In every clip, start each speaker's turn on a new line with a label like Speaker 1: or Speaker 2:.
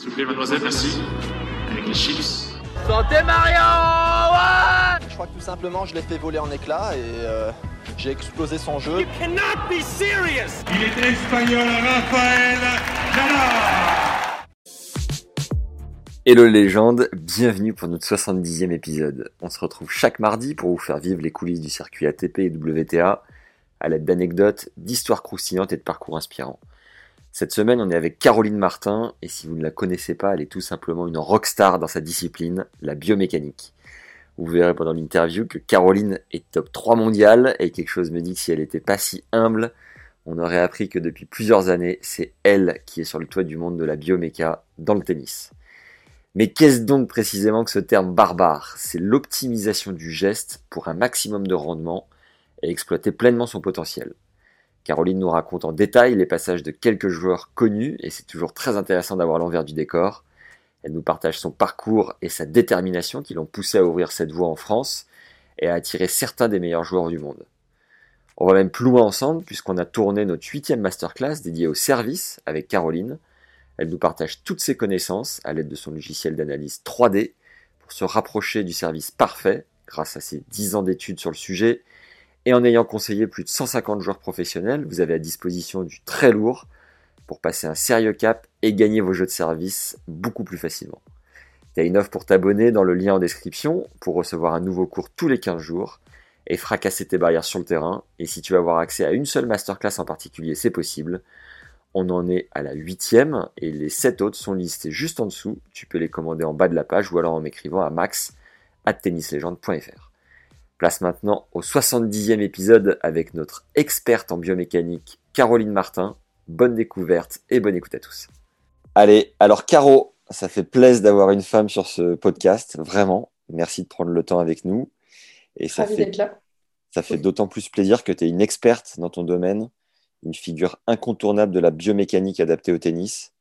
Speaker 1: S'il vous plaît, mademoiselle, merci. Avec les chips.
Speaker 2: Santé Mario ouais
Speaker 3: Je crois que tout simplement, je l'ai fait voler en éclats et euh, j'ai explosé son jeu.
Speaker 2: You cannot be serious
Speaker 4: Il est espagnol, Rafael Nadal
Speaker 5: Hello légende, bienvenue pour notre 70e épisode. On se retrouve chaque mardi pour vous faire vivre les coulisses du circuit ATP et WTA à l'aide d'anecdotes, d'histoires croustillantes et de parcours inspirants. Cette semaine, on est avec Caroline Martin, et si vous ne la connaissez pas, elle est tout simplement une rockstar dans sa discipline, la biomécanique. Vous verrez pendant l'interview que Caroline est top 3 mondiale, et quelque chose me dit que si elle n'était pas si humble, on aurait appris que depuis plusieurs années, c'est elle qui est sur le toit du monde de la bioméca dans le tennis. Mais qu'est-ce donc précisément que ce terme barbare? C'est l'optimisation du geste pour un maximum de rendement et exploiter pleinement son potentiel. Caroline nous raconte en détail les passages de quelques joueurs connus et c'est toujours très intéressant d'avoir l'envers du décor. Elle nous partage son parcours et sa détermination qui l'ont poussé à ouvrir cette voie en France et à attirer certains des meilleurs joueurs du monde. On va même plus loin ensemble puisqu'on a tourné notre huitième masterclass dédiée au service avec Caroline. Elle nous partage toutes ses connaissances à l'aide de son logiciel d'analyse 3D pour se rapprocher du service parfait grâce à ses 10 ans d'études sur le sujet et en ayant conseillé plus de 150 joueurs professionnels, vous avez à disposition du très lourd pour passer un sérieux cap et gagner vos jeux de service beaucoup plus facilement. Tu as une offre pour t'abonner dans le lien en description pour recevoir un nouveau cours tous les 15 jours et fracasser tes barrières sur le terrain. Et si tu veux avoir accès à une seule masterclass en particulier, c'est possible. On en est à la huitième et les sept autres sont listés juste en dessous. Tu peux les commander en bas de la page ou alors en m'écrivant à max at tennislegende.fr. Place maintenant au 70e épisode avec notre experte en biomécanique Caroline Martin. Bonne découverte et bonne écoute à tous. Allez, alors Caro, ça fait plaisir d'avoir une femme sur ce podcast, vraiment. Merci de prendre le temps avec nous.
Speaker 6: Et ça fait,
Speaker 5: ça fait d'autant plus plaisir que tu es une experte dans ton domaine, une figure incontournable de la biomécanique adaptée au tennis.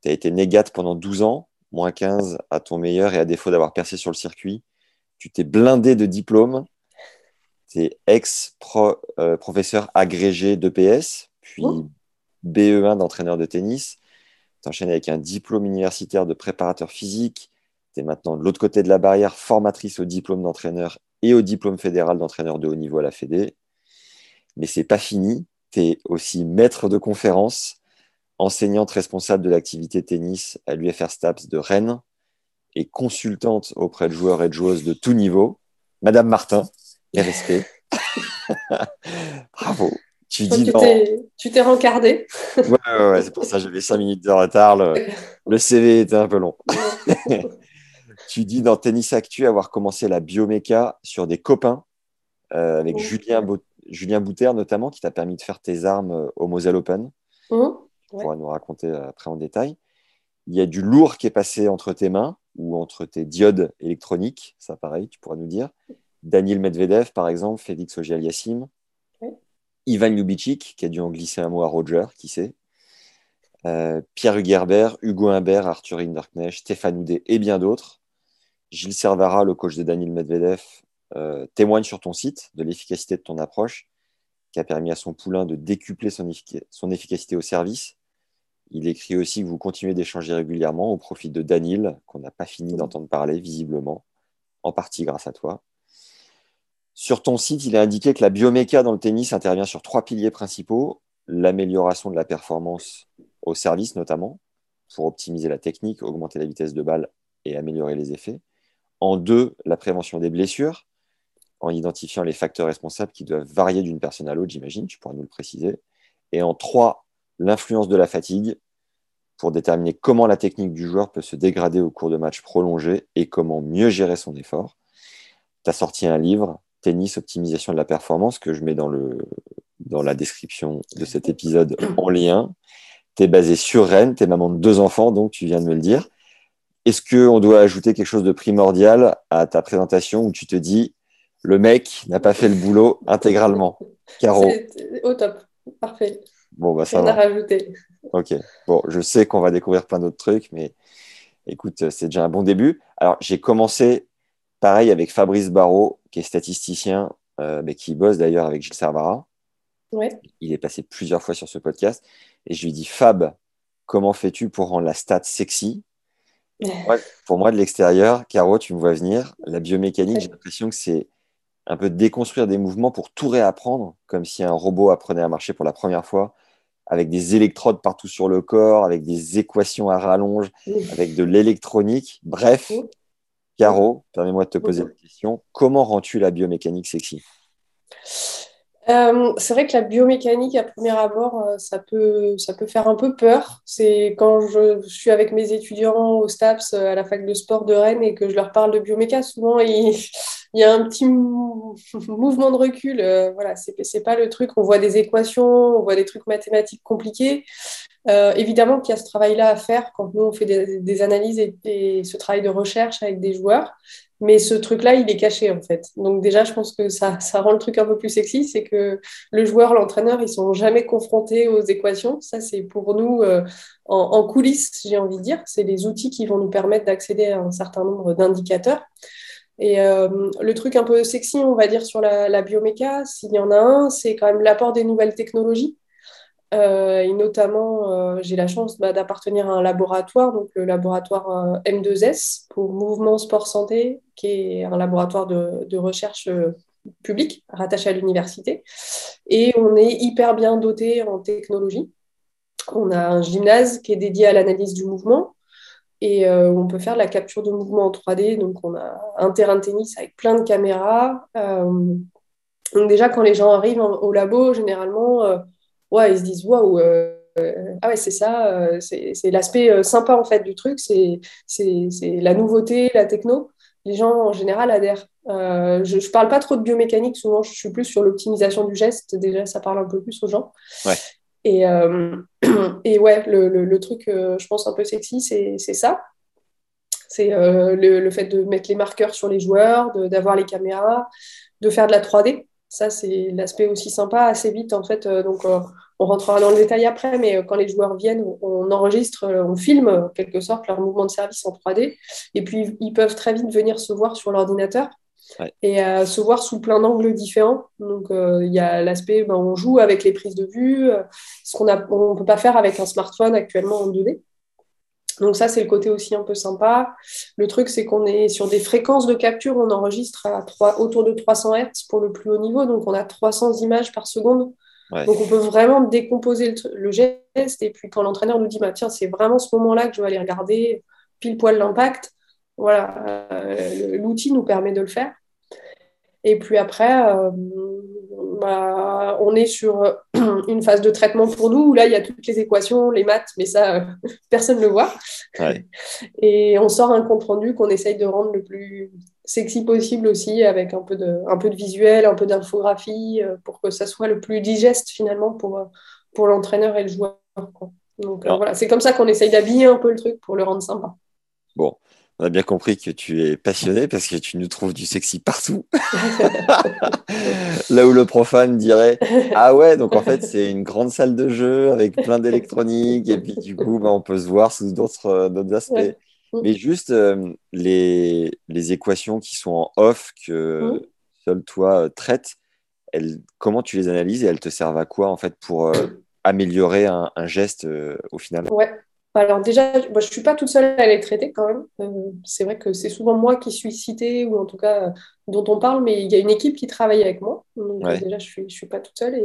Speaker 5: Tu as été négate pendant 12 ans, moins 15 à ton meilleur et à défaut d'avoir percé sur le circuit tu t'es blindé de diplômes. Tu es ex-professeur euh, agrégé d'EPS, puis oh. BE1 d'entraîneur de tennis. Tu enchaînes avec un diplôme universitaire de préparateur physique. Tu es maintenant de l'autre côté de la barrière, formatrice au diplôme d'entraîneur et au diplôme fédéral d'entraîneur de haut niveau à la Fédé. Mais c'est pas fini. Tu es aussi maître de conférence, enseignante responsable de l'activité tennis à l'UFR STAPS de Rennes, et consultante auprès de joueurs et de joueuses de tout niveau. Madame Martin, respects. Bravo.
Speaker 6: Tu dis Tu t'es rencardé.
Speaker 5: ouais, ouais, c'est pour ça que j'avais 5 minutes de retard. Le, CV était un peu long. tu dis dans Tennis Actu avoir commencé la bioméca sur des copains euh, avec Julien, Julien Bouter notamment qui t'a permis de faire tes armes euh, au Moselle Open. Mmh. Tu pourras nous raconter après en détail. Il y a du lourd qui est passé entre tes mains ou entre tes diodes électroniques, ça pareil, tu pourras nous dire. Daniel Medvedev, par exemple, Félix Auger-Aliassime. Ivan Ljubicic, qui a dû en glisser un mot à Roger, qui sait. Euh, Pierre Hugerbert, Hugo Humbert, Arthur Hinderknecht, Stéphane Houdet et bien d'autres. Gilles Servara, le coach de Daniel Medvedev, euh, témoigne sur ton site de l'efficacité de ton approche, qui a permis à son poulain de décupler son, son efficacité au service il écrit aussi que vous continuez d'échanger régulièrement au profit de Daniel, qu'on n'a pas fini d'entendre parler visiblement, en partie grâce à toi. Sur ton site, il est indiqué que la bioméca dans le tennis intervient sur trois piliers principaux l'amélioration de la performance au service notamment, pour optimiser la technique, augmenter la vitesse de balle et améliorer les effets. En deux, la prévention des blessures, en identifiant les facteurs responsables qui doivent varier d'une personne à l'autre, j'imagine, tu pourras nous le préciser. Et en trois, l'influence de la fatigue pour déterminer comment la technique du joueur peut se dégrader au cours de matchs prolongés et comment mieux gérer son effort. Tu as sorti un livre, Tennis, optimisation de la performance, que je mets dans, la description de cet épisode en lien. Tu es basé sur Rennes, tu es maman de deux enfants, donc tu viens de me le dire. Est-ce qu'on doit ajouter quelque chose de primordial à ta présentation où tu te dis le mec n'a pas fait le boulot intégralement?
Speaker 6: Caro. Au top, parfait.
Speaker 5: Bon, bah, ça
Speaker 6: va. rajouter.
Speaker 5: Ok. Bon, je sais qu'on va découvrir plein d'autres trucs, mais écoute, c'est déjà un bon début. Alors, j'ai commencé pareil avec Fabrice Barrault, qui est statisticien, euh, mais qui bosse d'ailleurs avec Gilles Servara.
Speaker 6: Ouais.
Speaker 5: Il est passé plusieurs fois sur ce podcast. Et je lui dis, Fab, comment fais-tu pour rendre la stat sexy? Pour moi, de l'extérieur, Caro, tu me vois venir, la biomécanique, j'ai l'impression que c'est un peu déconstruire des mouvements pour tout réapprendre, comme si un robot apprenait à marcher pour la première fois, avec des électrodes partout sur le corps, avec des équations à rallonge, avec de l'électronique. Bref, Caro, permets-moi de te poser la question, comment rends-tu la biomécanique sexy?
Speaker 6: Euh, c'est vrai que la biomécanique, à premier abord, euh, ça peut, ça peut faire un peu peur. C'est quand je, suis avec mes étudiants au STAPS euh, à la fac de sport de Rennes et que je leur parle de bioméca, souvent il, y a un petit mouvement de recul. voilà, c'est pas le truc. On voit des équations, on voit des trucs mathématiques compliqués. évidemment qu'il y a ce travail-là à faire quand nous on fait des, analyses et, ce travail de recherche avec des joueurs. Mais ce truc-là, il est caché en fait. Donc déjà, je pense que ça, ça rend le truc un peu plus sexy, c'est que le joueur, l'entraîneur, ils sont jamais confrontés aux équations. Ça, c'est pour nous euh, en, coulisses, j'ai envie de dire. C'est des outils qui vont nous permettre d'accéder à un certain nombre d'indicateurs. Et euh, le truc un peu sexy, on va dire, sur la, la bioméca, s'il y en a un, c'est quand même l'apport des nouvelles technologies. Euh, et notamment, euh, j'ai la chance bah, d'appartenir à un laboratoire, donc le laboratoire euh, M2S pour Mouvement Sport Santé, qui est un laboratoire de, recherche public rattaché à l'université. Et on est hyper bien doté en technologie. On a un gymnase qui est dédié à l'analyse du mouvement et on peut faire la capture de mouvement en 3D. Donc, on a un terrain de tennis avec plein de caméras. donc, déjà, quand les gens arrivent au labo, généralement, ouais, ils se disent waouh, euh, ah ouais, c'est ça, euh, c'est l'aspect euh, sympa en fait du truc, c'est la nouveauté, la techno. Les gens en général adhèrent. je ne parle pas trop de biomécanique, souvent je suis plus sur l'optimisation du geste, déjà ça parle un peu plus aux gens.
Speaker 5: Ouais.
Speaker 6: Et, et ouais, le, le, truc, je pense, un peu sexy, c'est ça. C'est le, le, fait de mettre les marqueurs sur les joueurs, d'avoir les caméras, de faire de la 3D. Ça, c'est l'aspect aussi sympa, assez vite en fait. Euh, donc, euh, on rentrera dans le détail après, mais euh, quand les joueurs viennent, on enregistre, on filme en quelque sorte leur mouvement de service en 3D. Et puis, ils peuvent très vite venir se voir sur l'ordinateur et se voir sous plein d'angles différents. Donc, il y a l'aspect, ben, on joue avec les prises de vue, ce qu'on ne peut pas faire avec un smartphone actuellement en 2D. Donc ça, c'est le côté aussi un peu sympa. Le truc, c'est qu'on est sur des fréquences de capture, on enregistre à 3, autour de 300 Hz pour le plus haut niveau, donc on a 300 images par seconde. Donc on peut vraiment décomposer le, geste, et puis quand l'entraîneur nous dit, bah, tiens, c'est vraiment ce moment-là que je vais aller regarder, pile poil l'impact, voilà, euh, l'outil nous permet de le faire. Et puis après, euh, bah, on est sur euh, une phase de traitement pour nous où là, il y a toutes les équations, les maths, mais ça, euh, personne ne le voit. Et on sort un compte rendu qu'on essaye de rendre le plus sexy possible aussi, avec un peu de, un peu de visuel, un peu d'infographie, pour que ça soit le plus digeste finalement pour, pour l'entraîneur et le joueur. Donc voilà, c'est comme ça qu'on essaye d'habiller un peu le truc pour le rendre sympa.
Speaker 5: Bon, on a bien compris que tu es passionné parce que tu nous trouves du sexy partout. Là où le profane dirait Ah ouais, donc en fait, c'est une grande salle de jeu avec plein d'électronique et puis du coup, bah, on peut se voir sous d'autres euh, aspects. Mais juste euh, les, les, équations qui sont en off que seul toi euh, traites, comment tu les analyses et elles te servent à quoi en fait pour améliorer un, geste au final?
Speaker 6: Ouais, alors déjà, moi, je ne suis pas toute seule à les traiter quand même. Euh, c'est vrai que c'est souvent moi qui suis citée, ou en tout cas euh, dont on parle, mais il y a une équipe qui travaille avec moi. Donc euh, déjà, je ne suis, je suis pas toute seule.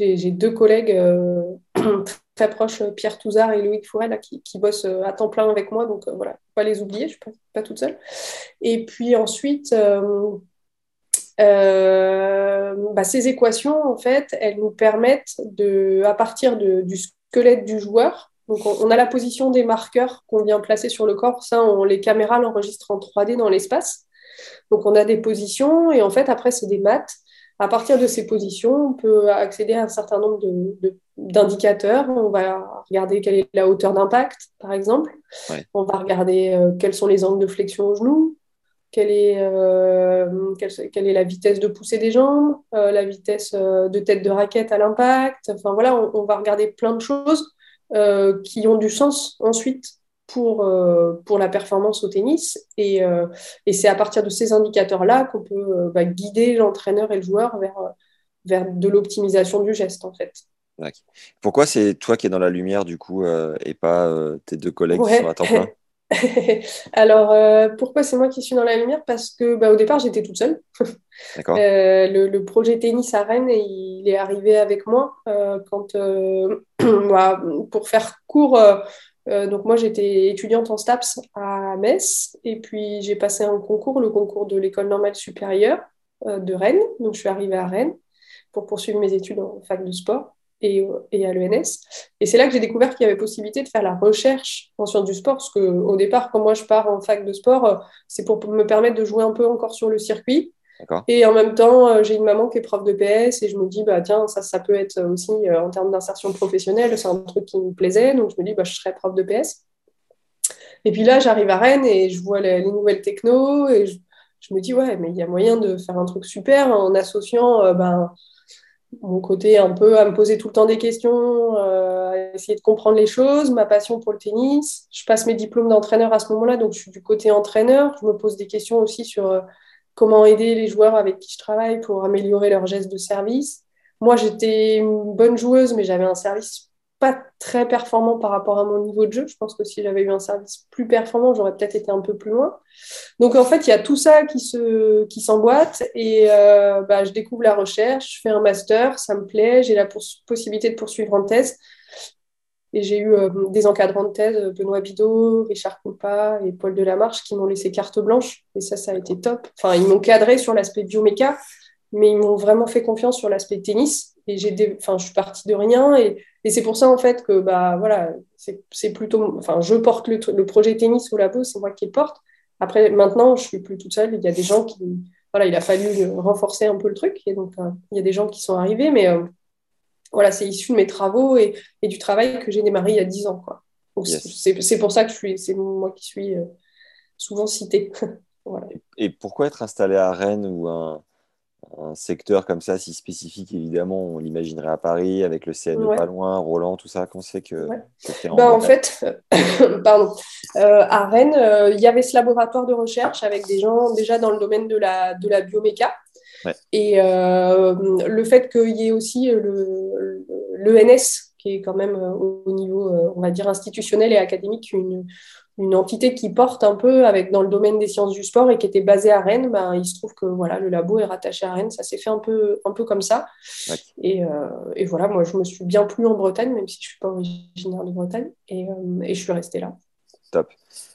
Speaker 6: Et j'ai deux collègues très proches, Pierre Touzard et Loïc Fourel, qui, qui, bossent à temps plein avec moi. Donc voilà, faut pas les oublier, je ne suis pas, toute seule. Et puis ensuite, bah, ces équations, en fait, elles nous permettent, de, à partir de, du squelette du joueur, donc, on, a la position des marqueurs qu'on vient placer sur le corps. Ça, on, les caméras l'enregistrent en 3D dans l'espace. Donc, on a des positions et en fait, après, c'est des maths. À partir de ces positions, on peut accéder à un certain nombre d'indicateurs. on va regarder quelle est la hauteur d'impact, par exemple. On va regarder euh, quels sont les angles de flexion au genou, quelle est, euh, quelle, est, la vitesse de poussée des jambes, euh, la vitesse de tête de raquette à l'impact. Enfin voilà, on, va regarder plein de choses euh, qui ont du sens ensuite pour, euh, pour la performance au tennis. Et, euh, et c'est à partir de ces indicateurs-là qu'on peut bah, guider l'entraîneur et le joueur vers, vers de l'optimisation du geste, en fait.
Speaker 5: Pourquoi c'est toi qui es dans la lumière, du coup, et pas tes deux collègues qui sont à temps plein?
Speaker 6: Alors, euh, pourquoi c'est moi qui suis dans la lumière? Parce que bah, au départ, j'étais toute seule.
Speaker 5: D'accord.
Speaker 6: Euh, le, le projet tennis à Rennes, il est arrivé avec moi euh, quand, bah, pour faire court. donc moi, j'étais étudiante en STAPS à Metz et puis j'ai passé un concours, le concours de l'école normale supérieure de Rennes. Donc je suis arrivée à Rennes pour poursuivre mes études en fac de sport et, et à l'ENS. Et c'est là que j'ai découvert qu'il y avait possibilité de faire la recherche en sciences du sport, parce qu'au départ, quand moi je pars en fac de sport, c'est pour me permettre de jouer un peu encore sur le circuit. Et en même temps, euh, j'ai une maman qui est prof de PS et je me dis, bah, tiens, ça, ça peut être aussi euh, en termes d'insertion professionnelle, c'est un truc qui me plaisait. Donc je me dis, bah, je serai prof de PS. Et puis là, j'arrive à Rennes et je vois les, les nouvelles technos et je, je me dis, ouais, mais il y a moyen de faire un truc super en associant euh, ben, mon côté un peu à me poser tout le temps des questions, euh, à essayer de comprendre les choses, ma passion pour le tennis. Je passe mes diplômes d'entraîneur à ce moment-là, donc je suis du côté entraîneur. Je me pose des questions aussi sur euh, comment aider les joueurs avec qui je travaille pour améliorer leurs gestes de service. Moi, j'étais une bonne joueuse, mais j'avais un service très performant par rapport à mon niveau de jeu. Je pense que si j'avais eu un service plus performant, j'aurais peut-être été un peu plus loin. Donc en fait, il y a tout ça qui se qui s'emboîte et euh, bah, je découvre la recherche, je fais un master, ça me plaît, j'ai la possibilité de poursuivre en thèse. Et j'ai eu euh, des encadrants de thèse, Benoît Bidot, Richard Coupa et Paul Delamarche, qui m'ont laissé carte blanche. Et ça, ça a été top. Enfin, ils m'ont cadré sur l'aspect bioméca, mais ils m'ont vraiment fait confiance sur l'aspect tennis. Et j'ai enfin, je suis partie de rien. Et, et c'est pour ça, en fait, que bah, voilà, c'est plutôt. Enfin, je porte le, le projet tennis au labo, c'est moi qui le porte. Après, maintenant, je suis plus toute seule. Il y a des gens qui. Voilà, il a fallu renforcer un peu le truc. Et donc, euh, il y a des gens qui sont arrivés. Mais euh, voilà, c'est issu de mes travaux et, et, du travail que j'ai démarré il y a 10 ans. Quoi. Donc, yes. c'est pour ça que je suis, c'est moi qui suis euh, souvent citée.
Speaker 5: voilà. Et pourquoi être installé à Rennes ou un, un, secteur comme ça, si spécifique, évidemment, on l'imaginerait à Paris, avec le CNE ouais. pas loin, Roland, tout ça, qu'on sait que.
Speaker 6: Ouais. en, ben, en fait, pardon, euh, à Rennes, euh, il y avait ce laboratoire de recherche avec des gens déjà dans le domaine de la, de la bioméca.
Speaker 5: Ouais.
Speaker 6: Et euh, le fait qu'il y ait aussi l'ENS, qui est quand même euh, au niveau, euh, on va dire, institutionnel et académique, une, une entité qui porte un peu avec dans le domaine des sciences du sport et qui était basée à Rennes, ben, il se trouve que voilà, le labo est rattaché à Rennes. Ça s'est fait un peu, un peu comme ça.
Speaker 5: Ouais.
Speaker 6: Et, euh, et, voilà, moi, je me suis bien plu en Bretagne, même si je ne suis pas originaire de Bretagne. Et, euh, et je suis restée là.
Speaker 5: Top.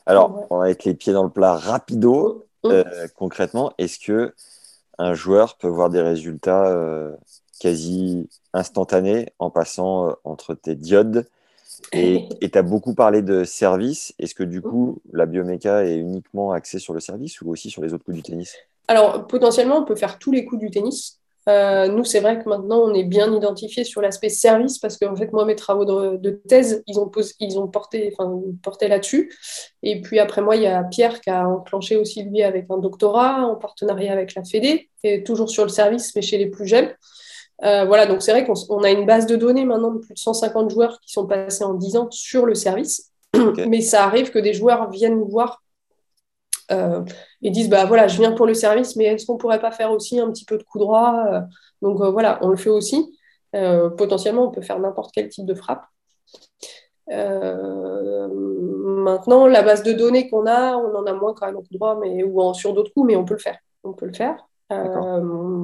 Speaker 5: Alors, ouais. on va mettre les pieds dans le plat rapido. Mmh. concrètement, est-ce que un joueur peut voir des résultats euh, quasi instantanés en passant euh, entre tes diodes et tu as beaucoup parlé de service. Est-ce que du coup, la bioméca est uniquement axée sur le service ou aussi sur les autres coups du tennis?
Speaker 6: Alors, potentiellement, on peut faire tous les coups du tennis. Euh, nous, c'est vrai que maintenant, on est bien identifié sur l'aspect service parce que, en fait, moi, mes travaux de, de thèse, ils ont, posé, ils ont porté, enfin, porté là-dessus. Et puis après moi, il y a Pierre qui a enclenché aussi, lui, avec un doctorat en partenariat avec la Fédé, et toujours sur le service, mais chez les plus jeunes. Euh, voilà, donc c'est vrai qu'on a une base de données maintenant de plus de 150 joueurs qui sont passés en 10 ans sur le service. Okay. Mais ça arrive que des joueurs viennent nous voir euh, et disent bah voilà, je viens pour le service, mais est-ce qu'on pourrait pas faire aussi un petit peu de coup droit euh, Donc euh, voilà, on le fait aussi. Potentiellement, on peut faire n'importe quel type de frappe. maintenant, la base de données qu'on a, on en a moins quand même en coup droit, mais ou en, sur d'autres coups, mais on peut le faire. On peut le faire. Euh,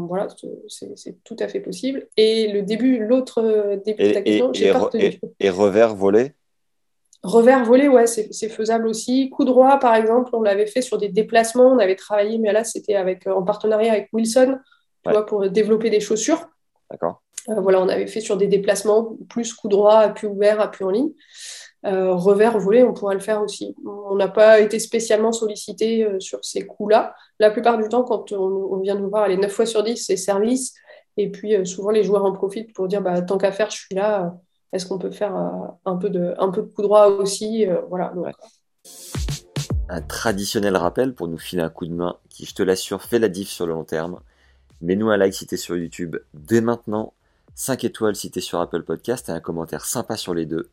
Speaker 6: voilà, c'est tout à fait possible. Et le début, l'autre début
Speaker 5: et,
Speaker 6: de ta question,
Speaker 5: j'ai pas retenu. Et, et, revers volé
Speaker 6: Revers volé, ouais, c'est faisable aussi. Coup droit, par exemple, on l'avait fait sur des déplacements. On avait travaillé, mais là, c'était avec en partenariat avec Wilson, tu ouais. vois, pour développer des chaussures.
Speaker 5: D'accord.
Speaker 6: Euh, voilà, on avait fait sur des déplacements plus coup droit, appui ouvert, appui en ligne. Euh, revers volé, on pourrait le faire aussi. On n'a pas été spécialement sollicité euh, sur ces coups-là. La plupart du temps, quand on, on, vient nous voir, les 9 fois sur 10, c'est service. Et puis, euh, souvent, les joueurs en profitent pour dire bah, tant qu'à faire, je suis là. Est-ce qu'on peut faire un, peu de, un peu de coup droit aussi Voilà.
Speaker 5: Un traditionnel rappel pour nous filer un coup de main qui, je te l'assure, fait la diff sur le long terme. Mets-nous un like si t'es sur YouTube dès maintenant. 5 étoiles si t'es sur Apple Podcast et un commentaire sympa sur les deux.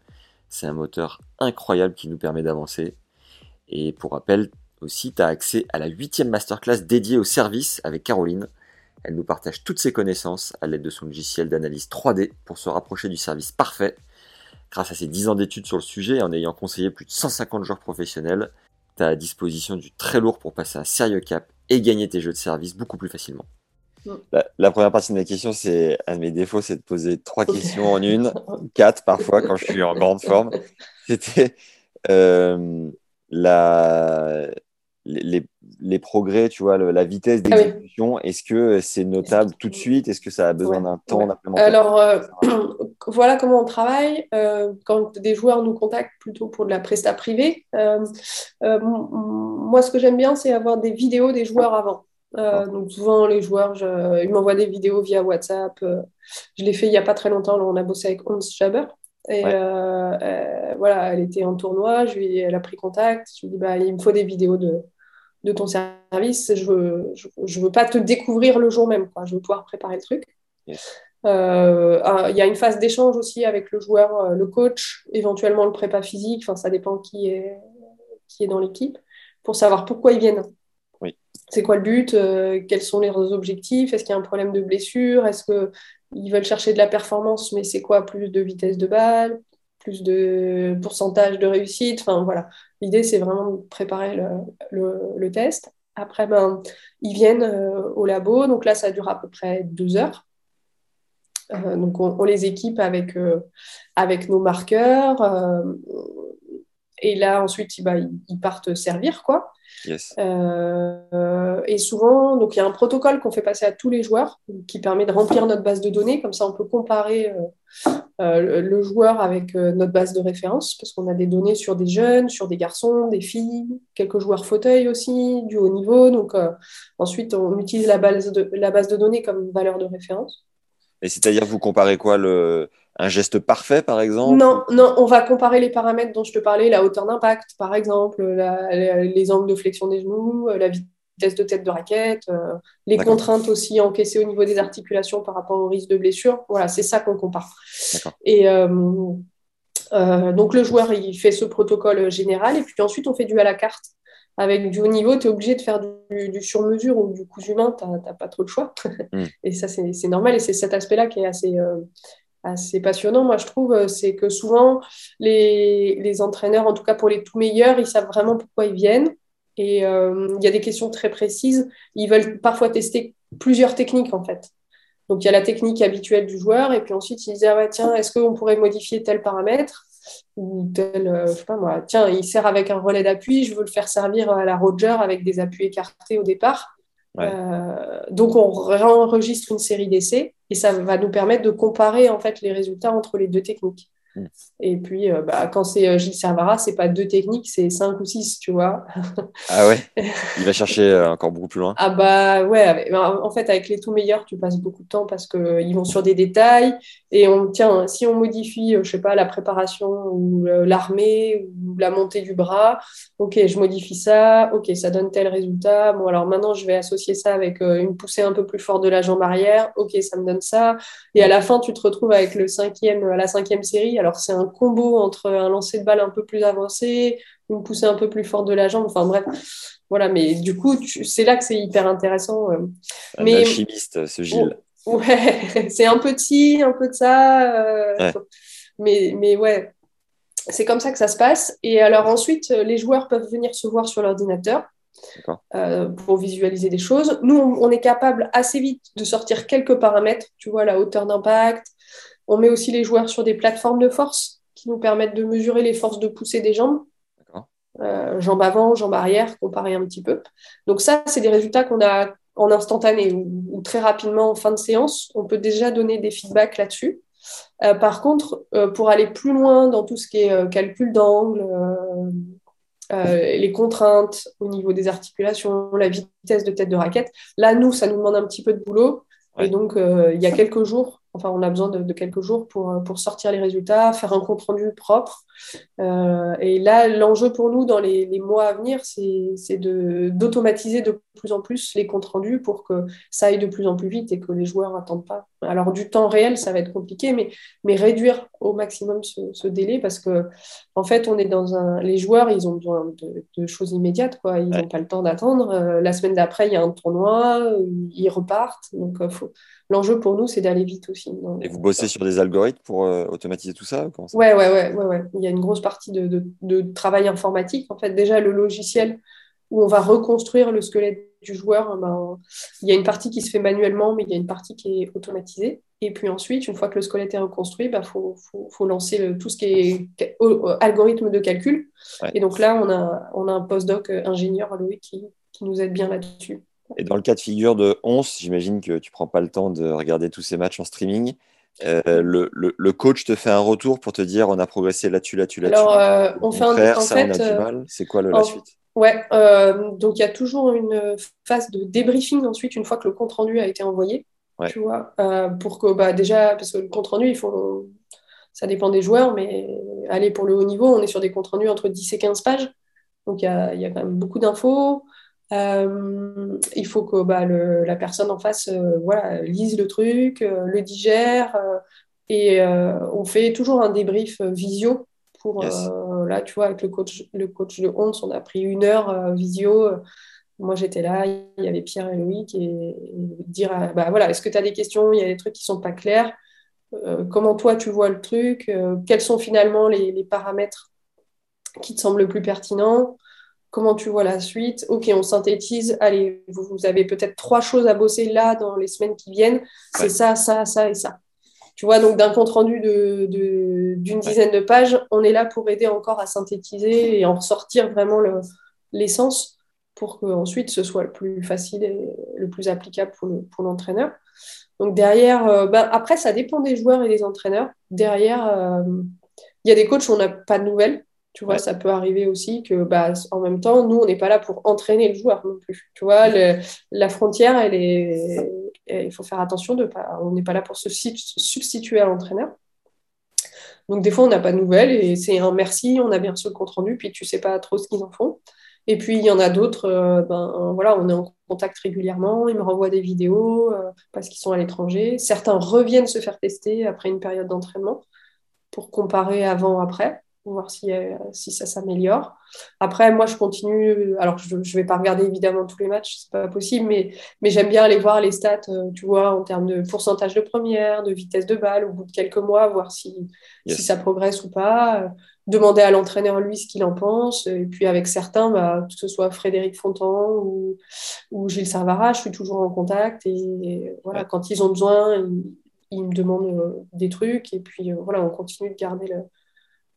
Speaker 5: C'est un moteur incroyable qui nous permet d'avancer. Et pour rappel, aussi, tu as accès à la huitième masterclass dédiée au service avec Caroline. Elle nous partage toutes ses connaissances à l'aide de son logiciel d'analyse 3D pour se rapprocher du service parfait. Grâce à ses 10 ans d'études sur le sujet et en ayant conseillé plus de 150 joueurs professionnels, tu as à disposition du très lourd pour passer un sérieux cap et gagner tes jeux de service beaucoup plus facilement. La, la première partie de ma question, c'est un de mes défauts, c'est de poser trois questions en une, quatre parfois quand je suis en grande forme. C'était euh, la, les, les progrès, tu vois, le- la vitesse
Speaker 6: Ah oui.
Speaker 5: d'exécution. Est-ce que c'est notable tout de suite? Est-ce que ça a besoin
Speaker 6: Ouais,
Speaker 5: d'un temps
Speaker 6: ouais.
Speaker 5: d'implémentation?
Speaker 6: Alors, euh, voilà comment on travaille. Euh, quand des joueurs nous contactent plutôt pour de la presta privée, moi, ce que j'aime bien, c'est avoir des vidéos des joueurs avant. Euh, donc, souvent, les joueurs, je- ils m'envoient des vidéos via WhatsApp. Euh, je l'ai fait il n'y a pas très longtemps. Là, on a bossé avec Hans Schaber. Et
Speaker 5: Ouais.
Speaker 6: euh, euh, voilà, elle était en tournoi. Je lui, elle a pris contact. Je lui ai dit, bah, il me faut des vidéos de, de ton service. Je veux, je, je veux pas te découvrir le jour même. Quoi. Je veux pouvoir préparer le truc.
Speaker 5: Yes.
Speaker 6: Il y a une phase d'échange aussi avec le joueur, le coach, éventuellement le prépa physique, enfin ça dépend qui est, qui est dans l'équipe, pour savoir pourquoi ils viennent. C'est quoi le but, euh, quels sont leurs objectifs, est-ce qu'il y a un problème de blessure, est-ce qu'ils veulent chercher de la performance, mais c'est quoi plus de vitesse de balle, plus de pourcentage de réussite, enfin voilà. L'idée c'est vraiment de préparer le, test. Après, ben, ils viennent euh, au labo, donc là ça dure à peu près deux heures. Euh, donc on, les équipe avec, avec nos marqueurs. et là, ensuite, bah, ils, ils partent servir, quoi.
Speaker 5: Yes.
Speaker 6: Euh, et souvent, donc il y a un protocole qu'on fait passer à tous les joueurs qui permet de remplir notre base de données. Comme ça, on peut comparer euh, euh, le, joueur avec notre base de référence parce qu'on a des données sur des jeunes, sur des garçons, des filles, quelques joueurs fauteuil aussi, du haut niveau. Donc ensuite, on utilise la base, de, la base de données comme valeur de référence.
Speaker 5: Et c'est-à-dire, vous comparez quoi le... Un geste parfait, par exemple
Speaker 6: Non, non, on va comparer les paramètres dont je te parlais, la hauteur d'impact, par exemple, la- la- les angles de flexion des genoux, euh, la vitesse de tête de raquette, euh, les contraintes aussi encaissées au niveau des articulations par rapport au risque de blessure. Voilà, c'est ça qu'on compare. Et euh, euh, donc le joueur, il fait ce protocole général, et puis ensuite on fait du à la carte. Avec du haut niveau, tu es obligé de faire du, du sur-mesure ou du coup humain, tu n'as pas trop de choix.
Speaker 5: Mm.
Speaker 6: Et ça, c'est normal, et c'est cet aspect-là qui est assez, assez passionnant, moi je trouve, euh, c'est que souvent les, les entraîneurs, en tout cas pour les tout meilleurs, ils savent vraiment pourquoi ils viennent. Et euh, il y a des questions très précises. Ils veulent parfois tester plusieurs techniques en fait. Donc il y a la technique habituelle du joueur, et puis ensuite ils disent ah tiens, est-ce qu'on pourrait modifier tel paramètre ou tel, euh, je sais pas moi, tiens, il sert avec un relais d'appui, je veux le faire servir à la Roger avec des appuis écartés au départ.
Speaker 5: Ouais.
Speaker 6: Euh, donc on réenregistre une série d'essais et ça va nous permettre de comparer en fait les résultats entre les deux techniques.
Speaker 5: Mm.
Speaker 6: Et puis euh, bah, quand c'est euh, Gilles Servara, c'est pas deux techniques, c'est cinq ou six, tu vois.
Speaker 5: Ah ouais? Il va chercher euh, encore beaucoup plus loin.
Speaker 6: Ah bah ouais, avec- bah, en fait avec les tout meilleurs, tu passes beaucoup de temps parce qu'ils vont sur des détails et on tiens, si on modifie, je sais pas, la préparation ou l'armée ou la montée du bras, ok, je modifie ça, ok, ça donne tel résultat. Bon alors maintenant je vais associer ça avec une poussée un peu plus forte de la jambe arrière, ok, ça me donne ça. Et à la fin, tu te retrouves avec le cinquième, la cinquième série. Alors c'est un combo entre un lancer de balle un peu plus avancé, une poussée un peu plus forte de la jambe. Enfin bref, voilà. Mais du coup, tu- c'est là que c'est hyper intéressant. euh.
Speaker 5: Un
Speaker 6: Mais-
Speaker 5: alchimiste, ce Gilles.
Speaker 6: Ouais, c'est un ci, un peu de ça. euh,
Speaker 5: Ouais.
Speaker 6: Mais, mais ouais, c'est comme ça que ça se passe. Et alors ensuite, euh, les joueurs peuvent venir se voir sur l'ordinateur euh, pour visualiser des choses. Nous, on est capable assez vite de sortir quelques paramètres, tu vois, la hauteur d'impact. On met aussi les joueurs sur des plateformes de force qui nous permettent de mesurer les forces de poussée des jambes. Euh, jambes avant, jambes arrière, comparer un petit peu. Donc ça, c'est des résultats qu'on a en instantané ou, ou très rapidement en fin de séance. On peut déjà donner des feedbacks là-dessus. Euh, par contre, euh, pour aller plus loin dans tout ce qui est calcul d'angle, les contraintes au niveau des articulations, la vitesse de tête de raquette, là, nous, ça nous demande un petit peu de boulot.
Speaker 5: Ouais.
Speaker 6: Et donc, il y a quelques jours, enfin, on a besoin de, quelques jours pour, euh, pour sortir les résultats, faire un compte rendu propre. Euh, et là, l'enjeu pour nous dans les, les mois à venir, c'est de- d'automatiser de, plus en plus les comptes rendus pour que ça aille de plus en plus vite et que les joueurs n'attendent pas. Alors, du temps réel, ça va être compliqué, mais, mais réduire au maximum ce, ce délai parce que, en fait, on est dans un. Les joueurs, ils ont besoin de, de choses immédiates, quoi. Ils n'ont
Speaker 5: Ouais.
Speaker 6: pas le temps d'attendre. Euh, la semaine d'après, il y a un tournoi, euh, ils repartent. Donc, euh, faut... l'enjeu pour nous, c'est d'aller vite aussi.
Speaker 5: Et vous bossez sur des algorithmes pour automatiser tout ça ou comment ça
Speaker 6: Ouais, ouais, ouais, ouais, ouais. Il y a une grosse partie de, de, de, travail informatique. En fait, déjà, le logiciel où on va reconstruire le squelette du joueur, ben, il y a une partie qui se fait manuellement, mais il y a une partie qui est automatisée. Et puis ensuite, une fois que le squelette est reconstruit, il ben, faut, faut, faut, lancer le, tout ce qui est algorithme de calcul. Ouais. Et donc là, on a, on a un postdoc ingénieur, Loïc, qui, qui nous aide bien là-dessus.
Speaker 5: Et dans le cas de figure de 11, j'imagine que tu ne prends pas le temps de regarder tous ces matchs en streaming. Euh, le, le, le, coach te fait un retour pour te dire on a progressé là-dessus, là-dessus, là-dessus.
Speaker 6: Alors, euh, on fait un,
Speaker 5: en ça, fait, on a du mal. C'est quoi le,
Speaker 6: en,
Speaker 5: la suite?
Speaker 6: Ouais, euh, donc il y a toujours une phase de débriefing ensuite, une fois que le compte rendu a été envoyé.
Speaker 5: Ouais.
Speaker 6: Tu vois, euh, pour que bah, déjà, parce que le compte rendu, il faut, ça dépend des joueurs, mais aller pour le haut niveau, on est sur des comptes rendus entre 10 et 15 pages. Donc il y a, y a, quand même beaucoup d'infos. Euh, il faut que bah, le, la personne en face euh, voilà, lise le truc, euh, le digère. et on fait toujours un débrief visio. Pour,
Speaker 5: Yes.
Speaker 6: là, tu vois, avec le coach, le coach de 11, on a pris une heure visio. Moi, j'étais là, il y avait Pierre et Loïc, et, et dire bah, voilà, est-ce que tu as des questions? Il y a des trucs qui sont pas clairs. Comment toi, tu vois le truc? Quels sont finalement les, les, paramètres qui te semblent le plus pertinents? Comment tu vois la suite Ok, on synthétise. Allez, vous, vous avez peut-être trois choses à bosser là dans les semaines qui viennent. C'est
Speaker 5: Ouais.
Speaker 6: ça, ça, ça et ça. Tu vois, donc d'un compte rendu de, de- d'une dizaine de pages, on est là pour aider encore à synthétiser et en ressortir vraiment le- l'essence pour qu'ensuite ce soit le plus facile et le plus applicable pour, le- pour l'entraîneur. Donc derrière, euh, ben, après, ça dépend des joueurs et des entraîneurs. Derrière, euh, il y a des coachs où on n'a pas de nouvelles. Tu vois,
Speaker 5: Ouais.
Speaker 6: ça peut arriver aussi que, bah, en même temps, nous, on n'est pas là pour entraîner le joueur non plus. Tu vois, le- la frontière, elle est, il faut faire attention de pas, on n'est pas là pour se sub- substituer à l'entraîneur. Donc des fois, on n'a pas de nouvelles et c'est un merci, on a bien reçu le compte rendu, puis tu sais pas trop ce qu'ils en font. Et puis il y en a d'autres, euh, ben voilà, on est en contact régulièrement, ils me renvoient des vidéos euh, parce qu'ils sont à l'étranger. Certains reviennent se faire tester après une période d'entraînement pour comparer avant-après, pour voir si, euh, si ça s'améliore. Après, moi, je continue. Alors, je ne vais pas regarder évidemment tous les matchs, c'est pas possible, mais, mais j'aime bien aller voir les stats, euh, tu vois, en termes de pourcentage de première, de vitesse de balle, au bout de quelques mois, voir si,
Speaker 5: Yes.
Speaker 6: si ça progresse ou pas. Euh, demander à l'entraîneur, lui, ce qu'il en pense. Et puis, avec certains, bah, que ce soit Frédéric Fontan ou, ou Gilles Servara, je suis toujours en contact. Et voilà,
Speaker 5: Ouais.
Speaker 6: quand ils ont besoin, ils, ils me demandent des trucs. Et puis, voilà, on continue de garder le,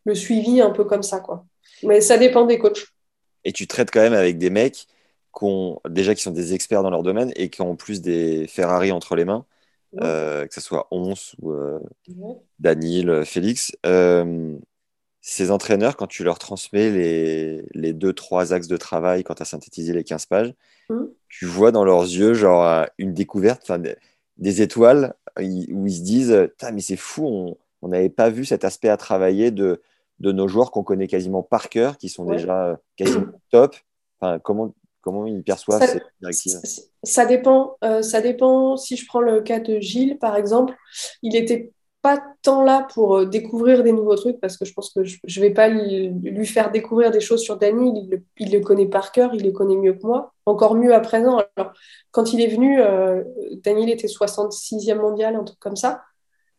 Speaker 6: le suivi un peu comme ça, quoi. Mais ça dépend des coachs.
Speaker 5: Et tu traites quand même avec des mecs qui ont, déjà qui sont des experts dans leur domaine et qui ont en plus des Ferrari entre les mains,
Speaker 6: Ouais.
Speaker 5: euh, que ce soit Once ou euh,
Speaker 6: Ouais.
Speaker 5: Danil, euh, Félix. Euh, ces entraîneurs, quand tu leur transmets les, les deux, trois axes de travail, quand tu as synthétisé les 15 pages,
Speaker 6: Mhm.
Speaker 5: tu vois dans leurs yeux genre une découverte, des, des étoiles où ils se disent mais c'est fou, on n'avait pas vu cet aspect à travailler de, de nos joueurs qu'on connaît quasiment par cœur, qui sont
Speaker 6: Ouais.
Speaker 5: déjà euh, quasiment top. Enfin, comment, comment ils perçoivent
Speaker 6: Ça- Ça, dépend. euh, ça dépend. Si je prends le cas de Gilles, par exemple, il n'était pas tant là pour euh, découvrir des nouveaux trucs parce que je pense que je ne vais pas lui, lui faire découvrir des choses sur Dany. Il, le- il le connaît par cœur, il les connaît mieux que moi, encore mieux à présent. Alors, quand il est venu, euh, Dany il était 66e mondial, un truc comme ça.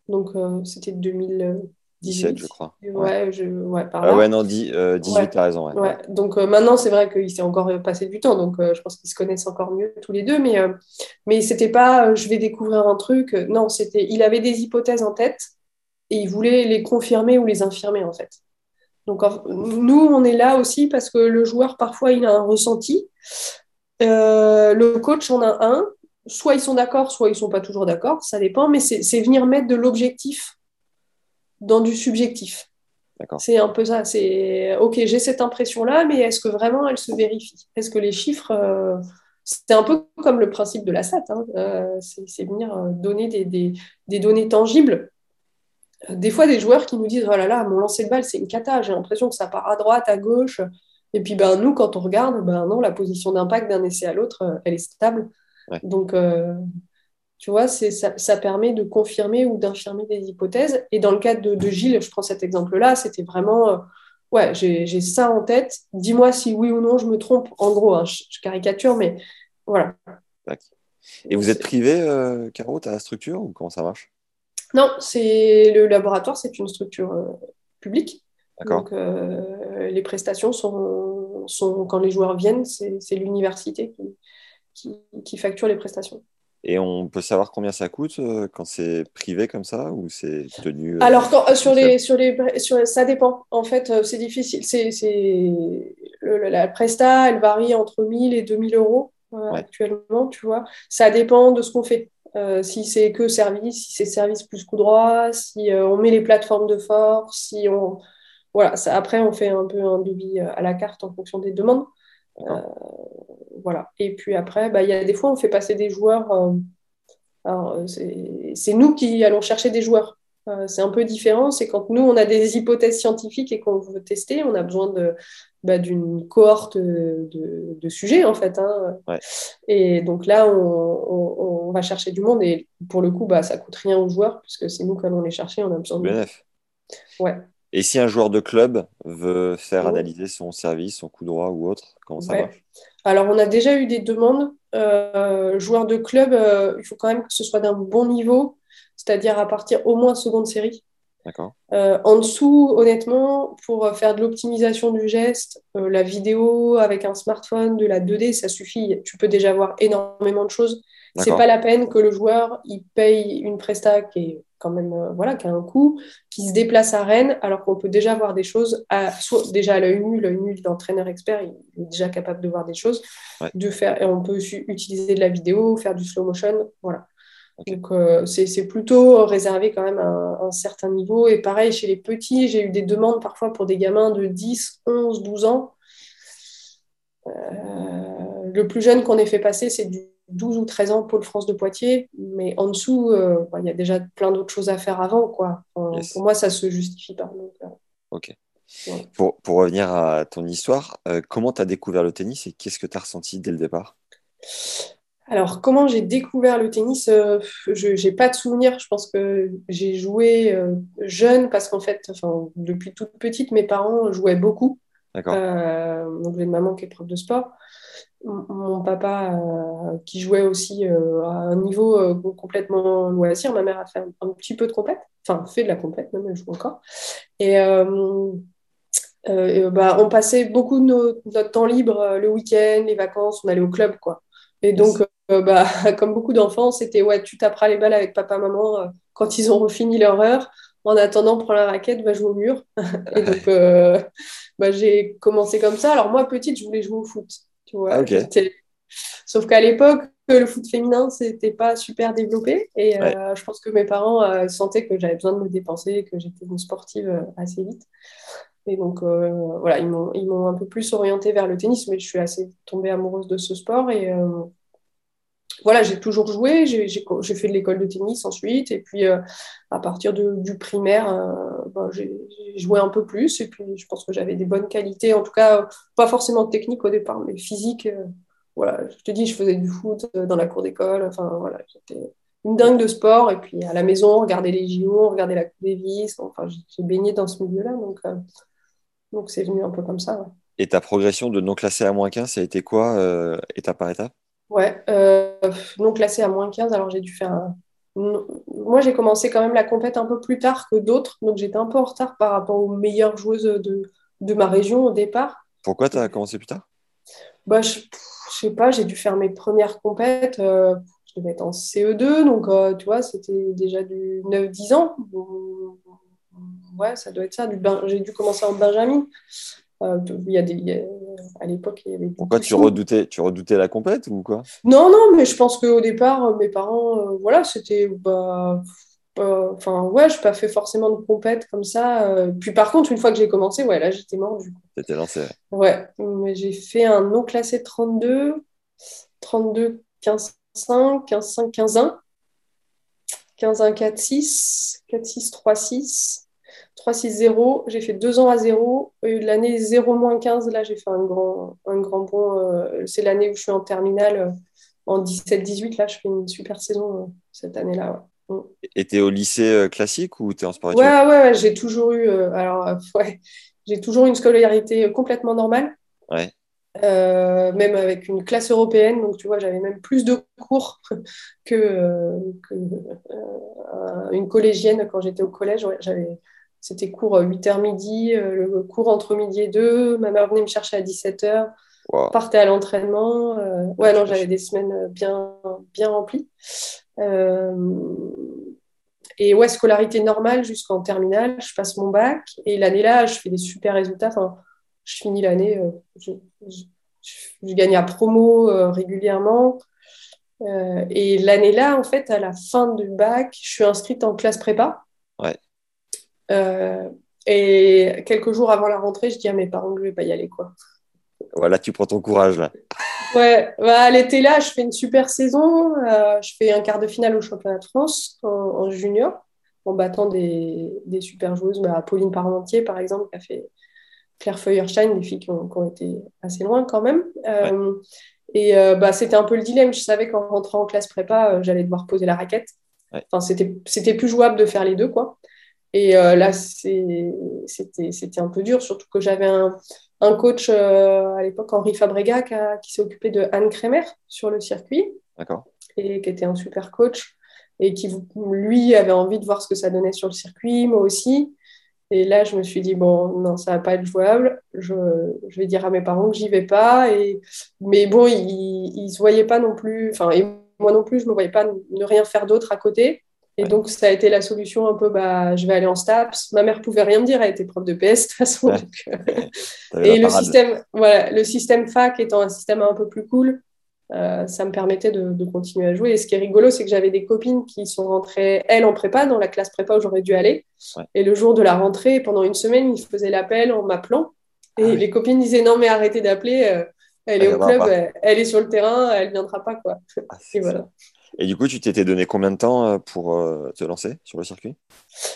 Speaker 6: Donc, euh, c'était 2018.
Speaker 5: 17, je crois.
Speaker 6: Ouais, je, ouais, par
Speaker 5: Ah ouais, non, dix- euh, 18,
Speaker 6: Ouais.
Speaker 5: t'as raison. ouais.
Speaker 6: Donc euh, maintenant, c'est vrai qu'il s'est encore passé du temps, donc euh, je pense qu'ils se connaissent encore mieux tous les deux, mais, mais c'était pas je vais découvrir un truc, non, c'était il avait des hypothèses en tête et il voulait les confirmer ou les infirmer en fait. Donc en- nous, on est là aussi parce que le joueur, parfois, il a un ressenti, le coach en a un, soit ils sont d'accord, soit ils sont pas toujours d'accord, ça dépend, mais c'est venir mettre de l'objectif dans du subjectif. C'est un peu ça. C'est OK, j'ai cette impression-là, mais est-ce que vraiment elle se vérifie? Est-ce que les chiffres. euh, C'est un peu comme le principe de la SAT. hein. Euh, c'est venir euh, donner des, des- des données tangibles. Des fois, des joueurs qui nous disent Oh là là, mon lancer de balle, c'est une cata. J'ai l'impression que ça part à droite, à gauche. Et puis, ben, nous, quand on regarde, ben, non, la position d'impact d'un essai à l'autre, elle est stable.
Speaker 5: Ouais.
Speaker 6: Donc, euh, tu vois, ça, ça permet de confirmer ou d'infirmer des hypothèses. Et dans le cadre de, de Gilles, je prends cet exemple-là, c'était vraiment, euh, ouais, j'ai, ça en tête. Dis-moi si oui ou non je me trompe. En gros, hein, je, je caricature, mais voilà.
Speaker 5: Et vous êtes privé, euh, Caro, ta structure ou comment ça marche?
Speaker 6: Non, c'est le laboratoire, c'est une structure euh, publique. Donc, euh, les prestations sont, sont, quand les joueurs viennent, c'est l'université qui, qui, qui, facture les prestations.
Speaker 5: Et on peut savoir combien ça coûte euh, quand c'est privé comme ça ou c'est tenu euh,
Speaker 6: Alors, quand, sur, les, sur, les, sur ça dépend. En fait, c'est difficile. C'est, la presta, elle varie entre 1000 et 2000 euros actuellement, tu vois. Ça dépend de ce qu'on fait. Euh, si c'est que service, si c'est service plus coup droit, si euh, on met les plateformes de force, si on. Voilà, ça, après, on fait un peu un devis euh, à la carte en fonction des demandes. Voilà. Et puis après, bah, il y a des fois, on fait passer des joueurs. c'est nous qui allons chercher des joueurs. c'est un peu différent. C'est quand nous, on a des hypothèses scientifiques et qu'on veut tester, on a besoin de, bah, d'une cohorte de, de, sujets, en fait. Hein. Et donc là, on, on, va chercher du monde et pour le coup, bah, ça coûte rien aux joueurs puisque c'est nous qui allons les chercher, on a besoin de.
Speaker 5: Ouais. Et si un joueur de club veut faire analyser son service, son coup droit ou autre, comment ça marche?
Speaker 6: Alors, on a déjà eu des demandes. Euh, joueurs de club, euh, il faut quand même que ce soit d'un bon niveau, c'est-à-dire à partir au moins seconde série. Euh, en dessous, honnêtement, pour faire de l'optimisation du geste, la vidéo avec un smartphone, de la 2D, ça suffit. Tu peux déjà voir énormément de choses. C'est pas la peine que le joueur il paye une presta qui est quand même euh, voilà qui a un coût, qui se déplace à Rennes, alors qu'on peut déjà voir des choses à, soit déjà à l'œil nu, l'œil nu de l'entraîneur expert, il est déjà capable de voir des choses, de faire, et on peut utiliser de la vidéo, faire du slow motion, voilà. Donc, euh, c'est plutôt réservé quand même à un, certain niveau. Et pareil, chez les petits, j'ai eu des demandes parfois pour des gamins de 10, 11, 12 ans. Euh, le plus jeune qu'on ait fait passer, c'est du 12 ou 13 ans, Pôle France de Poitiers. Mais en dessous, euh, il y a déjà plein d'autres choses à faire avant. Quoi. Pour moi, ça se justifie pas.
Speaker 5: ok. Pour, pour, revenir à ton histoire, comment tu as découvert le tennis et qu'est-ce que tu as ressenti dès le départ?
Speaker 6: Alors, comment j'ai découvert le tennis euh, Je n'ai pas de souvenir. Je pense que j'ai joué euh, jeune parce qu'en fait, depuis toute petite, mes parents jouaient beaucoup. Euh, donc, j'ai une maman qui est prof de sport. Mon papa qui jouait aussi à un niveau complètement loisir. Ma mère a fait un, petit peu de compète. Enfin, fait de la compète, même elle joue encore. Et. bah, on passait beaucoup de notre temps libre le week-end, les vacances, on allait au club, quoi. Et donc, euh, bah, comme beaucoup d'enfants, c'était ouais, tu taperas les balles avec papa, maman euh, quand ils ont fini leur heure. En attendant, prends la raquette, va jouer au mur. et donc, euh, bah, j'ai commencé comme ça. Alors, moi, petite, je voulais jouer au foot. Tu vois, ah, Sauf qu'à l'époque, le foot féminin, c'était pas super développé. Et je pense que mes parents sentaient que j'avais besoin de me dépenser, que j'étais une sportive assez vite. Et donc, voilà, ils m'ont un peu plus orientée vers le tennis, mais je suis assez tombée amoureuse de ce sport. Et, voilà, j'ai toujours joué, j'ai fait de l'école de tennis ensuite, et puis euh, à partir du primaire, euh, ben, j'ai joué un peu plus, et puis je pense que j'avais des bonnes qualités, en tout cas, pas forcément technique au départ, mais physique. Euh, voilà, je te dis, je faisais du foot dans la cour d'école, enfin voilà, j'étais une dingue de sport, et puis à la maison, regarder les JO, regarder la Coupe Davis, enfin j'ai baigné dans ce milieu-là, donc c'est venu un peu comme ça.
Speaker 5: Et ta progression de non classé à moins 15, ça a été quoi, étape par étape?
Speaker 6: Ouais, euh, non classé à moins 15, alors j'ai dû faire un... Moi, j'ai commencé quand même la compète un peu plus tard que d'autres, donc j'étais un peu en retard par rapport aux meilleures joueuses de, de ma région au départ.
Speaker 5: Pourquoi tu as commencé plus tard?
Speaker 6: Bah, Je sais pas, j'ai dû faire mes premières compètes, euh, je devais être en CE2, donc euh, tu vois, c'était déjà du 9-10 ans. Ouais, ça doit être ça. J'ai dû commencer en Benjamin. Euh, il y a des, à l'époque, il y avait
Speaker 5: Pourquoi tu redoutais, tu redoutais la compète ou quoi?
Speaker 6: Non, non, mais je pense qu'au départ, euh, mes parents, euh, voilà, c'était. Bah, enfin, ouais, je n'ai pas fait forcément de compète comme ça. Puis par contre, une fois que j'ai commencé, ouais, là, j'étais mort du coup.
Speaker 5: T'étais lancé.
Speaker 6: Ouais, mais j'ai fait un non classé 32, 32, 15, 5, 15, 5, 15, 1. 15, 1, 4, 6, 4, 6, 3, 6. 3-6-0. J'ai fait deux ans à zéro. L'année 0-15, là, j'ai fait un grand, un grand bond. Euh, c'est l'année où je suis en terminale. Euh, en 17-18, là, je fais une super saison euh, cette année-là.
Speaker 5: Ouais. Mm. Et tu es au lycée classique ou tu es en sport
Speaker 6: Ouais, ouais, ouais j'ai toujours eu. alors, ouais, j'ai toujours une scolarité complètement normale.
Speaker 5: Ouais.
Speaker 6: même avec une classe européenne, donc tu vois, j'avais même plus de cours que, que une collégienne quand j'étais au collège. j'avais c'était cours 8h midi, le cours entre midi et 2. Ma mère venait me chercher à 17h.
Speaker 5: Wow.
Speaker 6: Partais à l'entraînement. ouais, non, j'avais des semaines bien, bien remplies. et ouais, scolarité normale jusqu'en terminale. Je passe mon bac. Et l'année-là, je fais des super résultats. Enfin, je finis l'année, je, je, je, gagne à promo régulièrement. Euh, et l'année-là, en fait, à la fin du bac, je suis inscrite en classe prépa. Euh, et quelques jours avant la rentrée, je dis à mes parents que je vais pas y aller, quoi.
Speaker 5: Voilà, tu prends ton courage là.
Speaker 6: Ouais, bah, l'été là, je fais une super saison. Euh, je fais un quart de finale au championnat de France en, en junior, en battant des, des super joueuses. Bah, Pauline Parmentier, par exemple, qui a fait Claire Feuerstein, des filles qui ont, qui ont, été assez loin quand même.
Speaker 5: Ouais.
Speaker 6: Et euh, bah, c'était un peu le dilemme. Je savais qu'en rentrant en classe prépa, euh, j'allais devoir poser la raquette.
Speaker 5: Ouais.
Speaker 6: Enfin, c'était plus jouable de faire les deux, quoi. Et euh, là, c'était un peu dur, surtout que j'avais un, un, coach à l'époque, Henri Fabrega, qui, qui s'est occupé de Anne Kremer sur le circuit.
Speaker 5: D'accord.
Speaker 6: Et qui était un super coach. Et qui, lui, avait envie de voir ce que ça donnait sur le circuit, moi aussi. Et là, je me suis dit, bon, non, ça va pas être jouable. Je, je vais dire à mes parents que j'y vais pas. Et... Mais bon, ils ne se voyaient pas non plus. Enfin, et moi non plus, je ne me voyais pas ne rien faire d'autre à côté. Et ouais. donc, ça a été la solution un peu, bah, je vais aller en STAPS. Ma mère pouvait rien me dire, elle était prof de PS de toute façon.
Speaker 5: Ouais.
Speaker 6: Donc, et le système, voilà, le système fac étant un système un peu plus cool, euh, ça me permettait de, de, continuer à jouer. Et ce qui est rigolo, c'est que j'avais des copines qui sont rentrées, elles, en prépa, dans la classe prépa où j'aurais dû aller.
Speaker 5: Ouais.
Speaker 6: Et le jour de la rentrée, pendant une semaine, ils faisaient l'appel en m'appelant. Et ah oui. les copines disaient non, mais arrêtez d'appeler. Euh, elle, elle est au club, elle, elle, est sur le terrain, elle ne viendra pas. Quoi.
Speaker 5: Ah,
Speaker 6: et, voilà.
Speaker 5: Et du coup, tu t'étais donné combien de temps euh, pour te lancer sur le circuit?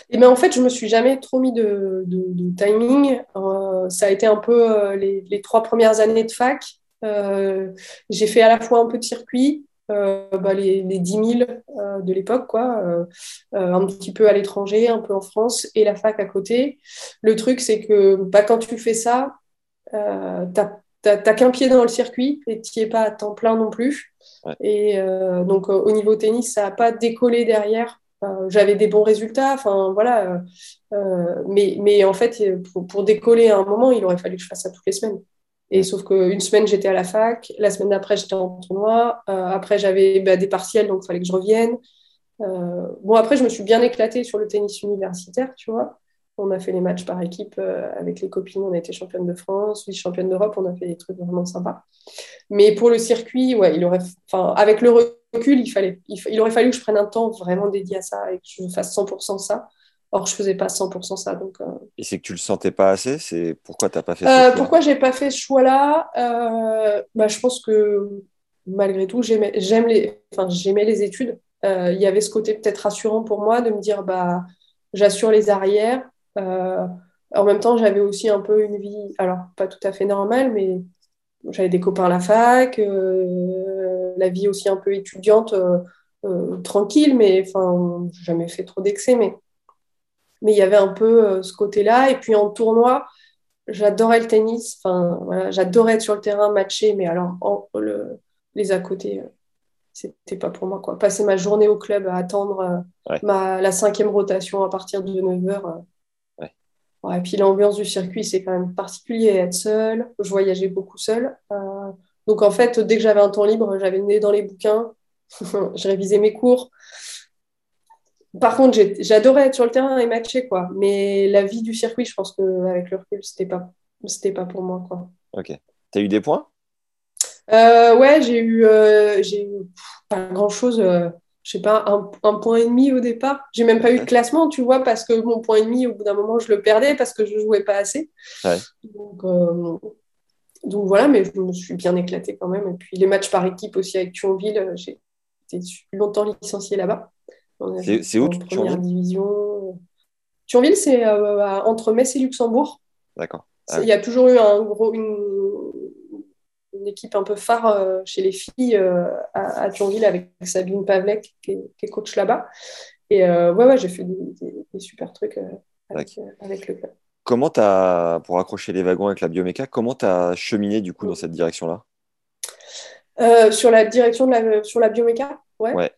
Speaker 6: Et ben, En fait, je ne me suis jamais trop mis de, timing. Euh, ça a été un peu les, trois premières années de fac. Euh, j'ai fait à la fois un peu de circuit, euh, bah, les, les 10 000 euh, de l'époque, quoi, un petit peu à l'étranger, un peu en France, et la fac à côté. Le truc, c'est que bah, quand tu fais ça, t'as qu'un pied dans le circuit et tu n'y es pas à temps plein non plus.
Speaker 5: Ouais.
Speaker 6: Et donc, au niveau tennis, ça n'a pas décollé derrière. J'avais des bons résultats, enfin voilà. mais, mais en fait, pour, pour décoller à un moment, il aurait fallu que je fasse ça toutes les semaines. Et sauf qu'une semaine, j'étais à la fac, la semaine d'après, j'étais en tournoi. Euh, après, j'avais bah, des partiels, donc il fallait que je revienne. Euh, bon, après, je me suis bien éclatée sur le tennis universitaire, tu vois. On a fait les matchs par équipe euh, avec les copines, on a été championne de France, vice-championne d'Europe, on a fait des trucs vraiment sympas. Mais pour le circuit, ouais, il aurait, enfin, avec le recul, il, fallait, il, il aurait fallu que je prenne un temps vraiment dédié à ça et que je fasse 100% ça. Or, je faisais pas 100% ça. Donc, euh...
Speaker 5: Et c'est que tu le sentais pas assez? C'est pourquoi tu n'as pas fait
Speaker 6: euh, Pourquoi j'ai pas fait ce choix-là? Euh, bah, Je pense que malgré tout, j'aimais les... Enfin, les études. Il y avait ce côté peut-être rassurant pour moi de me dire bah, j'assure les arrières. Euh, en même temps, j'avais aussi un peu une vie, alors pas tout à fait normale, mais j'avais des copains à la fac, euh, la vie aussi un peu étudiante, tranquille, mais enfin, jamais fait trop d'excès, mais mais il y avait un peu euh, ce côté-là. Et puis en tournoi, j'adorais le tennis. Enfin, voilà, j'adorais être sur le terrain, matcher, mais alors en, le, les à côté, euh, c'était pas pour moi. Quoi. Passer ma journée au club à attendre euh,
Speaker 5: ouais.
Speaker 6: ma, la cinquième rotation à partir de 9h.
Speaker 5: Ouais.
Speaker 6: Ouais, et puis l'ambiance du circuit, c'est quand même particulier être seul. Je voyageais beaucoup seul. Euh, donc en fait, dès que j'avais un temps libre, j'avais le nez dans les bouquins. je révisais mes cours. Par contre, j'adorais être sur le terrain et matcher, quoi. Mais la vie du circuit, je pense qu'avec le recul, c'était pas, c'était pas pour moi, quoi.
Speaker 5: Ok. T'as eu des points?
Speaker 6: Euh, Ouais, j'ai eu, euh, j'ai eu pas grand chose. Euh, je sais pas, un, un, point et demi au départ. J'ai même pas eu de classement, tu vois, parce que mon point et demi, au bout d'un moment, je le perdais parce que je jouais pas assez.
Speaker 5: Ouais.
Speaker 6: Donc, euh, donc voilà, mais je me suis bien éclatée quand même. Et puis les matchs par équipe aussi avec Thionville, j'ai été longtemps licenciée là-bas.
Speaker 5: C'est où
Speaker 6: Première division. Thionville, c'est euh, entre Metz et Luxembourg.
Speaker 5: D'accord.
Speaker 6: Il y a toujours eu un gros, une, une équipe un peu phare euh, chez les filles euh, à, à, Thionville avec Sabine Pavlek qui est, qui est coach là-bas. Et euh, ouais, ouais, j'ai fait des, des, des, super trucs avec, avec, le club.
Speaker 5: Comment tu as, pour accrocher les wagons avec la bioméca, comment tu as cheminé du coup dans cette direction-là?
Speaker 6: Sur la direction de la, sur la bioméca
Speaker 5: Ouais. ouais.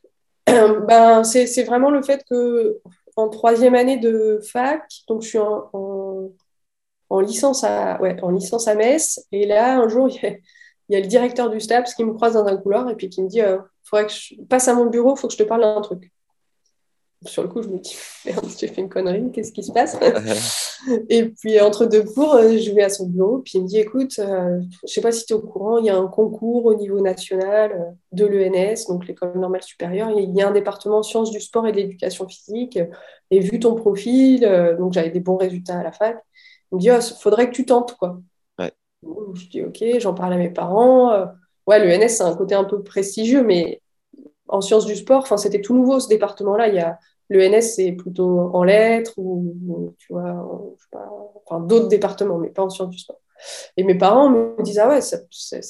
Speaker 6: ben, c'est vraiment le fait que en troisième année de fac, donc je suis en, en, licence, à, ouais, en licence à Metz. Et là, un jour, il y, a, le directeur du STAPS qui me croise dans un couloir et puis qui me dit euh, faudrait que je passe à mon bureau, il faut que je te parle d'un truc sur le coup, je me dis, merde, j'ai fait une connerie, qu'est-ce qui se passe? Et puis, entre deux cours, euh, je vais à son bureau, puis il me dit, écoute, euh, je ne sais pas si tu es au courant, il y a un concours au niveau national euh, de l'ENS, donc l'école normale supérieure, il y a un département sciences du sport et de l'éducation physique, et vu ton profil, donc j'avais des bons résultats à la fac, il me dit, il oh, faudrait que tu tentes, quoi. Je dis, ok, j'en parle à mes parents. ouais, l'ENS, c'est un côté un peu prestigieux, mais en sciences du sport, c'était tout nouveau ce département-là. Il y a L'ENS, c'est plutôt en lettres ou, tu vois, enfin, d'autres départements, mais pas en sciences du sport. Et mes parents me disent, ah ouais, ça,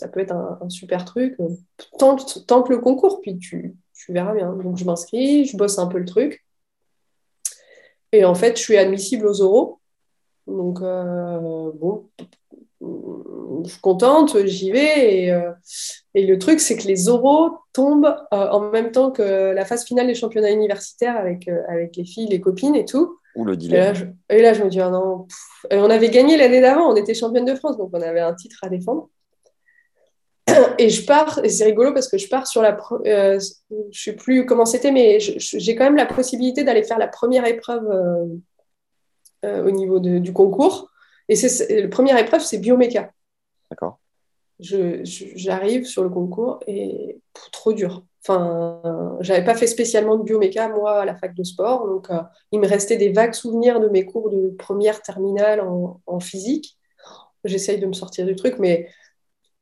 Speaker 6: peut être un, super truc, tente, tente, le concours, puis tu, tu verras bien. Donc je m'inscris, je bosse un peu le truc. Et en fait, je suis admissible aux oraux. Donc, euh, bon, je suis contente, j'y vais. Et, euh, et, le truc, c'est que les oraux tombent euh, en même temps que la phase finale des championnats universitaires avec, euh, avec les filles, les copines et tout.
Speaker 5: Ou le
Speaker 6: dilemme. Et là, je, me dis, ah non. on avait gagné l'année d'avant, on était championne de France, donc on avait un titre à défendre. Et je pars, et c'est rigolo parce que je pars sur la. je sais plus comment c'était, mais j'ai quand même la possibilité d'aller faire la première épreuve au niveau de, du concours. Et c'est, la première épreuve, c'est bioméca.
Speaker 5: D'accord.
Speaker 6: j'arrive sur le concours et trop dur. Enfin, j'avais pas fait spécialement de bioméca, moi, à la fac de sport. Donc, euh, il me restait des vagues souvenirs de mes cours de première terminale en, physique. J'essaye de me sortir du truc, mais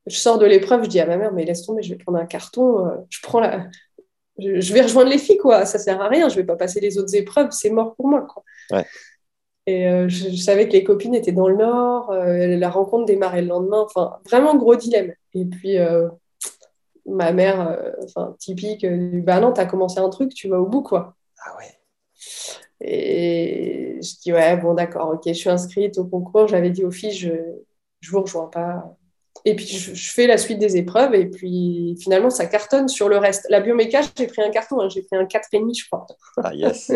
Speaker 6: je sors de l'épreuve, je dis à ma mère, mais laisse tomber, je vais prendre un carton, euh, je prends la... Je, vais rejoindre les filles, quoi. Ça sert à rien, je vais pas passer les autres épreuves, c'est mort pour moi, quoi.
Speaker 5: Ouais.
Speaker 6: Et euh, je, savais que les copines étaient dans le Nord, euh, la rencontre démarrait le lendemain, enfin, vraiment gros dilemme. Et puis, euh, ma mère, enfin, typique, bah non, t'as commencé un truc, tu vas au bout, quoi.
Speaker 5: Ah ouais.
Speaker 6: Et je dis, ouais, bon, d'accord, ok, je suis inscrite au concours, j'avais dit aux filles, je, je vous rejoins pas, et puis, je, fais la suite des épreuves. Et puis, finalement, ça cartonne sur le reste. La bioméca, j'ai pris un carton. Hein, j'ai pris un 4,5, je crois.
Speaker 5: Ah, yes.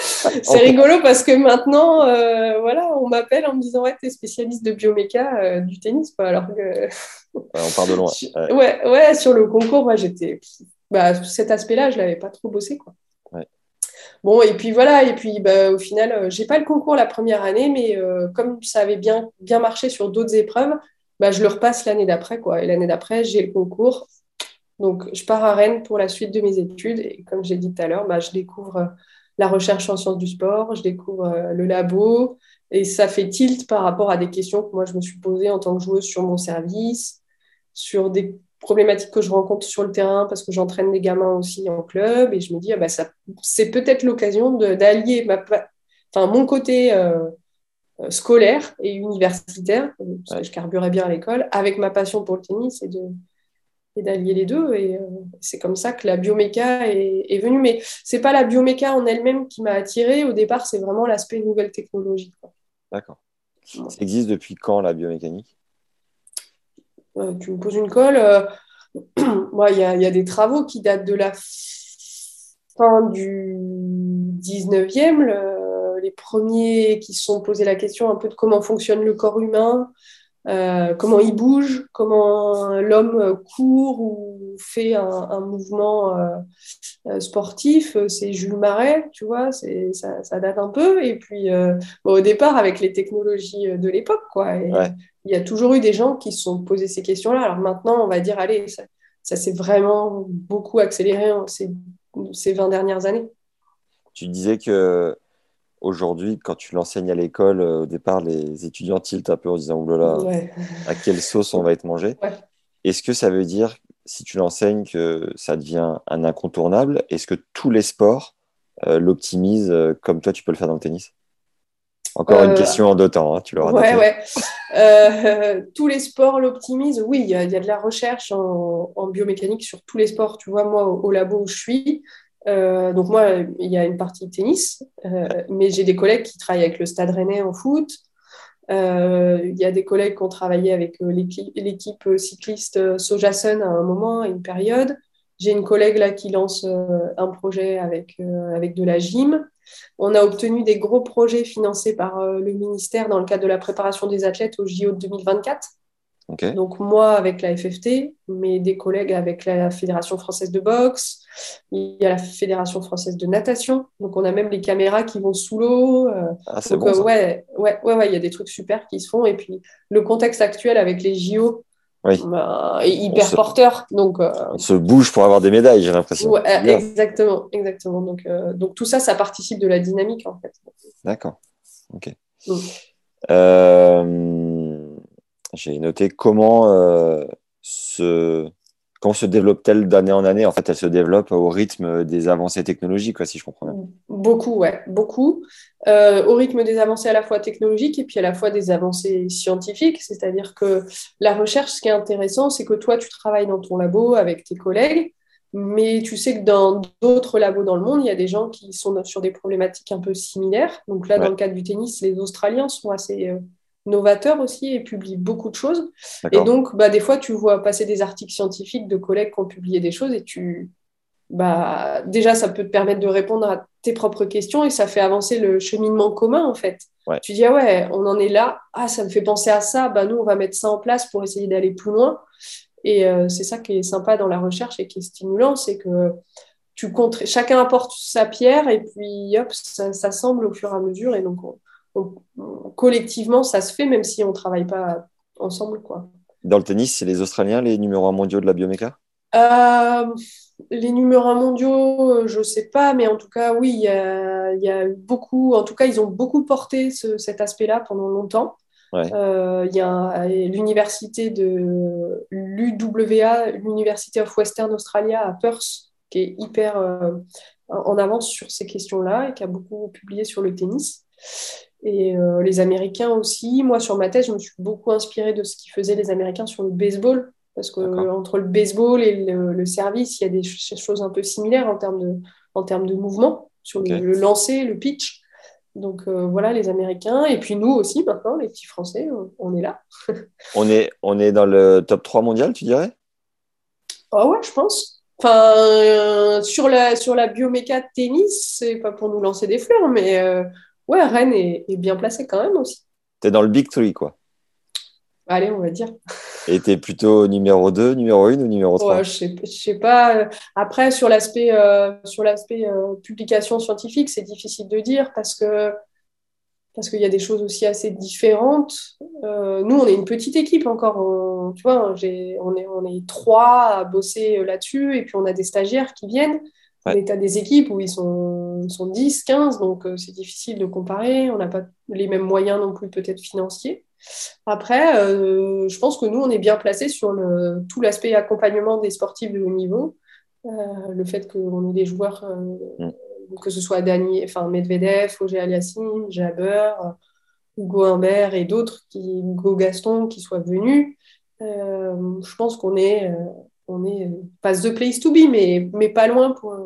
Speaker 6: c'est rigolo parce que maintenant, euh, voilà, on m'appelle en me disant Ouais, t'es spécialiste de bioméca euh, du tennis. Quoi, alors que...
Speaker 5: on part de loin.
Speaker 6: Ouais, ouais, sur le concours, moi, j'étais. Bah, cet aspect-là, je l'avais pas trop bossé. Quoi. Bon, et puis voilà, et puis bah, au final, euh, j'ai pas le concours la première année, mais comme ça avait bien, bien marché sur d'autres épreuves, bah, je le repasse l'année d'après. Quoi. Et l'année d'après, j'ai le concours. Donc, je pars à Rennes pour la suite de mes études. Et comme j'ai dit tout à l'heure, bah, je découvre euh, la recherche en sciences du sport, je découvre euh, le labo. Et ça fait tilt par rapport à des questions que moi, je me suis posées en tant que joueuse sur mon service, sur des problématiques que je rencontre sur le terrain parce que j'entraîne des gamins aussi en club. Et je me dis, ah bah, ça, c'est peut-être l'occasion d'allier ma, enfin, mon côté... Euh, scolaire et universitaire, parce que je carburais bien à l'école, avec ma passion pour le tennis et de d'allier les deux. Et euh, c'est comme ça que la bioméca est, venue. Mais c'est pas la bioméca en elle-même qui m'a attirée. Au départ, c'est vraiment l'aspect nouvelle technologie.
Speaker 5: D'accord. Ça existe depuis quand la biomécanique?
Speaker 6: Euh, Tu me poses une colle. Il y, a des travaux qui datent de la fin du 19e les premiers qui se sont posés la question un peu de comment fonctionne le corps humain, euh, comment il bouge, comment l'homme court ou fait un, mouvement euh, euh, sportif. C'est Jules Marais, tu vois, ça, ça, date un peu. Et puis, au départ, avec les technologies de l'époque, quoi. Il y a toujours eu des gens qui se sont posés ces questions-là. Alors maintenant, on va dire, allez, ça, s'est vraiment beaucoup accéléré ces, ces 20 dernières années.
Speaker 5: Tu disais que aujourd'hui, quand tu l'enseignes à l'école, euh, au départ, les étudiants tiltent un peu en disant Oulala, à quelle sauce on va être mangé Est-ce que ça veut dire, si tu l'enseignes, que ça devient un incontournable? Est-ce que tous les sports euh, l'optimisent euh, comme toi, tu peux le faire dans le tennis? Encore une question en deux temps, hein, tu l'auras
Speaker 6: ouais, ouais. tous les sports l'optimisent. Oui, il y, a de la recherche en, biomécanique sur tous les sports. Tu vois, moi, au labo où je suis, euh, donc moi, il y a une partie de tennis, euh, mais j'ai des collègues qui travaillent avec le Stade Rennais en foot. Euh, il y a des collègues qui ont travaillé avec l'équipe cycliste Sojasun à un moment, à une période. J'ai une collègue là qui lance un projet avec, avec de la gym. On a obtenu des gros projets financés par le ministère dans le cadre de la préparation des athlètes au JO de 2024. Donc moi avec la FFT, mais des collègues avec la Fédération française de boxe, il y a la Fédération française de natation. Donc on a même les caméras qui vont sous l'eau. Euh.
Speaker 5: Ah, c'est bon, euh,
Speaker 6: ouais, ouais, ouais, il y a des trucs super qui se font. Et puis le contexte actuel avec les JO bah, est hyper porteur. Donc
Speaker 5: euh, on se bouge pour avoir des médailles, j'ai l'impression.
Speaker 6: exactement, exactement. Donc donc tout ça, ça participe de la dynamique en fait.
Speaker 5: D'accord. Ok. Mm j'ai noté comment euh, se comment se développe-t-elle d'année en année? En fait, elle se développe au rythme des avancées technologiques, quoi, si je comprends bien.
Speaker 6: Beaucoup, ouais, beaucoup. Euh, au rythme des avancées à la fois technologiques et puis à la fois des avancées scientifiques. C'est-à-dire que la recherche, ce qui est intéressant, c'est que toi, tu travailles dans ton labo avec tes collègues, mais tu sais que dans d'autres labos dans le monde, il y a des gens qui sont sur des problématiques un peu similaires. Donc là, dans le cadre du tennis, les Australiens sont assez euh, novateur aussi et publie beaucoup de choses. Et donc, bah, des fois, tu vois passer des articles scientifiques de collègues qui ont publié des choses et tu. Bah, déjà, ça peut te permettre de répondre à tes propres questions et ça fait avancer le cheminement commun, en fait. Tu dis, ah ouais, on en est là. Ah, ça me fait penser à ça. Bah, nous, on va mettre ça en place pour essayer d'aller plus loin. Et euh, c'est ça qui est sympa dans la recherche et qui est stimulant, c'est que tu comptes, chacun apporte sa pierre et puis hop, ça, ça semble au fur et à mesure. Et donc, on, collectivement, ça se fait, même si on ne travaille pas ensemble. Quoi.
Speaker 5: Dans le tennis, c'est les Australiens, les numéros 1 mondiaux de la bioméca?
Speaker 6: Euh, Les numéros 1 mondiaux, euh, je ne sais pas, mais en tout cas, oui, il y a, beaucoup, en tout cas, ils ont beaucoup porté cet aspect-là pendant longtemps. Euh, il y a l'université de l'UWA, l'Université of Western Australia à Perth, qui est hyper en avance sur ces questions-là et qui a beaucoup publié sur le tennis et euh, les Américains aussi. Moi, sur ma thèse, je me suis beaucoup inspirée de ce qu'ils faisaient les Américains sur le baseball, parce que entre le baseball et le, service, il y a des choses un peu similaires en termes de, en termes de mouvement, sur le, lancer, le pitch. Donc euh, voilà, les Américains. Et puis nous aussi, maintenant, les petits Français, on, est là.
Speaker 5: on, est, on est dans le top 3 mondial, tu dirais?
Speaker 6: Ah ouais, je pense. Enfin, euh, sur, la, sur la bioméca tennis, c'est pas pour nous lancer des fleurs, mais ouais, Rennes est, bien placé quand même aussi.
Speaker 5: Tu es dans le Big Three, quoi.
Speaker 6: Allez, on va dire.
Speaker 5: Et tu es plutôt numéro 2, numéro 1 ou numéro 3
Speaker 6: Je ne sais, pas. Après, sur l'aspect euh, sur l'aspect euh, publication scientifique, c'est difficile de dire parce que parce qu'il y a des choses aussi assez différentes. Euh, nous, on est une petite équipe encore. tu vois, on est, on est trois à bosser là-dessus et puis on a des stagiaires qui viennent. Mais des équipes où ils sont, sont 10, 15, donc euh, c'est difficile de comparer. On n'a pas les mêmes moyens non plus, peut-être financiers. Après, euh, je pense que nous, on est bien placé sur le, tout l'aspect accompagnement des sportifs de haut niveau. Euh, le fait qu'on ait des joueurs, mm. que ce soit Dani, enfin Medvedev, Auger Aliassime, Jabber, Hugo Humbert et d'autres, Hugo Gaston, qui soient venus. je pense qu'on est on est pas the place to be, mais, mais pas loin pour,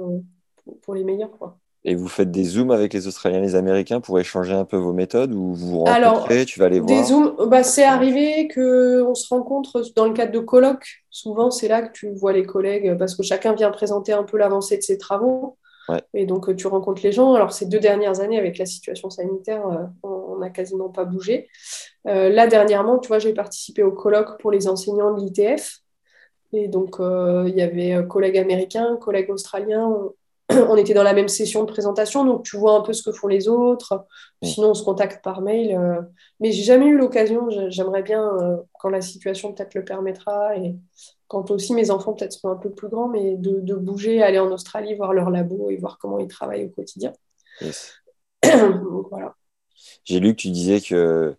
Speaker 6: pour, les meilleurs. Quoi.
Speaker 5: Et vous faites des zooms avec les Australiens et les Américains pour échanger un peu vos méthodes ou vous vous rencontrez, Alors, tu vas les voir
Speaker 6: des zooms, bah, C'est arrivé qu'on se rencontre dans le cadre de colloques. Souvent, c'est là que tu vois les collègues parce que chacun vient présenter un peu l'avancée de ses travaux. Et donc, tu rencontres les gens. Alors, ces deux dernières années, avec la situation sanitaire, euh, on n'a quasiment pas bougé. Euh, là, dernièrement, tu vois, j'ai participé au colloque pour les enseignants de l'ITF. Et donc, euh, il y avait euh, collègues américains, collègues australiens. On, était dans la même session de présentation, donc tu vois un peu ce que font les autres. Sinon, on se contacte par mail. Euh. mais j'ai jamais eu l'occasion. J'aimerais bien, quand la situation peut-être le permettra, et quand aussi mes enfants peut-être seront un peu plus grands, mais de, bouger, aller en Australie, voir leur labo et voir comment ils travaillent au quotidien.
Speaker 5: voilà. J'ai lu que tu disais que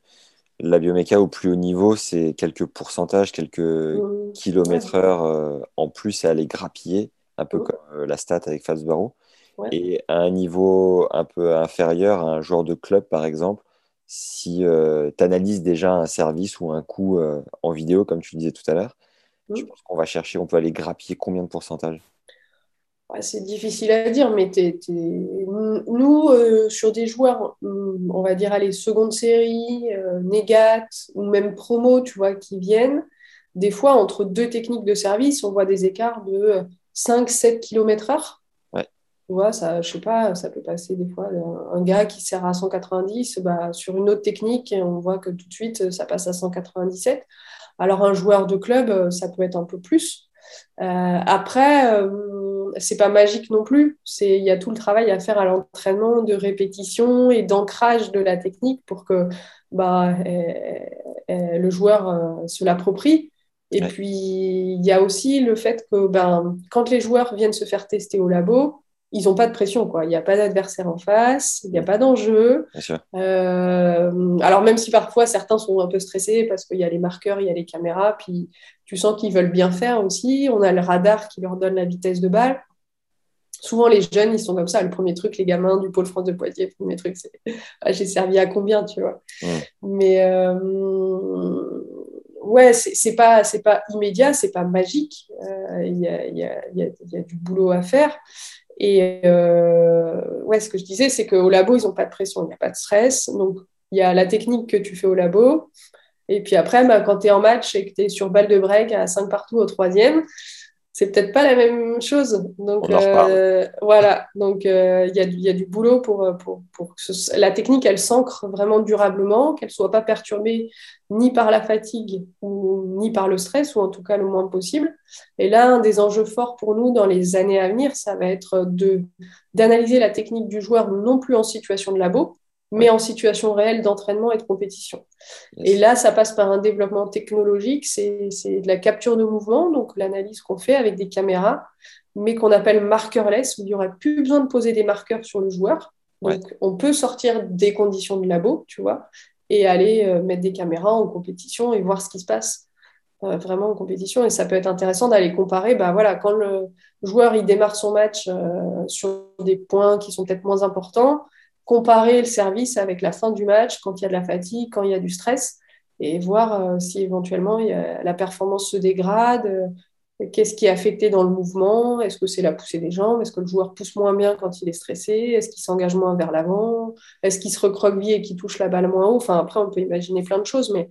Speaker 5: la bioméca au plus haut niveau, c'est quelques pourcentages, quelques mmh. kilomètres heure euh, en plus à aller grappiller, un peu mmh. comme euh, la stat avec Fabs Barreau. Et à un niveau un peu inférieur, à un joueur de club par exemple, si euh, tu analyses déjà un service ou un coup en vidéo, comme tu disais tout à l'heure, je mmh. pense qu'on va chercher, on peut aller grappiller combien de pourcentage
Speaker 6: c'est difficile à dire, mais nous, euh, sur des joueurs, on va dire, les seconde série, euh, négat ou même promo, tu vois, qui viennent, des fois, entre deux techniques de service, on voit des écarts de 5-7 km/h. Tu vois, ça, je sais pas, ça peut passer des fois un, gars qui sert à 190, bah, sur une autre technique, on voit que tout de suite, ça passe à 197. Alors, un joueur de club, ça peut être un peu plus. Euh, après, euh, c'est pas magique non plus. Il y a tout le travail à faire à l'entraînement de répétition et d'ancrage de la technique pour que bah, le joueur se l'approprie. Et puis, il y a aussi le fait que ben, quand les joueurs viennent se faire tester au labo, ils n'ont pas de pression. Quoi. Il n'y a pas d'adversaire en face, il n'y a pas d'enjeu. Euh, alors, même si parfois certains sont un peu stressés parce qu'il y a les marqueurs, il y a les caméras, puis tu sens qu'ils veulent bien faire aussi. On a le radar qui leur donne la vitesse de balle. Souvent, les jeunes, ils sont comme ça. Le premier truc, les gamins du Pôle France de Poitiers, le premier truc, c'est ah, j'ai servi à combien, tu vois. Mais. Euh, ouais, c'est pas, pas immédiat, c'est pas magique. Euh, il y, a, y, a, y, a, du boulot à faire. Et euh, ouais, ce que je disais, c'est qu'au labo, ils n'ont pas de pression, il n'y a pas de stress. Donc, il y a la technique que tu fais au labo. Et puis après, bah, quand tu es en match et que tu es sur balle de break à 5 partout au troisième, c'est peut-être pas la même chose. Donc euh, voilà, donc euh, il y, a du boulot pour, pour, pour que la technique, elle s'ancre vraiment durablement, qu'elle soit pas perturbée ni par la fatigue ou, ni par le stress, ou en tout cas le moins possible. Et là, un des enjeux forts pour nous dans les années à venir, ça va être d'analyser la technique du joueur non plus en situation de labo, mais en situation réelle d'entraînement et de compétition. Et là, ça passe par un développement technologique, c'est de la capture de mouvement, donc l'analyse qu'on fait avec des caméras, mais qu'on appelle markerless, où il n'y aura plus besoin de poser des marqueurs sur le joueur. Donc, on peut sortir des conditions de labo, tu vois, et aller euh, mettre des caméras en compétition et voir ce qui se passe euh, vraiment en compétition. Et ça peut être intéressant d'aller comparer, bah, voilà, quand le joueur il démarre son match euh, sur des points qui sont peut-être moins importants, comparer le service avec la fin du match, quand il y a de la fatigue, quand il y a du stress, et voir euh, si éventuellement la performance se dégrade, euh, qu'est-ce qui est affecté dans le mouvement, est-ce que c'est la poussée des jambes, est-ce que le joueur pousse moins bien quand il est stressé, est-ce qu'il s'engage moins vers l'avant, est-ce qu'il se recroqueville et qu'il touche la balle moins haut, enfin après on peut imaginer plein de choses, mais,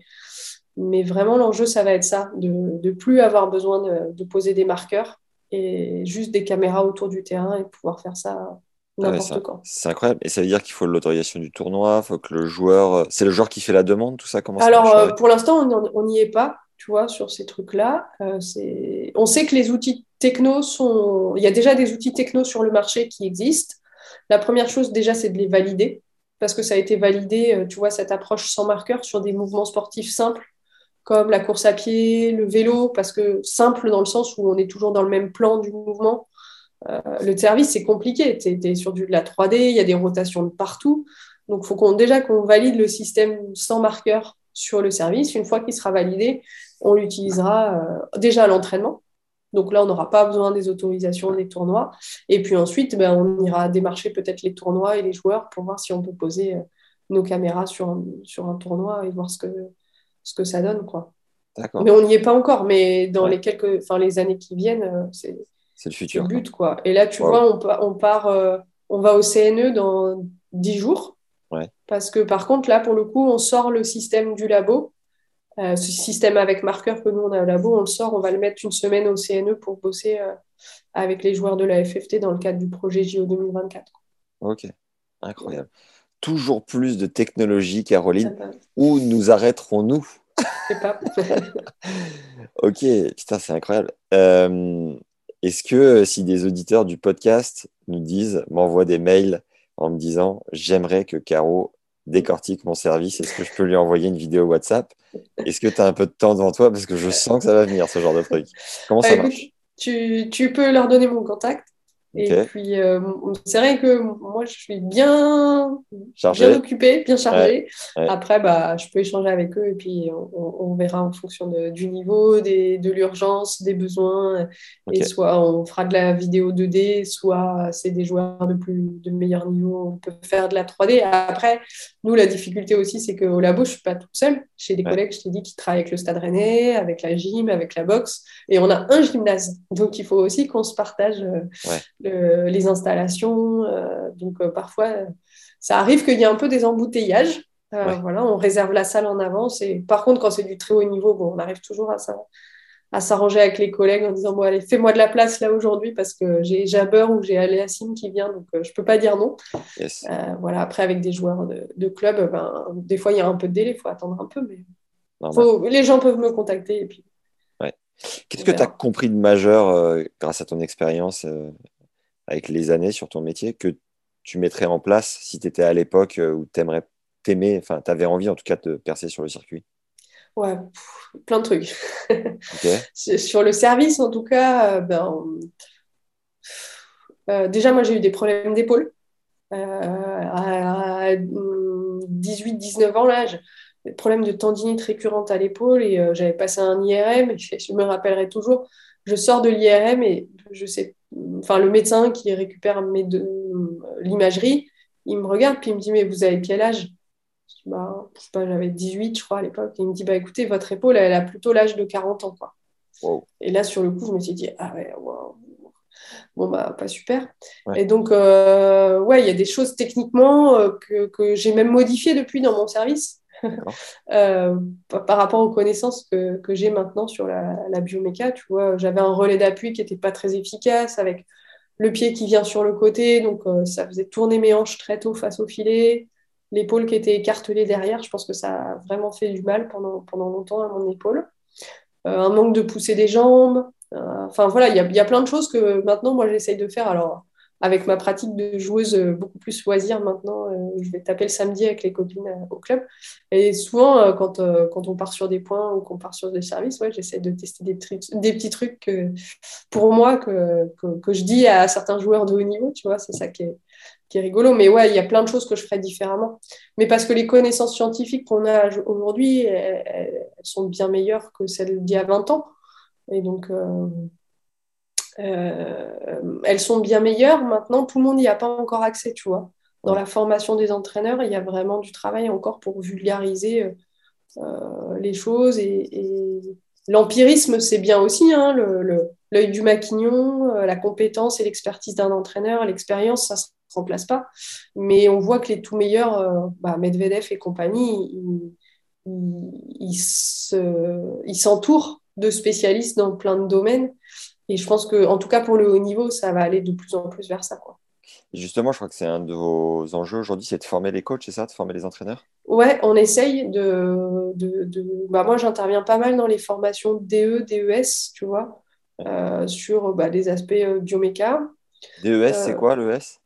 Speaker 6: vraiment l'enjeu ça va être ça, de ne plus avoir besoin de, de poser des marqueurs et juste des caméras autour du terrain et pouvoir faire ça
Speaker 5: c'est incroyable. Et ça veut dire qu'il faut l'autorisation du tournoi, faut que le joueur. Euh, c'est le joueur qui fait la demande, tout ça? Comment
Speaker 6: Alors, euh, pour l'instant, on n'y est pas, tu vois, sur ces trucs-là. Euh, on sait que les outils techno sont. Il y a déjà des outils techno sur le marché qui existent. La première chose, déjà, c'est de les valider, parce que ça a été validé, tu vois, cette approche sans marqueur sur des mouvements sportifs simples, comme la course à pied, le vélo, parce que simple dans le sens où on est toujours dans le même plan du mouvement euh, le service, c'est compliqué. Tu es, sur du, de la 3D, il y a des rotations de partout. Donc, il faut qu'on, déjà qu'on valide le système sans marqueur sur le service. Une fois qu'il sera validé, on l'utilisera euh, déjà à l'entraînement. Donc là, on n'aura pas besoin des autorisations des tournois. Et puis ensuite, ben, on ira démarcher peut-être les tournois et les joueurs pour voir si on peut poser euh, nos caméras sur un, sur un tournoi et voir ce que, ce que ça donne. Quoi. Mais on n'y est pas encore. Mais dans les, quelques, enfin, les années qui viennent, c'est
Speaker 5: c'est le futur.
Speaker 6: but, quoi. Et là, tu vois, on, part, euh, on va au CNE dans 10 jours. Parce que par contre, là, pour le coup, on sort le système du labo. Euh, ce système avec marqueur que nous, on a au labo, on le sort, on va le mettre une semaine au CNE pour bosser euh, avec les joueurs de la FFT dans le cadre du projet JO 2024.
Speaker 5: Ok, incroyable. Toujours plus de technologie, Caroline. Où nous arrêterons-nous?
Speaker 6: Pas.
Speaker 5: ok, putain, c'est incroyable. Est-ce que euh, si des auditeurs du podcast nous disent, m'envoient des mails en me disant j'aimerais que Caro décortique mon service, est-ce que je peux lui envoyer une vidéo WhatsApp? Est-ce que tu as un peu de temps devant toi? Parce que je sens que ça va venir, ce genre de truc. Comment ça marche?
Speaker 6: tu, tu, peux leur donner mon contact. Et puis, euh, c'est vrai que moi, je suis bien, bien occupée, bien chargée. Après, bah, je peux échanger avec eux et puis on, verra en fonction du niveau, des, de l'urgence, des besoins. Et soit on fera de la vidéo 2D, soit c'est des joueurs de, plus, de meilleur niveau, on peut faire de la 3D. Après, nous, la difficulté aussi, c'est qu'au labo, je ne suis pas toute seule. J'ai des collègues, je t'ai dit, qui travaillent avec le Stade Rennais, avec la gym, avec la boxe. Et on a un gymnase. Donc, il faut aussi qu'on se partage. Euh, les installations. Euh, donc euh, parfois, ça arrive qu'il y ait un peu des embouteillages. Euh, voilà, on réserve la salle en avance. Et par contre, quand c'est du très haut niveau, bon, on arrive toujours à, à s'arranger avec les collègues en disant bon allez fais-moi de la place là aujourd'hui parce que j'ai Jabber ou j'ai Aléassine qui vient donc je peux pas dire non voilà après avec des joueurs de, de club ben, des fois il y a un peu de délai il faut attendre un peu mais les gens peuvent me contacter et puis
Speaker 5: Qu'est-ce que tu as compris de majeur euh, grâce à ton expérience euh, avec les années sur ton métier que tu mettrais en place si tu étais à l'époque euh, où tu aimerais t'aimer, enfin tu avais envie en tout cas de percer sur le circuit?
Speaker 6: Ouais, plein de trucs. sur le service en tout cas, ben, déjà moi j'ai eu des problèmes d'épaule. à 18-19 ans là, problème de tendinite récurrente à l'épaule et euh, j'avais passé un IRM et je, me rappellerai toujours je sors de l'IRM et je sais enfin le médecin qui récupère l'imagerie il me regarde puis il me dit mais vous avez quel âge? Je, bah, sais pas j'avais 18 je crois à l'époque. Il me dit bah écoutez votre épaule elle a plutôt l'âge de 40 ans quoi. Et là sur le coup je me suis dit ah ouais bon bah pas super. Et donc euh, ouais il y a des choses techniquement euh, que, que j'ai même modifiées depuis dans mon service euh, par rapport aux connaissances que, que j'ai maintenant sur la, la bioméca, tu vois, j'avais un relais d'appui qui n'était pas très efficace avec le pied qui vient sur le côté, donc euh, ça faisait tourner mes hanches très tôt face au filet, l'épaule qui était écartelée derrière, je pense que ça a vraiment fait du mal pendant, pendant longtemps à mon épaule. Euh, un manque de pousser des jambes, enfin voilà, il y a, y a, plein de choses que maintenant moi j'essaye de faire. Alors avec ma pratique de joueuse euh, beaucoup plus loisir maintenant, euh, je vais taper le samedi avec les copines euh, au club. Et souvent, quand, quand on part sur des points ou qu'on part sur des services, ouais, j'essaie de tester des, petits trucs que, pour moi que, que, je dis à certains joueurs de haut niveau, tu vois, c'est ça qui est, qui est rigolo. Mais ouais, il y a plein de choses que je ferais différemment. Mais parce que les connaissances scientifiques qu'on a aujourd'hui, elles, sont bien meilleures que celles d'il y a 20 ans. Et donc, elles sont bien meilleures. Maintenant, tout le monde n'y a pas encore accès, tu vois. Dans la formation des entraîneurs, il y a vraiment du travail encore pour vulgariser euh, euh, les choses. Et, l'empirisme, c'est bien aussi, hein, l'œil du maquignon, la compétence et l'expertise d'un entraîneur, l'expérience, ça ne se remplace pas. Mais on voit que les tout meilleurs, bah, Medvedev et compagnie, ils s'entourent de spécialistes dans plein de domaines. Et je pense que, en tout cas pour le haut niveau, ça va aller de plus en plus vers ça. Quoi.
Speaker 5: justement, je crois que c'est un de vos enjeux aujourd'hui, c'est de former les coachs, c'est ça, de former les entraîneurs?
Speaker 6: Ouais, on essaye de. de, Bah, moi, j'interviens pas mal dans les formations DE, DES, tu vois, euh, sur bah, des aspects euh, bioméca.
Speaker 5: DES, c'est euh, quoi l'ES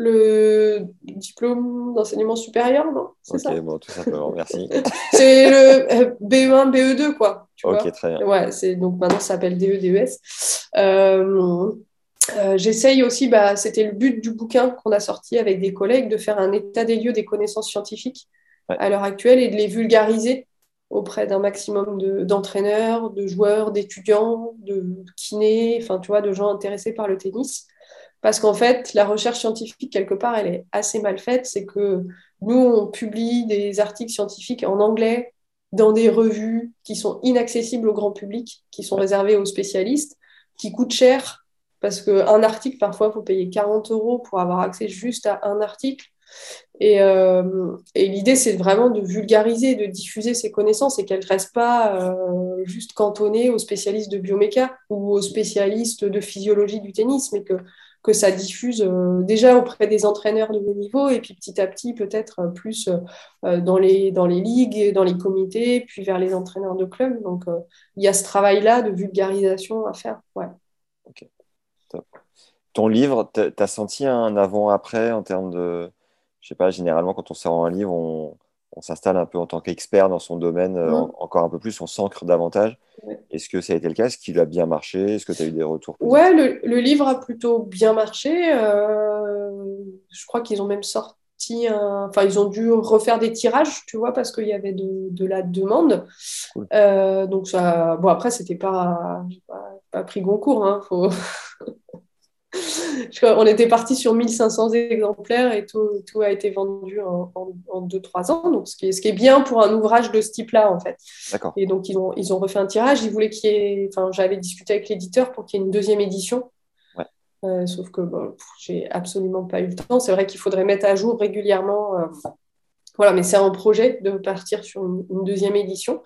Speaker 6: le diplôme d'enseignement supérieur, non?
Speaker 5: Ok, bon, tout simplement, merci.
Speaker 6: c'est le BE1, BE2, quoi.
Speaker 5: ok, très bien.
Speaker 6: Ouais, donc maintenant ça s'appelle DE, DES. Euh, euh, j'essaye aussi, bah, c'était le but du bouquin qu'on a sorti avec des collègues, de faire un état des lieux des connaissances scientifiques à l'heure actuelle et de les vulgariser auprès d'un maximum de, d'entraîneurs, de joueurs, d'étudiants, de kinés, enfin, tu vois, de gens intéressés par le tennis. Parce qu'en fait, la recherche scientifique, quelque part, elle est assez mal faite. C'est que nous, on publie des articles scientifiques en anglais dans des revues qui sont inaccessibles au grand public, qui sont réservées aux spécialistes, qui coûtent cher. Parce qu'un article, parfois, il faut payer 40 euros pour avoir accès juste à un article. Et, euh, l'idée, c'est vraiment de vulgariser, de diffuser ces connaissances et qu'elles ne restent pas euh, juste cantonnées aux spécialistes de bioméca ou aux spécialistes de physiologie du tennis, mais que que ça diffuse euh, déjà auprès des entraîneurs de haut niveau et puis petit à petit peut-être euh, plus euh, dans, les, dans les ligues, dans les comités, puis vers les entraîneurs de club. Donc il y a ce travail-là de vulgarisation à faire. Ouais.
Speaker 5: Ton livre, tu as senti un avant-après en termes de. Je sais pas, généralement quand on sort un livre, on, on s'installe un peu en tant qu'expert dans son domaine, euh, encore un peu plus, on s'ancre davantage. Est-ce que ça a été le cas? Est-ce qu'il a bien marché? Est-ce que tu as eu des retours
Speaker 6: Ouais, le, livre a plutôt bien marché. Euh, je crois qu'ils ont même sorti un... Enfin, ils ont dû refaire des tirages, tu vois, parce qu'il y avait de, la demande. Euh, donc, ça... Bon, après, c'était pas... pas, pas pris Goncourt, hein, faut... on était parti sur 1500 exemplaires et tout, tout a été vendu en, 2-3 ans. Donc, ce qui, est, ce qui est bien pour un ouvrage de ce type-là, en fait. Et donc, ils ont, ils ont refait un tirage. Ils voulaient qu'il y ait. Enfin, j'avais discuté avec l'éditeur pour qu'il y ait une deuxième édition. Euh, sauf que bon, j'ai absolument pas eu le temps. C'est vrai qu'il faudrait mettre à jour régulièrement. Euh, voilà, mais c'est un projet de partir sur une, deuxième édition.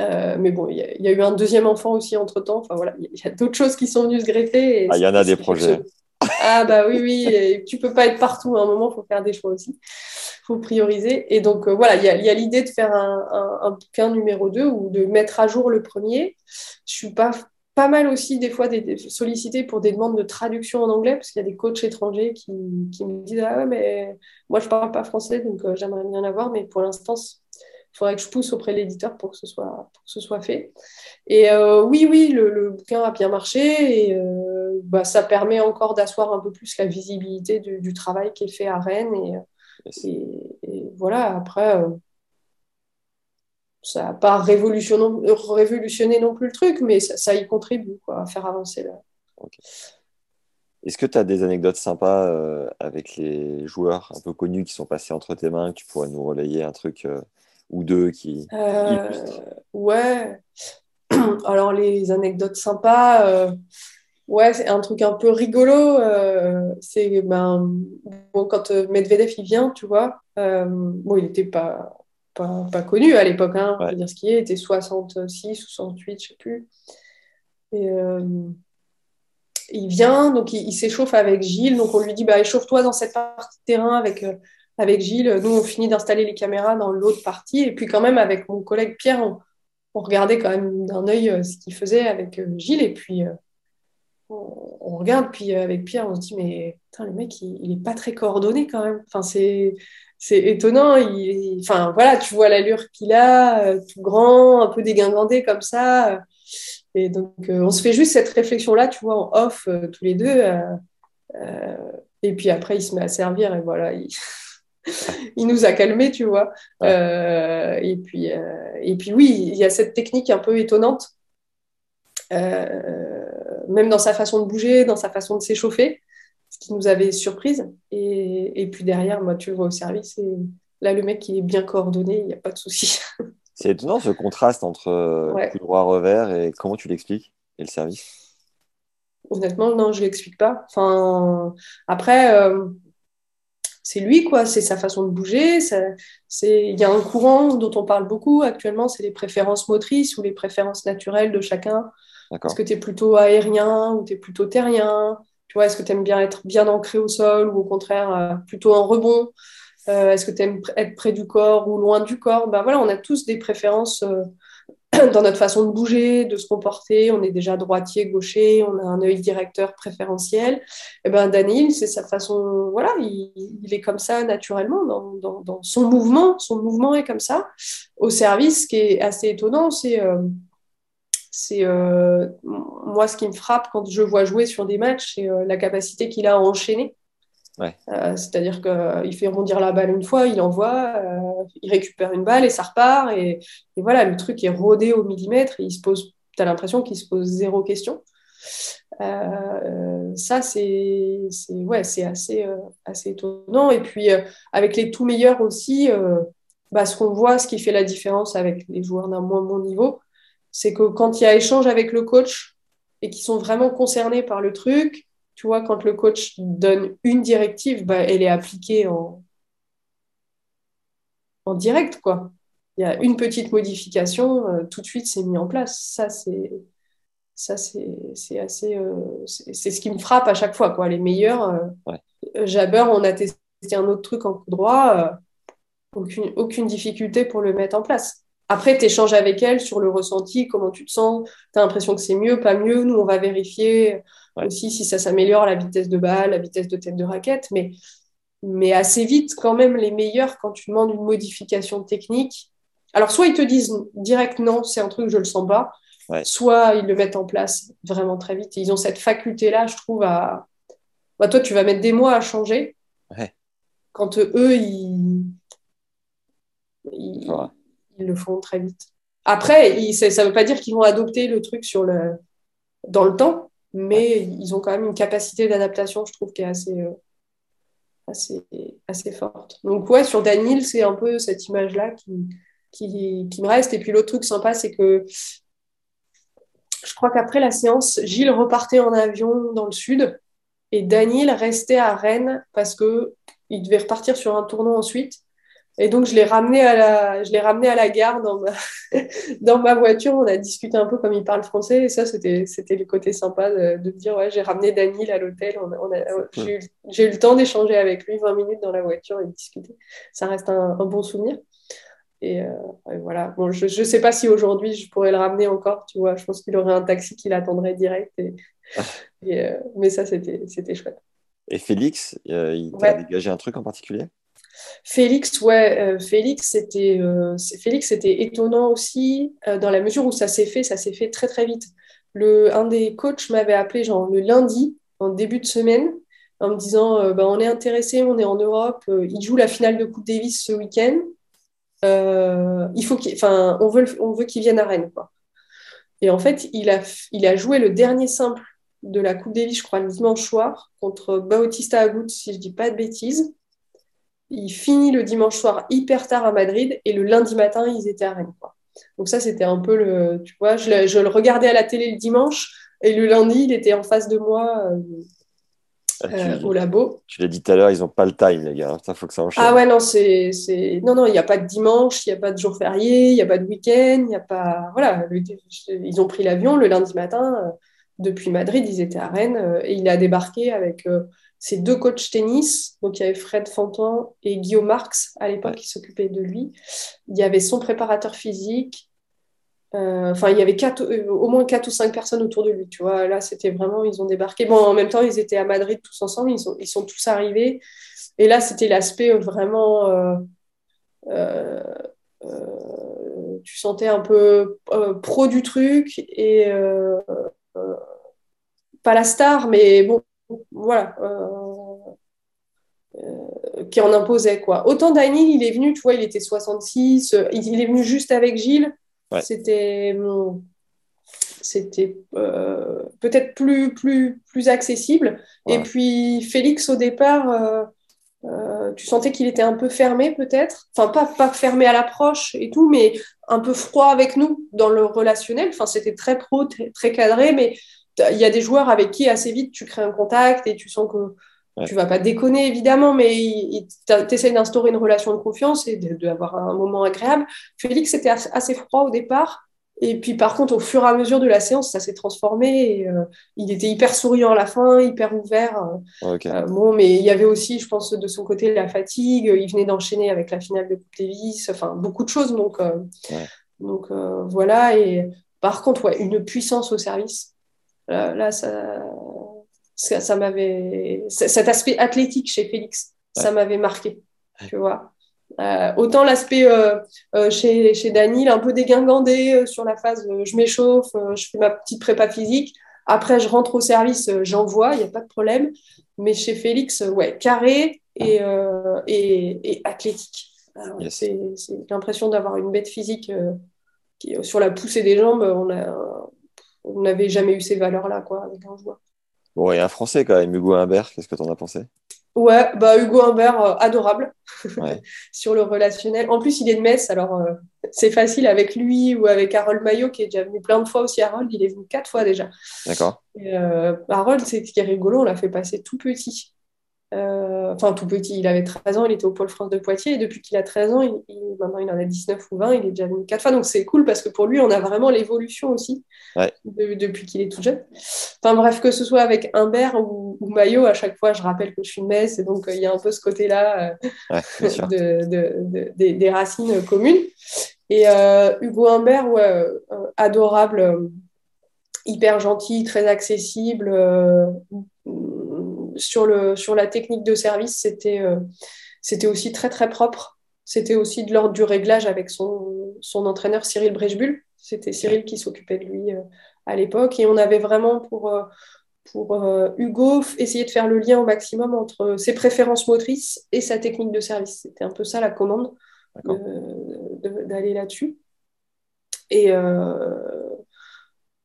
Speaker 6: Euh, mais bon, il y, a eu un deuxième enfant aussi entre temps. Enfin voilà, il y a, d'autres choses qui sont venues se greffer.
Speaker 5: Ah, il y en a des projets.
Speaker 6: Ah bah oui, oui, et tu peux pas être partout. À un moment, il faut faire des choix aussi. Il faut prioriser. Et donc euh, voilà, il y a, l'idée de faire un, un, bouquin numéro 2 ou de mettre à jour le premier. Je suis pas pas mal aussi des fois des, sollicité pour des demandes de traduction en anglais parce qu'il y a des coachs étrangers qui, qui, me disent ah ouais mais moi je parle pas français donc euh, j'aimerais bien l'avoir mais pour l'instant il faudrait que je pousse auprès de l'éditeur pour que ce soit pour que ce soit fait. Et euh, oui oui le, le, bouquin a bien marché et euh, bah, ça permet encore d'asseoir un peu plus la visibilité du, du, travail qui est fait à Rennes et, et, et voilà après ça n'a pas révolutionné, non plus le truc, mais ça, y contribue quoi, à faire avancer. Là.
Speaker 5: Est-ce que tu as des anecdotes sympas euh, avec les joueurs un peu connus qui sont passés entre tes mains, que tu pourrais nous relayer un truc euh, ou deux qui...
Speaker 6: Euh, ouais. Alors les anecdotes sympas, ouais, c'est un truc un peu rigolo. c'est ben, bon, quand Medvedev il vient, tu vois, bon, il n'était pas pas, pas connu à l'époque, hein, on dire ce qui est, était 66, 68, je sais plus. Et, euh, il vient, donc il, s'échauffe avec Gilles, donc on lui dit bah, échauffe-toi dans cette partie de terrain avec, euh, avec Gilles. Nous, on finit d'installer les caméras dans l'autre partie, et puis quand même avec mon collègue Pierre, on, regardait quand même d'un œil euh, ce qu'il faisait avec Gilles, et puis on, regarde, puis avec Pierre, on se dit mais putain, le mec, il, il est pas très coordonné quand même. Enfin, c'est c'est étonnant. Il, enfin, voilà, tu vois l'allure qu'il a, euh, tout grand, un peu dégingandé comme ça. Et donc, euh, on se fait juste cette réflexion-là, tu vois, en off, euh, tous les deux. et puis après, il se met à servir et voilà, il, il nous a calmés, tu vois. et, puis, et puis, oui, il y a cette technique un peu étonnante, même dans sa façon de bouger, dans sa façon de s'échauffer ce qui nous avait surprise. Et, et, puis derrière, moi, tu le vois au service, et là, le mec, il est bien coordonné, il n'y a pas de souci.
Speaker 5: C'est étonnant ce contraste entre euh, ouais. droit revers et comment tu l'expliques et le service?
Speaker 6: Honnêtement, non, je ne l'explique pas. Enfin, après, euh, c'est lui, quoi. C'est sa façon de bouger. Il y a un courant dont on parle beaucoup actuellement, c'est les préférences motrices ou les préférences naturelles de chacun. Est-ce que tu es plutôt aérien ou tu es plutôt terrien? Tu est-ce que tu aimes bien être bien ancré au sol ou au contraire euh, plutôt en rebond? Euh, Est-ce que tu aimes être près du corps ou loin du corps? Ben voilà, On a tous des préférences euh, dans notre façon de bouger, de se comporter. On est déjà droitier, gaucher, on a un œil directeur préférentiel. Et eh ben Daniel, c'est sa façon, voilà, il, est comme ça naturellement dans, son mouvement. Son mouvement est comme ça. Au service, ce qui est assez étonnant, c'est c'est euh, moi ce qui me frappe quand je vois jouer sur des matchs, c'est euh, la capacité qu'il a à enchaîner. Euh, c'est-à-dire qu'il fait rebondir la balle une fois, il envoie, il récupère une balle et ça repart. Et, voilà, le truc est rodé au millimètre. Et il se pose, tu as l'impression qu'il se pose zéro question. ça, c'est ouais, assez, assez étonnant. Et puis, avec les tout meilleurs aussi, bah, ce qu'on voit, ce qui fait la différence avec les joueurs d'un moins bon niveau, c'est que quand il y a échange avec le coach et qu'ils sont vraiment concernés par le truc, tu vois, quand le coach donne une directive, bah, elle est appliquée en, en direct, quoi. Il y a une petite modification, euh, tout de suite, c'est mis en place. Ça, c'est ça c'est assez euh, c'est ce qui me frappe à chaque fois quoi les meilleurs euh, Jabber on a testé un autre truc en coup droit aucune, aucune difficulté pour le mettre en place après, tu échanges avec elle sur le ressenti, comment tu te sens, tu as l'impression que c'est mieux, pas mieux. Nous, on va vérifier aussi si ça s'améliore, la vitesse de balle, la vitesse de tête de raquette. Mais, mais assez vite, quand même, les meilleurs, quand tu demandes une modification technique, alors soit ils te disent direct non, c'est un truc, je le sens pas, soit ils le mettent en place vraiment très vite. ils ont cette faculté-là, je trouve, à. Bah, toi, tu vas mettre des mois à changer. Quand eux, ils ils le font très vite. Après, ça ne veut pas dire qu'ils vont adopter le truc dans le temps, mais ils ont quand même une capacité d'adaptation, je trouve, qui est assez, euh, forte. Donc, ouais, sur Daniel, c'est un peu cette image-là qui, me reste. Et puis, l'autre truc sympa, c'est que je crois qu'après la séance, Gilles repartait en avion dans le sud et Daniel restait à Rennes parce qu'il devait repartir sur un tournoi ensuite. Et donc, je l'ai ramené à la, je l'ai ramené à la gare dans ma, dans ma voiture. On a discuté un peu comme il parle français. Et ça, c'était, c'était le côté sympa de, de dire, ouais, j'ai ramené Daniel à l'hôtel. On on a, j'ai, eu, le temps d'échanger avec lui 20 minutes dans la voiture et de discuter. Ça reste un, un bon souvenir. Et, euh, et, voilà. Bon, je ne sais pas si aujourd'hui je pourrais le ramener encore, tu vois. Je pense qu'il aurait un taxi qui l'attendrait direct. Et, et, euh, mais ça, c'était, c'était chouette.
Speaker 5: Et Félix, euh, il t'a ouais. dégagé un truc en particulier?
Speaker 6: Félix, ouais, euh, Félix, c'était euh, Félix, c'était étonnant aussi euh, dans la mesure où ça s'est fait, ça s'est fait très très vite. Le, un des coachs m'avait appelé genre le lundi en début de semaine en me disant bah, on est intéressé, on est en Europe, il joue la finale de Coupe Davis ce week-end. il faut on veut, on veut qu'il vienne à Rennes. Quoi. Et en fait, il a, il a joué le dernier simple de la Coupe Davis, je crois, le dimanche soir, contre Bautista Agut, si je dis pas de bêtises. Il finit le dimanche soir hyper tard à Madrid et le lundi matin, ils étaient à Rennes. Quoi. Donc ça, c'était un peu le... Tu vois, je le, je le, regardais à la télé le dimanche et le lundi, il était en face de moi euh, euh, au labo.
Speaker 5: Tu l'as dit tout à l'heure, ils n'ont pas le time, les gars. Ça, faut que ça enchaîne.
Speaker 6: Ah ouais, non, c'est... Non, non, il n'y a pas de dimanche, il n'y a pas de jour férié, il n'y a pas de week-end, il n'y a pas... Voilà, le... ils ont pris l'avion le lundi matin. Euh, depuis Madrid, ils étaient à Rennes et il a débarqué avec euh, ses deux coachs tennis. Donc, il y avait Fred Fanton et Guillaume Marx à l'époque qui s'occupaient de lui. Il y avait son préparateur physique. Euh, enfin, il y avait quatre, au moins quatre ou cinq personnes autour de lui. Tu vois, là, c'était vraiment, ils ont débarqué. Bon, en même temps, ils étaient à Madrid tous ensemble. Ils sont, ils sont tous arrivés. Et là, c'était l'aspect vraiment. tu sentais un peu pro du truc et euh, pas la star, mais bon, voilà, euh, euh, qui en imposait quoi. Autant Daniel, il est venu, tu vois, il était 66, il est venu juste avec Gilles. Ouais. C'était c'était euh, peut-être plus, plus, plus accessible. Ouais. Et puis Félix, au départ, euh, euh, tu sentais qu'il était un peu fermé peut-être. Enfin, pas, pas fermé à l'approche et tout, mais un peu froid avec nous dans le relationnel. Enfin, c'était très pro, très, très cadré, mais il y a des joueurs avec qui assez vite tu crées un contact et tu sens que ouais. tu vas pas déconner évidemment, mais tu essaies d'instaurer une relation de confiance et d'avoir un moment agréable. Félix était assez froid au départ. Et puis par contre, au fur et à mesure de la séance, ça s'est transformé. Et, euh, il était hyper souriant à la fin, hyper ouvert.
Speaker 5: Okay.
Speaker 6: Euh, bon, mais il y avait aussi, je pense, de son côté la fatigue. Il venait d'enchaîner avec la finale de Coupe Davis. Enfin, beaucoup de choses. Donc, euh,
Speaker 5: ouais.
Speaker 6: donc voilà. Et par contre, ouais, une puissance au service. Là, ça, ça, ça m'avait. Cet aspect athlétique chez Félix, ouais. ça m'avait marqué. Tu vois. Euh, autant l'aspect euh, euh, chez, chez Daniel, un peu dégingandé sur la phase je m'échauffe, je fais ma petite prépa physique. Après, je rentre au service, j'envoie, il n'y a pas de problème. Mais chez Félix, ouais, carré et, et, et athlétique.
Speaker 5: Yes.
Speaker 6: C'est l'impression d'avoir une bête physique qui, sur la poussée des jambes. On n'avait jamais eu ces valeurs-là quoi, avec un joueur.
Speaker 5: Bon, et un Français quand même, Hugo Humbert, qu'est-ce que tu en as pensé?
Speaker 6: Ouais, bah Hugo Humbert, euh, adorable
Speaker 5: ouais.
Speaker 6: sur le relationnel. En plus, il est de Metz, alors euh, c'est facile avec lui ou avec Harold Maillot, qui est déjà venu plein de fois aussi. Harold, il est venu quatre fois déjà.
Speaker 5: D'accord.
Speaker 6: Euh, Harold, c'est ce qui est rigolo, on l'a fait passer tout petit. Euh, enfin, tout petit, il avait 13 ans, il était au Pôle France de Poitiers, et depuis qu'il a 13 ans, il, il, maintenant il en a 19 ou 20, il est déjà venu quatre fois. Donc c'est cool parce que pour lui, on a vraiment l'évolution aussi
Speaker 5: ouais.
Speaker 6: de, depuis qu'il est tout jeune. Enfin bref, que ce soit avec Humbert ou, ou, Maillot, à chaque fois, je rappelle que je suis de Metz, et donc il euh, y a un peu ce côté-là
Speaker 5: euh, ouais,
Speaker 6: de, de, des, racines communes. Et Hugo Humbert, ouais, adorable, hyper gentil, très accessible sur, le, sur la technique de service, c'était euh, c'était aussi très très propre. C'était aussi de l'ordre du réglage avec son, son entraîneur Cyril Brechbull. C'était Cyril qui s'occupait de lui euh, à l'époque. Et on avait vraiment pour, euh, pour Hugo essayer de faire le lien au maximum entre ses préférences motrices et sa technique de service. C'était un peu ça la commande d'aller là-dessus. Et euh,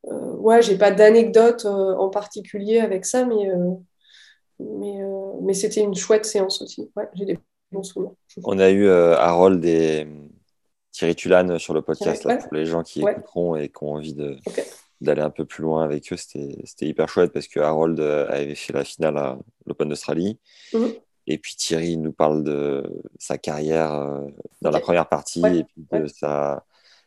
Speaker 6: ouais, j'ai pas d'anecdote en particulier avec ça, mais mais, euh, mais c'était une chouette séance aussi. Ouais, j'ai des bons souvenirs.
Speaker 5: On a eu euh, Harold et Thierry Tulane sur le podcast là, pour les gens qui
Speaker 6: ouais.
Speaker 5: écouteront et qui ont envie de,
Speaker 6: okay.
Speaker 5: d'aller un peu plus loin avec eux. C'était hyper chouette parce que Harold euh, avait fait la finale à l'Open d'Australie.
Speaker 6: -hmm.
Speaker 5: Et puis Thierry nous parle de sa carrière dans la première partie
Speaker 6: Ouais,
Speaker 5: et puis de
Speaker 6: ouais.
Speaker 5: sa,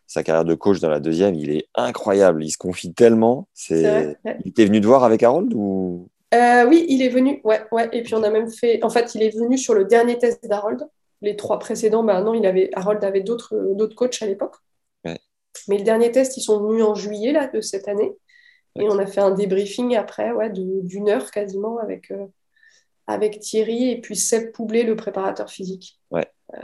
Speaker 5: sa carrière de coach dans la deuxième. Il est incroyable. Il se confie tellement.
Speaker 6: C'est ouais.
Speaker 5: Il était venu te voir avec Harold ou
Speaker 6: Euh, oui, il est venu, ouais, ouais. Et puis on a même fait, en fait, il est venu sur le dernier test d'Harold. Les trois précédents, bah non, il avait, Harold avait d'autres, d'autres coachs à l'époque.
Speaker 5: Ouais.
Speaker 6: Mais le dernier test, ils sont venus en juillet là, de cette année. Et on a fait un débriefing après, ouais, d'une heure quasiment avec, euh, avec Thierry et puis Seb Poublé, le préparateur physique.
Speaker 5: Ouais.
Speaker 6: Euh,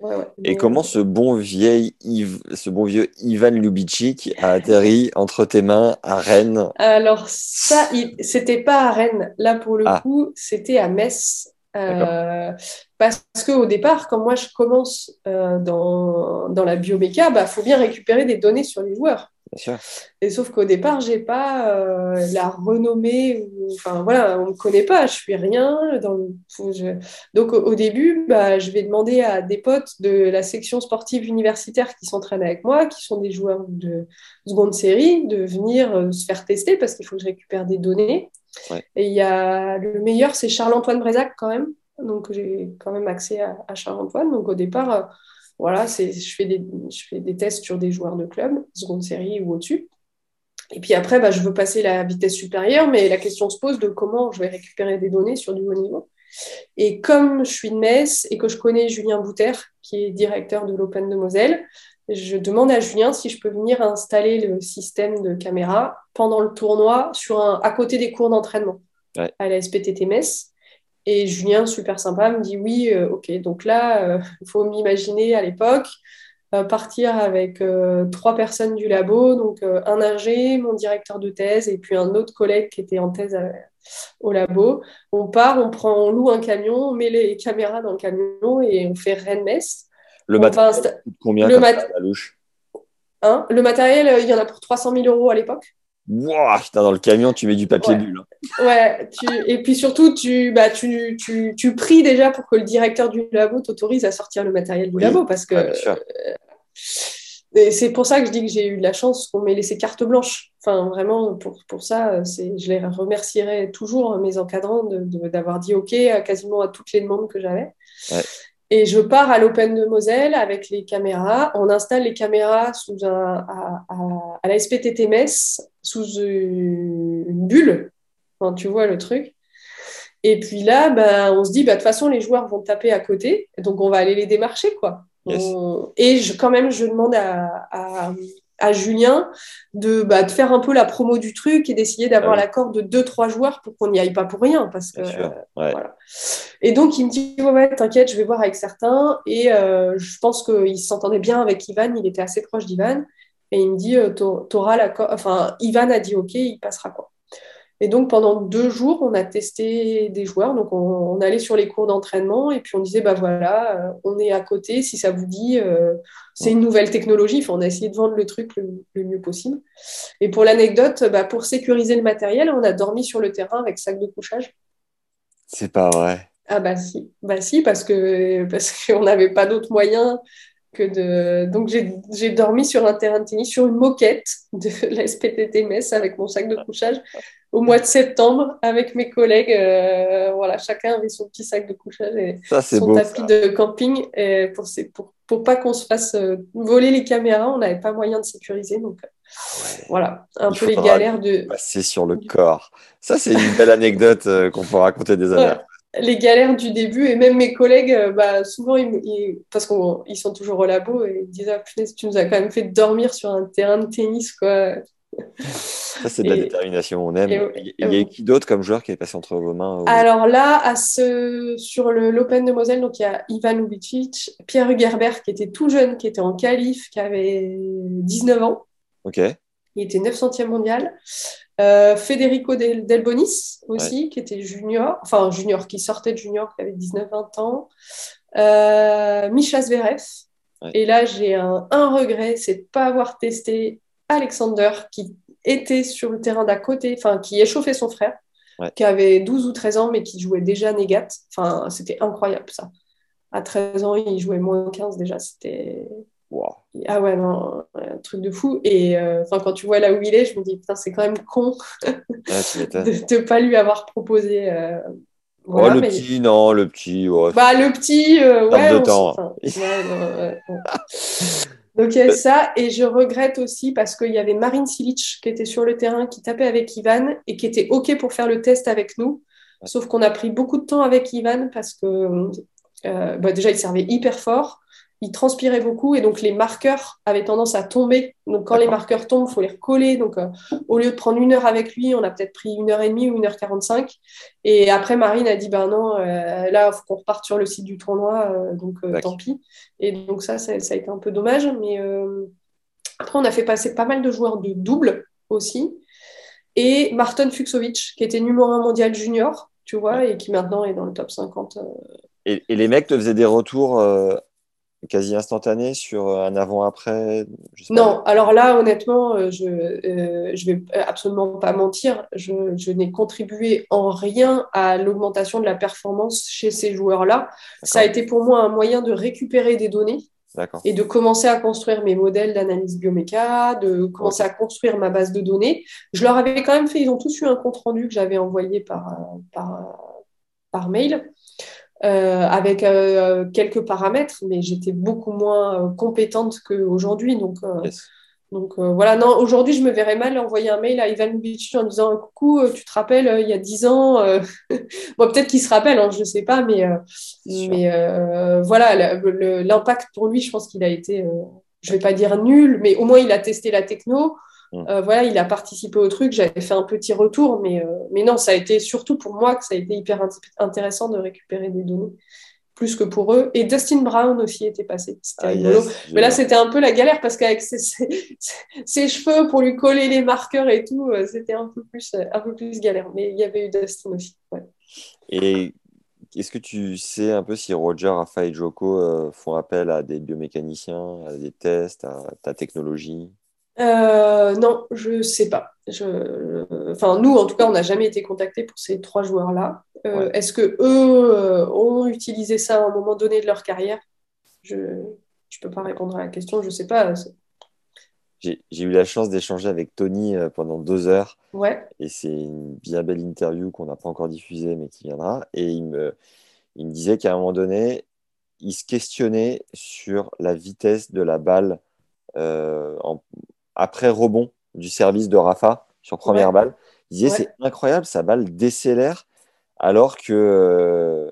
Speaker 6: ouais, ouais.
Speaker 5: Et comment ce bon vieil Yves- ce bon vieux Ivan Lubicic a atterri entre tes mains à Rennes?
Speaker 6: Alors ça, il- c'était pas à Rennes. Là, pour le
Speaker 5: Ah.
Speaker 6: coup, c'était à Metz. Euh, parce qu'au départ, quand moi je commence euh, dans, dans la bioméca, bah, faut bien récupérer des données sur les joueurs.
Speaker 5: Bien sûr.
Speaker 6: Et sauf qu'au départ, j'ai pas euh, la renommée. Enfin voilà, on me connaît pas. Je suis rien. Dans le- faut- je- Donc au, au début, bah, je vais demander à des potes de la section sportive universitaire qui s'entraînent avec moi, qui sont des joueurs de seconde série, de venir euh, se faire tester parce qu'il faut que je récupère des données.
Speaker 5: Ouais.
Speaker 6: Et il y a le meilleur, c'est Charles-Antoine Brézac quand même. Donc j'ai quand même accès à, à Charles-Antoine. Donc au départ, euh, voilà, c'est, je, fais des, je fais des tests sur des joueurs de club, seconde série ou au-dessus. Et puis après, bah, je veux passer la vitesse supérieure, mais la question se pose de comment je vais récupérer des données sur du haut niveau. Et comme je suis de Metz et que je connais Julien Bouter, qui est directeur de l'Open de Moselle, je demande à Julien si je peux venir installer le système de caméra pendant le tournoi sur un, à côté des cours d'entraînement
Speaker 5: Ouais.
Speaker 6: à la SPTT Metz. Et Julien, super sympa, me dit oui, euh, ok. Donc là, euh, il faut m'imaginer à l'époque euh, partir avec euh, trois personnes du labo, donc euh, un ingé, mon directeur de thèse et puis un autre collègue qui était en thèse à- au labo. On part, on prend, on loue un camion, on met les caméras dans le camion et on fait Rennes-Metz.
Speaker 5: Le
Speaker 6: On
Speaker 5: matériel
Speaker 6: insta-
Speaker 5: combien
Speaker 6: le
Speaker 5: comme
Speaker 6: mat-
Speaker 5: ça, à la louche?
Speaker 6: Hein? Le matériel, euh, il y en a pour 300 000 euros à l'époque.
Speaker 5: Putain, dans le camion, tu mets du papier
Speaker 6: Ouais.
Speaker 5: bulle. hein.
Speaker 6: Ouais, tu... et puis surtout, tu, bah, tu, tu, tu pries déjà pour que le directeur du labo t'autorise à sortir le matériel du
Speaker 5: Oui.
Speaker 6: labo parce que. Et c'est pour ça que je dis que j'ai eu de la chance qu'on m'ait laissé carte blanche. Enfin, vraiment, pour, pour ça, c'est, je les remercierai toujours, mes encadrants, d'avoir dit OK à quasiment à toutes les demandes que j'avais.
Speaker 5: Ouais.
Speaker 6: Et je pars à l'Open de Moselle avec les caméras. On installe les caméras sous un, à, à- à la SPTT Metz, sous une, bulle. Enfin, tu vois le truc. Et puis là, ben, on se dit, bah, de toute façon, les joueurs vont taper à côté. Donc, on va aller les démarcher, quoi.
Speaker 5: Yes.
Speaker 6: On- Et je, quand même, je demande à, à, à Julien de, bah, de faire un peu la promo du truc et d'essayer d'avoir
Speaker 5: Ah
Speaker 6: l'accord de deux, trois joueurs pour qu'on n'y aille pas pour rien. Parce que.
Speaker 5: Ouais.
Speaker 6: voilà. Et donc, il me dit, ouais, t'inquiète, je vais voir avec certains. Et euh, je pense qu'il s'entendait bien avec Ivan, il était assez proche d'Ivan. Et il me dit, euh, t'au- t'auras l'accord. Enfin, Ivan a dit, OK, il passera quoi. Et donc, pendant deux jours, on a testé des joueurs. Donc, on, on allait sur les cours d'entraînement et puis on disait, bah voilà, euh, on est à côté, si ça vous dit, euh, c'est une nouvelle technologie. Enfin, on a essayé de vendre le truc le, le mieux possible. Et pour l'anecdote, bah, pour sécuriser le matériel, on a dormi sur le terrain avec sac de couchage.
Speaker 5: C'est pas vrai.
Speaker 6: Ah bah si, bah si parce que parce qu'on n'avait pas d'autre moyen que de. Donc j'ai dormi sur un terrain de tennis, sur une moquette de la SPTT Metz avec mon sac de couchage au mois de septembre avec mes collègues. euh, voilà, chacun avait son petit sac de couchage et
Speaker 5: Ça,
Speaker 6: son
Speaker 5: beau.
Speaker 6: tapis de camping et pour pour pour pas qu'on se fasse euh, voler les caméras, on n'avait pas moyen de sécuriser donc euh,
Speaker 5: Ouais.
Speaker 6: voilà un
Speaker 5: Il
Speaker 6: peu les galères de
Speaker 5: Passer sur le corps. Ça, c'est une belle anecdote qu'on peut raconter des années.
Speaker 6: Ouais. Les galères du début et même mes collègues, euh, bah, souvent, ils, parce qu'ils sont toujours au labo et ils disent Ah, punaise, tu nous as quand même fait dormir sur un terrain de tennis, quoi.
Speaker 5: Ça, c'est de la détermination. On aime.
Speaker 6: et-
Speaker 5: Il y- a qui d'autre comme joueur qui est passé entre vos mains
Speaker 6: Alors là, à ce, sur le- l'Open de Moselle, donc il y a Ivan Lubicic, Pierre Hugerbert qui était tout jeune, qui était en qualif, qui avait 19 ans.
Speaker 5: Ok.
Speaker 6: Il était 900e mondial. Euh, Federico Del, Delbonis aussi, qui était junior, enfin junior, qui sortait de junior, qui avait 19-20 ans. Euh, Misha Zverev.
Speaker 5: Ouais.
Speaker 6: Et là, j'ai un, un regret, c'est de pas avoir testé Alexander, qui était sur le terrain d'à côté, enfin, qui échauffait son frère,
Speaker 5: Ouais.
Speaker 6: qui avait 12 ou 13 ans, mais qui jouait déjà Négat. Enfin, c'était incroyable, ça. À 13 ans, il jouait moins 15 déjà. C'était
Speaker 5: Wow.
Speaker 6: ah ouais, non, un truc de fou. Et euh, quand tu vois là où il est, je me dis, putain, c'est quand même con
Speaker 5: Ouais,
Speaker 6: de ne pas lui avoir proposé. euh,
Speaker 5: oh, le petit, non, le petit.
Speaker 6: Bah, le petit, ouais. De temps. Donc il y a ça, et je regrette aussi parce qu'il y avait Marine Silic qui était sur le terrain, qui tapait avec Ivan et qui était OK pour faire le test avec nous. Sauf qu'on a pris beaucoup de temps avec Ivan parce que bah, déjà il servait hyper fort il transpirait beaucoup et donc les marqueurs avaient tendance à tomber. Donc quand les marqueurs tombent, il faut les recoller. Donc euh, au lieu de prendre une heure avec lui, on a peut-être pris une heure et demie ou une heure quarante-cinq. Et après, Marine a dit ben non, euh, là, il faut qu'on reparte sur le site du tournoi, euh, donc tant pis. Et donc ça, ça, a été un peu dommage. Mais après, on a fait passer pas mal de joueurs de double aussi. Et Martin Fuxovic, qui était numéro un mondial junior, tu vois, et qui maintenant est dans le top 50.
Speaker 5: Et, et les mecs te faisaient des retours quasi instantané sur un avant-après
Speaker 6: Non, alors là, honnêtement, euh, je ne euh, vais absolument pas mentir. Je, je n'ai contribué en rien à l'augmentation de la performance chez ces joueurs-là. Ça a été pour moi un moyen de récupérer des données et de commencer à construire mes modèles d'analyse bioméca, de commencer à construire ma base de données. Je leur avais quand même fait, ils ont tous eu un compte-rendu que j'avais envoyé par, par, par mail. Euh, avec euh, quelques paramètres, mais j'étais beaucoup moins euh, compétente qu'aujourd'hui. Donc, donc voilà, non, aujourd'hui, je me verrais mal envoyer un mail à Ivan Lubitsch en disant Coucou, tu te rappelles, il y a 10 ans Bon, peut-être qu'il se rappelle, hein, je ne sais pas, mais, mais voilà, l'impact pour lui, je pense qu'il a été, je ne vais pas dire nul, mais au moins il a testé la techno. Mm. Euh, voilà, il a participé au truc, j'avais fait un petit retour, mais, euh, mais non, ça a été surtout pour moi que ça a été hyper intéressant de récupérer des données, plus que pour eux. Et Dustin Brown aussi était passé, c'était ah, rigolo. mais là, c'était un peu la galère parce qu'avec ses, ses, cheveux pour lui coller les marqueurs et tout, euh, c'était un, peu plus, un peu plus galère. Mais il y avait eu Dustin aussi.
Speaker 5: Et est-ce que tu sais un peu si Roger, Rafa et Joko font appel à des biomécaniciens, à des tests, à ta technologie?
Speaker 6: Euh, non, je ne sais pas. Enfin, nous, en tout cas, on n'a jamais été contactés pour ces trois joueurs-là. Euh, est-ce que eux euh, ont utilisé ça à un moment donné de leur carrière? Je ne peux pas répondre à la question. Je ne sais pas.
Speaker 5: J'ai eu la chance d'échanger avec Tony pendant deux heures.
Speaker 6: Ouais.
Speaker 5: Et c'est une bien belle interview qu'on n'a pas encore diffusée, mais qui viendra. Et il me, il me disait qu'à un moment donné, il se questionnait sur la vitesse de la balle en, après rebond du service de Rafa sur première balle. Il disait c'est incroyable, sa balle décélère alors que euh,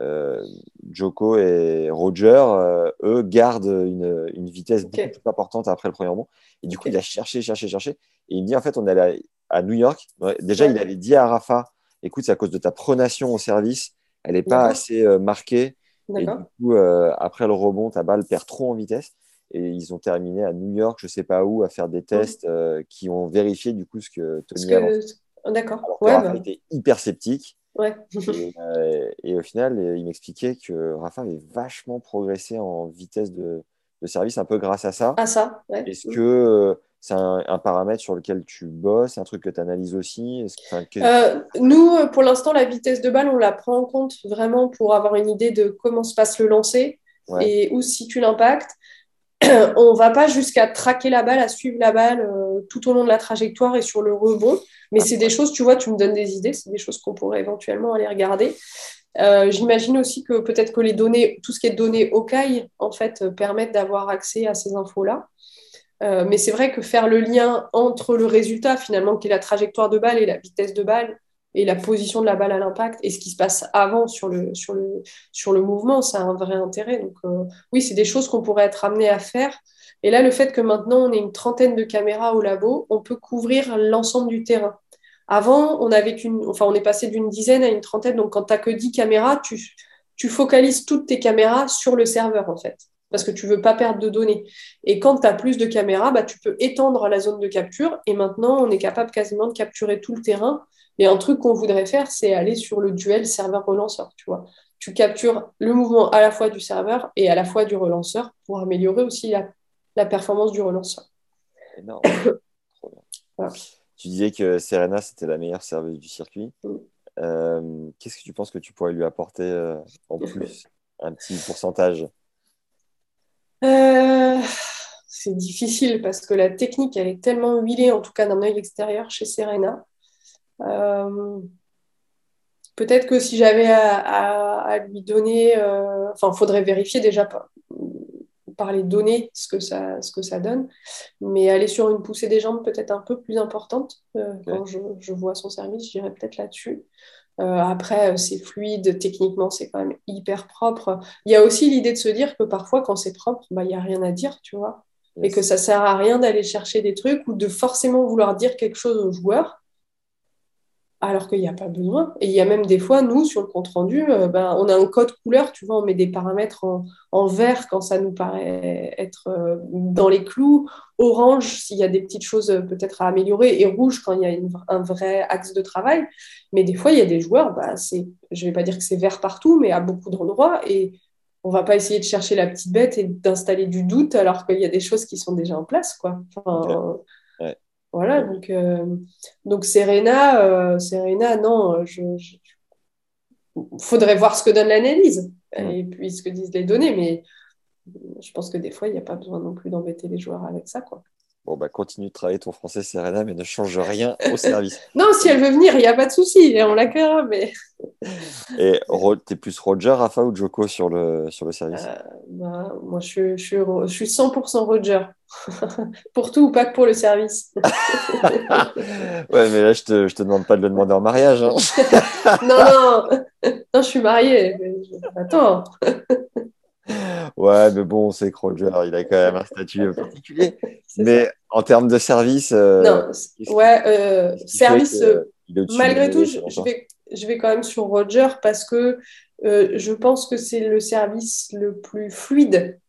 Speaker 5: euh, Joko et Roger, euh, eux, gardent une, vitesse beaucoup plus importante après le premier rebond. Et du coup, il a cherché, cherché, cherché. Et il me dit en fait, on est allé à New York. Déjà, il avait dit à Rafa écoute, c'est à cause de ta pronation au service, elle n'est pas assez marquée. Et du coup, après le rebond, ta balle perd trop en vitesse et ils ont terminé à New York, je sais pas où, à faire des tests euh, qui ont vérifié du coup ce que Tony a
Speaker 6: D'accord.
Speaker 5: Ouais, Rafa bah. était hyper sceptique.
Speaker 6: Ouais.
Speaker 5: Euh, et, au final, il m'expliquait que Rafa avait vachement progressé en vitesse de, de service, un peu grâce à ça.
Speaker 6: À ça, ouais.
Speaker 5: Est-ce que euh, c'est un, paramètre sur lequel tu bosses, un truc que tu analyses aussi?
Speaker 6: Nous, pour l'instant, la vitesse de balle, on la prend en compte vraiment pour avoir une idée de comment se passe le lancer et où se situe l'impact. on va pas jusqu'à traquer la balle, à suivre la balle euh, tout au long de la trajectoire et sur le rebond. Mais c'est des choses, tu vois, tu me donnes des idées, c'est des choses qu'on pourrait éventuellement aller regarder. Euh, j'imagine aussi que peut-être que les données, tout ce qui est données au CAI, en fait, euh, permettent d'avoir accès à ces infos-là. mais c'est vrai que faire le lien entre le résultat, finalement, qui est la trajectoire de balle et la vitesse de balle, et la position de la balle à l'impact et ce qui se passe avant sur le, sur le, sur le mouvement, ça a un vrai intérêt. Donc euh, oui, c'est des choses qu'on pourrait être amené à faire. Et là, le fait que maintenant on ait une trentaine de caméras au labo, on peut couvrir l'ensemble du terrain. Avant, on avait qu'une, enfin, on est passé d'une dizaine à une trentaine. Donc, quand tu n'as que 10 caméras, tu, tu focalises toutes tes caméras sur le serveur, en fait, parce que tu veux pas perdre de données. Et quand tu as plus de caméras, bah, tu peux étendre la zone de capture. Et maintenant, on est capable quasiment de capturer tout le terrain et un truc qu'on voudrait faire, c'est aller sur le duel serveur-relanceur, tu vois. Tu captures le mouvement à la fois du serveur et à la fois du relanceur pour améliorer aussi la, performance du relanceur.
Speaker 5: Énorme. Tu disais que Serena, c'était la meilleure serveuse du circuit. Mm. Euh, qu'est-ce que tu penses que tu pourrais lui apporter euh, en plus Un petit pourcentage?
Speaker 6: Euh, C'est difficile parce que la technique, elle est tellement huilée, en tout cas d'un œil extérieur chez Serena, peut-être que si j'avais à, lui donner, euh, enfin, il faudrait vérifier déjà par, par, les données ce que, ça, ce que ça donne, mais aller sur une poussée des jambes peut-être un peu plus importante euh, quand je, je, vois son service, je dirais peut-être là-dessus. Euh, après, c'est fluide, techniquement, c'est quand même hyper propre. Il y a aussi l'idée de se dire que parfois, quand c'est propre, bah, il n'y a rien à dire, tu vois. Et que ça sert à rien d'aller chercher des trucs ou de forcément vouloir dire quelque chose aux joueurs alors qu'il n'y a pas besoin. Et il y a même des fois, nous, sur le compte rendu, euh, ben, on a un code couleur, tu vois, on met des paramètres en, vert quand ça nous paraît être euh, dans les clous, orange s'il y a des petites choses euh, peut-être à améliorer, et rouge quand il y a un vrai axe de travail. Mais des fois, il y a des joueurs, bah, c'est, je ne vais pas dire que c'est vert partout, mais à beaucoup d'endroits, et on va pas essayer de chercher la petite bête et d'installer du doute alors qu'il y a des choses qui sont déjà en place, quoi. Voilà, donc, euh, donc Serena, euh, Serena, non, je, faudrait voir ce que donne l'analyse et puis ce que disent les données, mais je pense que des fois, il n'y a pas besoin non plus d'embêter les joueurs avec ça, quoi.
Speaker 5: Bon, bah, continue de travailler ton français, Serena, mais ne change rien au service.
Speaker 6: non, si elle veut venir, il n'y a pas de souci, on l'accueillera, mais.
Speaker 5: Et tu es plus Roger, Rafa ou Joko sur le, sur le service? Euh,
Speaker 6: bah, Moi, je, je, je, suis 100% Roger. pour tout ou pas que pour le service.
Speaker 5: ouais, mais là, je te, je te demande pas de le demander en mariage. Hein.
Speaker 6: non, non, non, je suis mariée. Attends.
Speaker 5: Ouais, mais bon, c'est que Roger, il a quand même un statut particulier. Mais en termes de service. Euh,
Speaker 6: non, ouais, euh, service, euh, malgré tout, je, vais, je vais quand même sur Roger parce que je pense que c'est le service le plus fluide.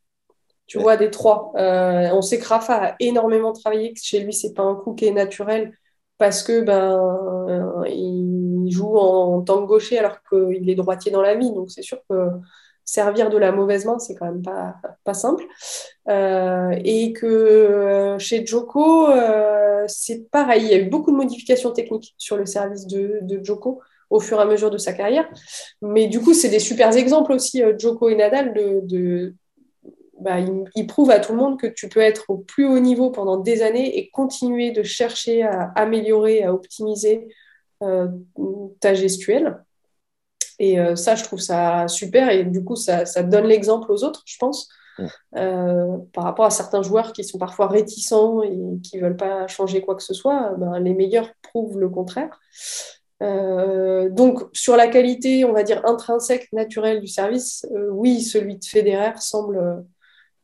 Speaker 6: Tu vois, des trois. on sait que Rafa a énormément travaillé, que chez lui, c'est pas un coup qui est naturel parce que ben il joue en tant que gaucher alors qu'il est droitier dans la vie. Donc c'est sûr que servir de la mauvaise main, c'est quand même pas, simple. Euh, et que euh, chez Joko, euh, c'est pareil, il y a eu beaucoup de modifications techniques sur le service de, Joko au fur et à mesure de sa carrière. Mais du coup, c'est des super exemples aussi, Joko et Nadal, de, bah, ils, prouvent à tout le monde que tu peux être au plus haut niveau pendant des années et continuer de chercher à améliorer, à optimiser ta gestuelle. Et euh, ça, je trouve ça super. Et du coup, ça, ça donne l'exemple aux autres, je pense, euh, par rapport à certains joueurs qui sont parfois réticents et qui ne veulent pas changer quoi que ce soit. Ben, les meilleurs prouvent le contraire. Euh, donc, sur la qualité, on va dire, intrinsèque, naturelle du service, oui, celui de Federer semble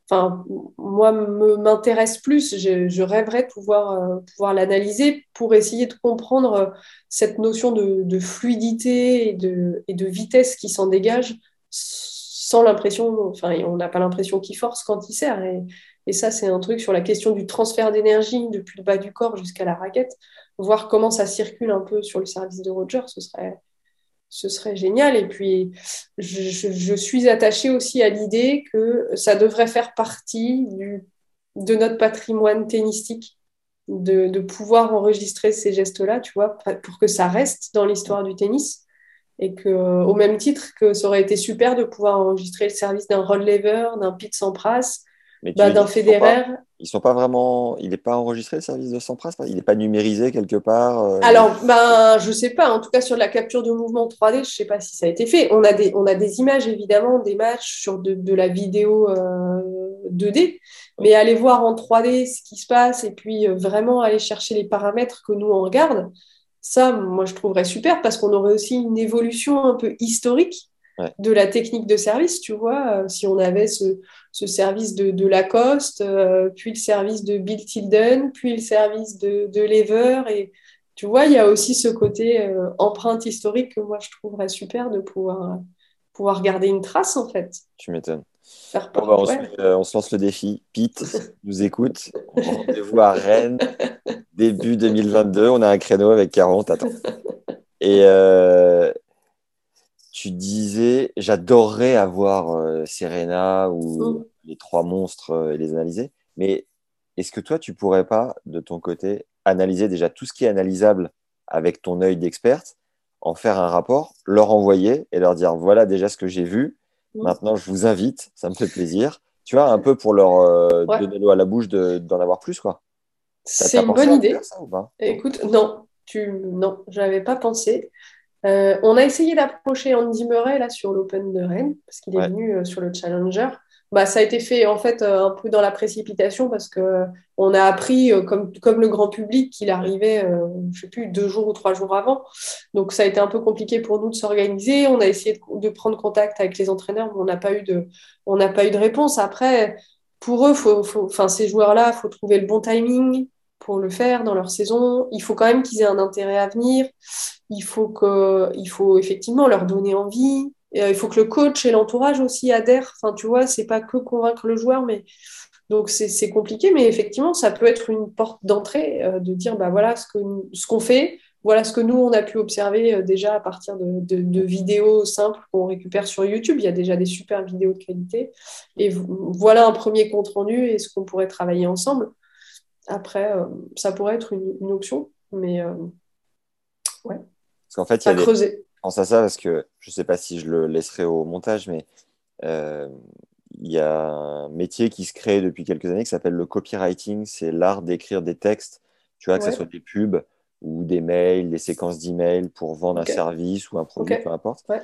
Speaker 6: enfin, moi, m'intéresse plus. Je, rêverais de pouvoir, euh, pouvoir l'analyser pour essayer de comprendre euh, cette notion de, fluidité et de, vitesse qui s'en dégage sans l'impression, enfin, on n'a pas l'impression qu'il force quand il sert. Et, et ça, c'est un truc sur la question du transfert d'énergie depuis le bas du corps jusqu'à la raquette, voir comment ça circule un peu sur le service de Roger, ce serait, ce serait génial. Et puis, je, suis attachée aussi à l'idée que ça devrait faire partie du, de notre patrimoine tennistique, de, pouvoir enregistrer ces gestes-là, tu vois, pour que ça reste dans l'histoire du tennis. Et que, au même titre que ça aurait été super de pouvoir enregistrer le service d'un Rod Lever, d'un Pete Sampras, bah, d'un Federer.
Speaker 5: Ils sont pas vraiment. Il n'est pas enregistré le service de Sampras? Il n'est pas numérisé quelque part
Speaker 6: euh, Alors, ben, je sais pas. En tout cas, sur la capture de mouvement 3D, je sais pas si ça a été fait. On a des, images, évidemment, des matchs sur de, la vidéo 2D. Euh, Mais aller voir en 3D ce qui se passe et puis euh, vraiment aller chercher les paramètres que nous, on regarde, ça, moi, je trouverais super parce qu'on aurait aussi une évolution un peu historique de la technique de service, tu vois, euh, si on avait ce, service de, Lacoste, euh, puis le service de Bill Tilden, puis le service de, de Lever, et tu vois, il y a aussi ce côté euh, empreinte historique que moi je trouverais super de pouvoir, pouvoir garder une trace en fait.
Speaker 5: Tu m'étonnes. Bah, on, se, lance le défi. Pete nous écoute. Rendez-vous à Rennes, début 2022. On a un créneau avec 40. Attends. Et, tu disais, j'adorerais avoir euh, Serena ou mm. les trois monstres euh, et les analyser. Mais est-ce que toi, tu pourrais pas, de ton côté, analyser déjà tout ce qui est analysable avec ton œil d'experte, en faire un rapport, leur envoyer et leur dire voilà déjà ce que j'ai vu. Maintenant, je vous invite, ça me fait plaisir. Tu vois, un peu pour leur euh, donner l'eau à la bouche d'en avoir plus, quoi.
Speaker 6: C'est une bonne idée. Écoute, non, tu non, j'avais pas pensé. Euh, on a essayé d'approcher Andy Murray là, sur l'Open de Rennes, parce qu'il est
Speaker 5: Ouais.
Speaker 6: venu euh, sur le Challenger. Bah, ça a été fait en fait euh, un peu dans la précipitation parce que on a appris, comme, comme le grand public, qu'il arrivait, je sais plus, deux jours ou trois jours avant. Donc ça a été un peu compliqué pour nous de s'organiser. On a essayé de, de prendre contact avec les entraîneurs, mais on n'a pas eu de, on n'a pas eu de réponse. Après, pour eux, faut, faut, ces joueurs-là, il faut trouver le bon timing pour le faire dans leur saison. Il faut quand même qu'ils aient un intérêt à venir. Il faut que, faut effectivement leur donner envie. Euh, il faut que le coach et l'entourage aussi adhèrent. Enfin, tu vois, c'est pas que convaincre le joueur, mais donc c'est compliqué. Mais effectivement, ça peut être une porte d'entrée euh, de dire, bah voilà ce que ce qu'on fait. Voilà ce que nous, on a pu observer euh, déjà à partir de, de, de vidéos simples qu'on récupère sur YouTube. Il y a déjà des super vidéos de qualité. Et voilà un premier compte rendu et ce qu'on pourrait travailler ensemble. Après, euh, ça pourrait être une, une option, mais euh,
Speaker 5: Parce qu'en fait, il y a des...
Speaker 6: creuser.
Speaker 5: Je pense à ça parce que je sais pas si je le laisserai au montage, mais euh, il y a un métier qui se crée depuis quelques années qui s'appelle le copywriting. C'est l'art d'écrire des textes, tu vois, que
Speaker 6: Ouais.
Speaker 5: ce soit des pubs ou des mails, des séquences d'emails pour vendre un service ou un produit, peu importe.
Speaker 6: Ouais.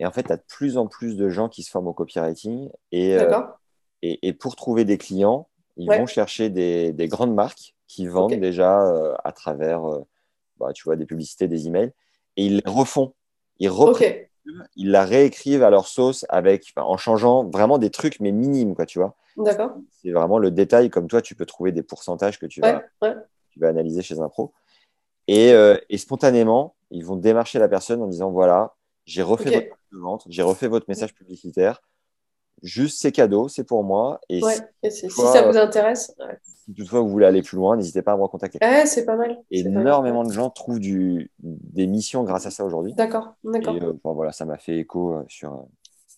Speaker 5: Et en fait, tu as de plus en plus de gens qui se forment au copywriting. Et, euh,
Speaker 6: D'accord
Speaker 5: et, et pour trouver des clients, ils
Speaker 6: Ouais.
Speaker 5: vont chercher des, des grandes marques qui vendent déjà euh, à travers, euh, bah, tu vois, des publicités, des emails. Et ils les refont. Ils la réécrivent à leur sauce avec, en changeant vraiment des trucs, mais minimes, quoi, tu vois.
Speaker 6: d'accord.
Speaker 5: C'est vraiment le détail, comme toi, tu peux trouver des pourcentages que tu vas,
Speaker 6: Ouais,
Speaker 5: tu vas analyser chez un pro. Et, euh, et spontanément, ils vont démarcher la personne en disant, voilà, j'ai refait votre de vente, j'ai refait votre message publicitaire, juste c'est cadeau, c'est pour moi. Et
Speaker 6: Ouais.
Speaker 5: si,
Speaker 6: ça vous intéresse, ouais.
Speaker 5: si toutefois vous voulez aller plus loin, n'hésitez pas à me recontacter.
Speaker 6: Ouais, c'est pas mal. c'est pas mal.
Speaker 5: Énormément de gens trouvent du, des missions grâce à ça aujourd'hui.
Speaker 6: D'accord, d'accord.
Speaker 5: Et euh, bon, voilà, ça m'a fait écho euh, sur, euh,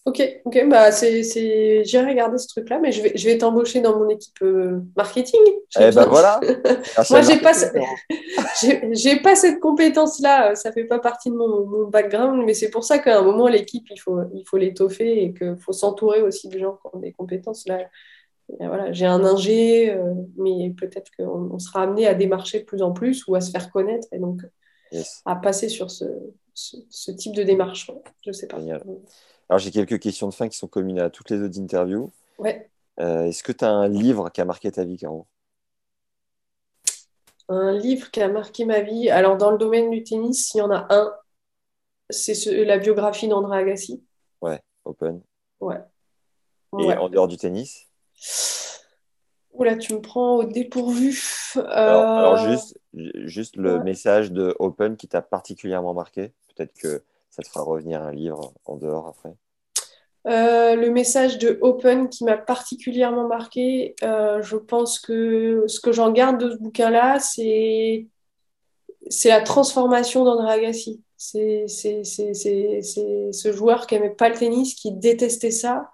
Speaker 6: Ok, ok, bah c'est, c'est... j'irai regarder ce truc-là, mais je vais, je vais t'embaucher dans mon équipe euh, marketing. J'ai
Speaker 5: Eh ben voilà.
Speaker 6: Moi, j'ai pas, j'ai, j'ai pas cette compétence-là, ça fait pas partie de mon, mon background, mais c'est pour ça qu'à un moment, l'équipe, il faut, il faut l'étoffer et qu'il faut s'entourer aussi de gens qui ont des compétences. Là, Et voilà, j'ai un ingé, euh, mais peut-être qu'on on sera amené à démarcher de plus en plus ou à se faire connaître et donc
Speaker 5: Yes.
Speaker 6: à passer sur ce, ce, ce type de démarche. Je sais pas.
Speaker 5: Génial. Alors, j'ai quelques questions de fin qui sont communes à toutes les autres interviews.
Speaker 6: Ouais.
Speaker 5: Euh, Est-ce que tu as un livre qui a marqué ta vie, Caro?
Speaker 6: Un livre qui a marqué ma vie. Alors, dans le domaine du tennis, il y en a un. C'est ce- la biographie d'André Agassi.
Speaker 5: Open.
Speaker 6: Ouais.
Speaker 5: Et
Speaker 6: Ouais.
Speaker 5: en dehors du tennis?
Speaker 6: Oula, tu me prends au dépourvu.
Speaker 5: alors,
Speaker 6: Euh,
Speaker 5: alors, juste, juste le
Speaker 6: ouais.
Speaker 5: message de Open qui t'a particulièrement marqué. Peut-être que ça fera revenir un livre en dehors après.
Speaker 6: euh, le message de Open qui m'a particulièrement marqué, euh, je pense que ce que j'en garde de ce bouquin-là, c'est la transformation d'André Agassi. C'est ce joueur qui n'aimait pas le tennis, qui détestait ça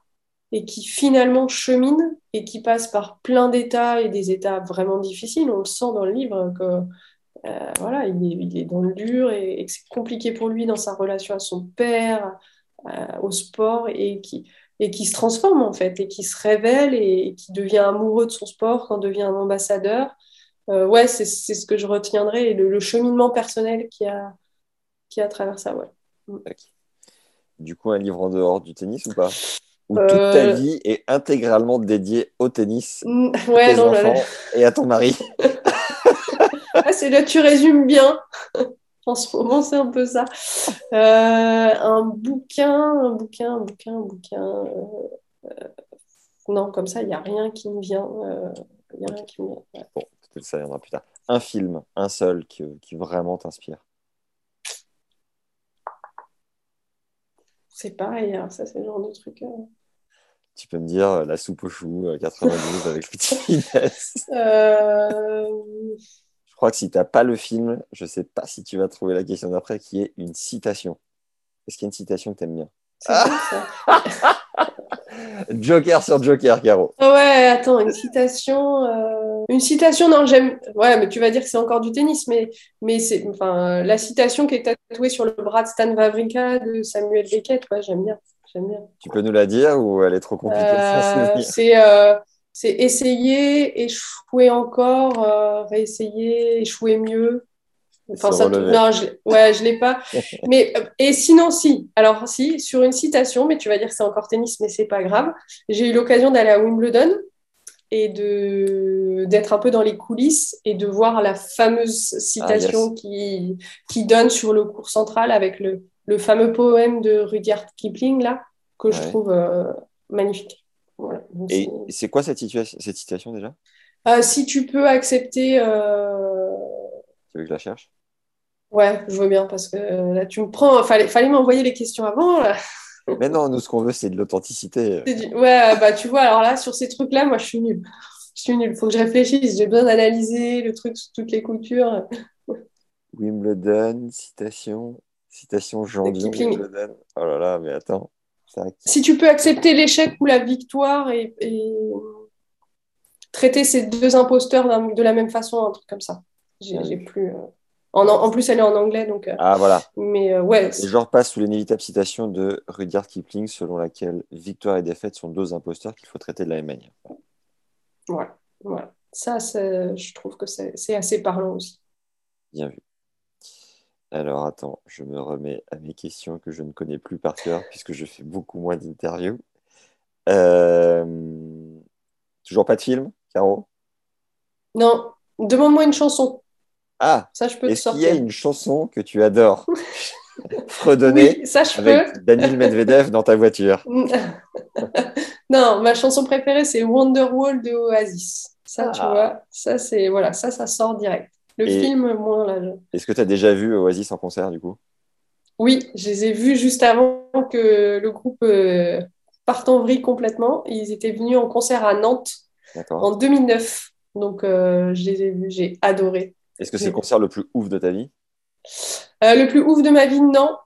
Speaker 6: et qui finalement chemine et qui passe par plein d'états et des états vraiment difficiles. On le sent dans le livre que euh, voilà, il est, il est dans le dur et, et que c'est compliqué pour lui dans sa relation à son père, euh, au sport et qui, et qui se transforme en fait et qui se révèle et, et qui devient amoureux de son sport, quand devient un ambassadeur. Euh, ouais, c'est c'est ce que je retiendrai et le, le cheminement personnel qui a, qui a à travers ça. Ouais.
Speaker 5: Ok. Du coup, un livre en dehors du tennis ou pas? Où
Speaker 6: Euh,
Speaker 5: toute ta vie est intégralement dédiée au tennis,
Speaker 6: Mm,
Speaker 5: à
Speaker 6: Ouais,
Speaker 5: tes
Speaker 6: non, là,
Speaker 5: enfants et à ton mari?
Speaker 6: Ah, c'est là, tu résumes bien. En ce moment, c'est un peu ça. Euh, un bouquin, un bouquin, un bouquin, un bouquin. euh, euh, non, comme ça, il n'y a rien qui me vient. Il y a rien qui me vient. Ouais.
Speaker 5: Bon, peut-être ça viendra plus tard. Un film, un seul, qui, qui vraiment t'inspire.
Speaker 6: C'est pareil, hein, ça, c'est le genre de truc.
Speaker 5: Tu peux me dire La soupe aux choux euh, 92 avec Louis Finesse.
Speaker 6: Euh,
Speaker 5: crois que si tu n'as pas le film, je ne sais pas si tu vas trouver la question d'après, qui est une citation. Est-ce qu'il y a une citation que tu aimes bien Joker sur Joker, Caro.
Speaker 6: Ouais, attends, une citation. euh, Une citation, non, j'aime. Ouais, mais tu vas dire que c'est encore du tennis, mais, mais c'est. Enfin, la citation qui est tatouée sur le bras de Stan Wawrinka de Samuel Beckett, ouais, j'aime bien. J'aime bien.
Speaker 5: Tu peux nous la dire ou elle est trop compliquée
Speaker 6: Euh, c'est euh, c'est essayer, échouer encore, euh, réessayer, échouer mieux. Enfin, ça, non, je, ouais, je l'ai pas. mais et sinon, si. Alors si, sur une citation, mais tu vas dire que c'est encore tennis, mais c'est pas grave. J'ai eu l'occasion d'aller à Wimbledon et de d'être un peu dans les coulisses et de voir la fameuse citation
Speaker 5: Ah,
Speaker 6: qui qui donne sur le cours central avec le, le fameux poème de Rudyard Kipling là que je trouve euh, magnifique. Voilà. Donc,
Speaker 5: Et
Speaker 6: c'est-
Speaker 5: quoi cette, situation, cette citation déjà?
Speaker 6: Euh, si tu peux accepter, euh,
Speaker 5: Tu veux que je la cherche?
Speaker 6: Ouais, je veux bien parce que euh, là tu me prends. Fallait, fallait m'envoyer les questions avant. Là.
Speaker 5: Mais non, nous, ce qu'on veut, c'est de l'authenticité.
Speaker 6: Du- Ouais, bah tu vois, alors là sur ces trucs-là, moi je suis nulle. Je suis nulle. Faut que je réfléchisse. J'ai besoin d'analyser le truc sous toutes les coutures.
Speaker 5: Wimbledon, citation, citation Jean. Wimbledon. Oh là là, mais attends.
Speaker 6: Si tu peux accepter l'échec ou la victoire et, et traiter ces deux imposteurs de la même façon, un truc comme ça. J'ai plus. euh, En, en plus, elle est en anglais, donc. euh,
Speaker 5: Ah voilà.
Speaker 6: Mais euh, ouais,
Speaker 5: je repasse sous l'inévitable citation de Rudyard Kipling, selon laquelle victoire et défaite sont deux imposteurs qu'il faut traiter de la même manière.
Speaker 6: Voilà, voilà. Ça, je trouve que c'est assez parlant aussi.
Speaker 5: Bien vu. Alors attends, je me remets à mes questions que je ne connais plus par cœur puisque je fais beaucoup moins d'interviews. Euh, Toujours pas de film, Caro?
Speaker 6: Non, demande-moi une chanson.
Speaker 5: Ah,
Speaker 6: Ça, je peux te
Speaker 5: est-ce qu'il y a
Speaker 6: sortir.
Speaker 5: une chanson que tu adores fredonner
Speaker 6: Oui, ça, je
Speaker 5: avec
Speaker 6: peux.
Speaker 5: Daniel Medvedev dans ta voiture?
Speaker 6: Non, ma chanson préférée, c'est Wonderwall de Oasis. Ça, tu
Speaker 5: Ah.
Speaker 6: vois, ça, c'est voilà, ça, ça sort direct. Le
Speaker 5: Et-
Speaker 6: film, moins là.
Speaker 5: Est-ce que tu as déjà vu Oasis en concert du coup?
Speaker 6: Oui, je les ai vus juste avant que le groupe euh, parte en vrille complètement. Ils étaient venus en concert à Nantes en 2009. Donc, euh, je les ai vus, j'ai adoré.
Speaker 5: Est-ce que c'est le concert le plus ouf de ta vie?
Speaker 6: Euh, le plus ouf de ma vie, non.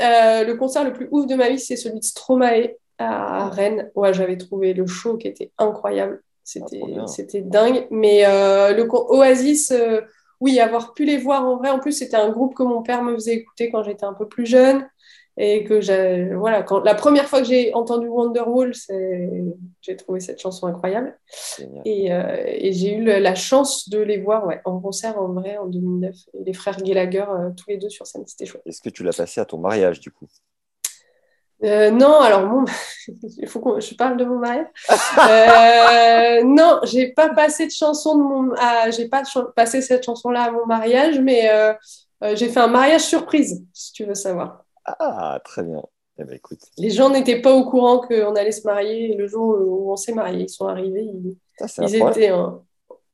Speaker 6: Euh, le concert le plus ouf de ma vie, c'est celui de Stromae à Rennes. Ouais, j'avais trouvé le show qui était incroyable. C'était,
Speaker 5: Ah,
Speaker 6: c'était dingue. Mais euh, le Oasis, euh, oui, avoir pu les voir en vrai. En plus, c'était un groupe que mon père me faisait écouter quand j'étais un peu plus jeune. Et que j'ai, voilà, quand, la première fois que j'ai entendu Wonderwall, j'ai trouvé cette chanson incroyable. Et, euh, et j'ai eu la chance de les voir ouais, en concert en vrai en 2009. Et les frères Gallagher, euh, tous les deux sur scène, c'était chouette.
Speaker 5: Est-ce que tu l'as passé à ton mariage du coup?
Speaker 6: Euh, non, alors mon... il faut que je parle de mon mariage. Euh, non, j'ai pas passé de chanson de mon, ah, j'ai pas passé cette chanson-là à mon mariage, mais euh, j'ai fait un mariage surprise, si tu veux savoir.
Speaker 5: Ah, très bien. Eh ben, écoute,
Speaker 6: Les gens n'étaient pas au courant qu'on allait se marier le jour où on s'est marié. Ils sont arrivés, ils,
Speaker 5: ça
Speaker 6: ils étaient, en-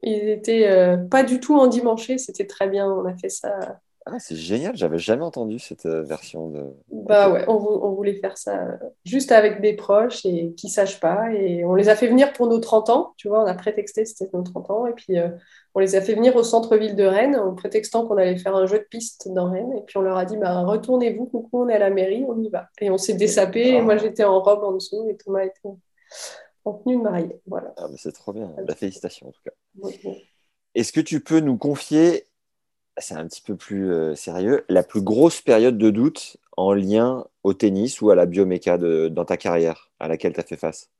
Speaker 6: ils étaient pas du tout endimanchés. C'était très bien. On a fait ça.
Speaker 5: Ah, c'est génial, j'avais jamais entendu cette euh, version de.
Speaker 6: Bah ouais, on, vou- on voulait faire ça euh, juste avec des proches et qui sachent pas. Et on les a fait venir pour nos 30 ans. Tu vois, on a prétexté c'était nos 30 ans. Et puis euh, on les a fait venir au centre-ville de Rennes en prétextant qu'on allait faire un jeu de piste dans Rennes. Et puis on leur a dit, bah, retournez-vous, coucou, on est à la mairie, on y va. Et on s'est désapé. Et moi j'étais en robe en dessous et Thomas était en tenue de mariée. Voilà.
Speaker 5: Ah, mais c'est trop bien. La félicitation en tout cas. Est-ce que tu peux nous confier, c'est un petit peu plus euh, sérieux, la plus grosse période de doute en lien au tennis ou à la bioméca de, dans ta carrière à laquelle tu as fait face?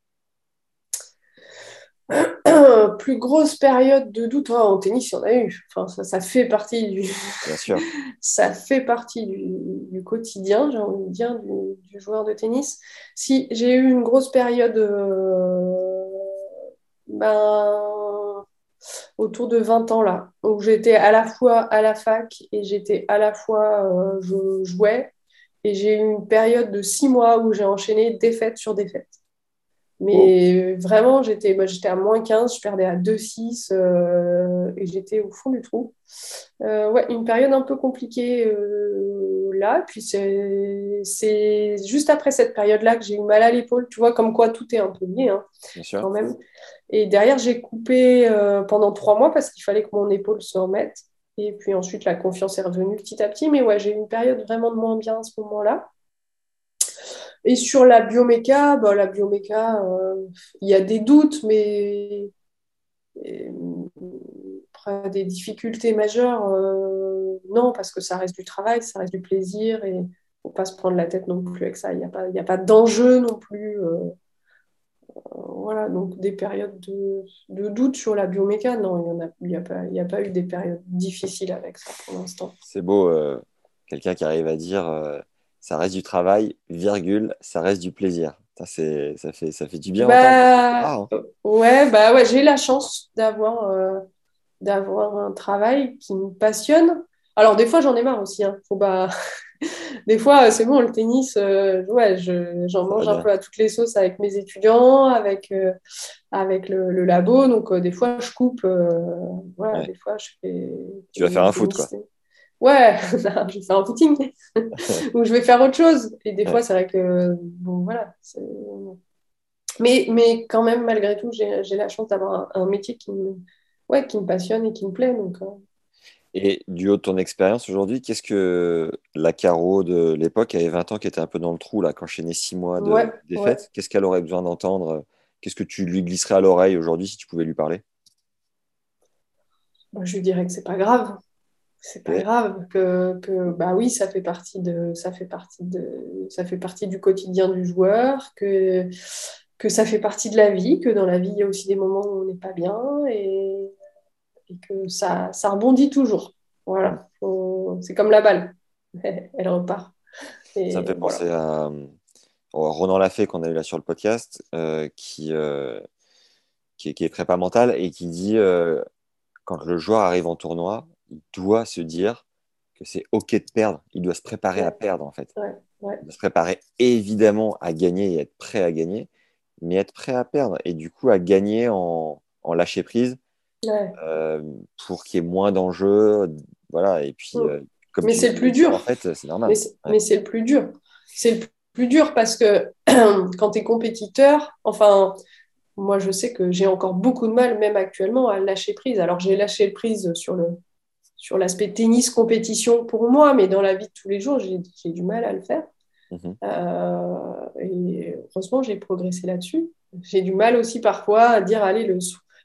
Speaker 6: Plus grosse période de doute, oh, en tennis, il y en a eu. Enfin, ça, ça fait partie du,
Speaker 5: Bien sûr.
Speaker 6: ça fait partie du, du quotidien, j'ai envie de dire, du, du joueur de tennis. Si j'ai eu une grosse période euh, ben, autour de 20 ans là, où j'étais à la fois à la fac et j'étais à la fois, euh, je jouais, et j'ai eu une période de 6 mois où j'ai enchaîné défaite sur défaite. Mais vraiment, j'étais bah, à moins 15, je perdais à 2-6 euh, et j'étais au fond du trou. Euh, ouais, une période un peu compliquée euh, là. Puis c'est c'est juste après cette période-là que j'ai eu mal à l'épaule. Tu vois, comme quoi tout est un peu lié hein,
Speaker 5: Bien sûr.
Speaker 6: quand même. Et derrière, j'ai coupé euh, pendant trois mois parce qu'il fallait que mon épaule se remette. Et puis ensuite, la confiance est revenue petit à petit. Mais ouais, j'ai eu une période vraiment de moins bien à ce moment-là. Et sur la bioméca, bah, la bioméca, euh, il y a des doutes, mais et, après, des difficultés majeures, euh, non, parce que ça reste du travail, ça reste du plaisir, et il ne faut pas se prendre la tête non plus avec ça. Il n'y a pas, pas d'enjeu non plus. euh, voilà, donc des périodes de, de, doute sur la bioméca, non, il n'y a, a, pas, a pas eu des périodes difficiles avec ça pour l'instant.
Speaker 5: C'est beau, euh, quelqu'un qui arrive à dire euh, ça reste du travail, virgule, ça reste du plaisir. Ça, ça, fait, ça fait du bien.
Speaker 6: Bah, hein. Ouais, bah ouais, j'ai la chance d'avoir d'avoir un travail qui me passionne. Alors, des fois, j'en ai marre aussi. Hein. Faut pas... des fois, c'est bon, le tennis, euh, ouais, j'en mange un peu à toutes les sauces avec mes étudiants, avec, euh, avec le, labo. Donc, euh, des fois, je coupe. voilà, des fois, je fais.
Speaker 5: Tu vas faire un foot, quoi.
Speaker 6: Ouais, je vais faire un footing. Ou je vais faire autre chose. Et des fois, c'est vrai que. Bon, voilà. Mais, mais quand même, malgré tout, j'ai la chance d'avoir un, métier qui me, ouais, qui me passionne et qui me plaît. Donc,
Speaker 5: et du haut de ton expérience aujourd'hui, qu'est-ce que la Caro de l'époque, avait 20 ans, qui était un peu dans le trou, là, qui enchaînait 6 mois de défaite, qu'est-ce qu'elle aurait besoin d'entendre Qu'est-ce que tu lui glisserais à l'oreille aujourd'hui si tu pouvais lui parler?
Speaker 6: Je lui dirais que c'est pas grave. C'est pas grave que, que, bah oui ça fait partie de ça fait partie de ça fait partie du quotidien du joueur que que ça fait partie de la vie que dans la vie il y a aussi des moments où on n'est pas bien et et que ça, ça rebondit toujours. Voilà, c'est comme la balle, elle repart.
Speaker 5: ça me fait penser à euh, Ronan Lafay qu'on a eu là sur le podcast, euh, qui, euh, qui, est, prépa mental et qui dit quand le joueur arrive en tournoi, il doit se dire que c'est OK de perdre, il doit se préparer à perdre en fait.
Speaker 6: Il
Speaker 5: doit se préparer évidemment à gagner et être prêt à gagner, mais être prêt à perdre et du coup à gagner en, en lâcher prise euh, pour qu'il y ait moins d'enjeux. Voilà, et puis, euh,
Speaker 6: comme mais c'est le plus dur.
Speaker 5: En fait, c'est normal.
Speaker 6: Mais c'est le plus dur. C'est le plus dur parce que quand tu es compétiteur, enfin, moi je sais que j'ai encore beaucoup de mal, même actuellement, à lâcher prise. Alors j'ai lâché prise sur le sur l'aspect tennis compétition pour moi, mais dans la vie de tous les jours, j'ai du mal à le faire. Mm-hmm. Euh, et heureusement, j'ai progressé là-dessus. J'ai du mal aussi parfois à dire allez, le,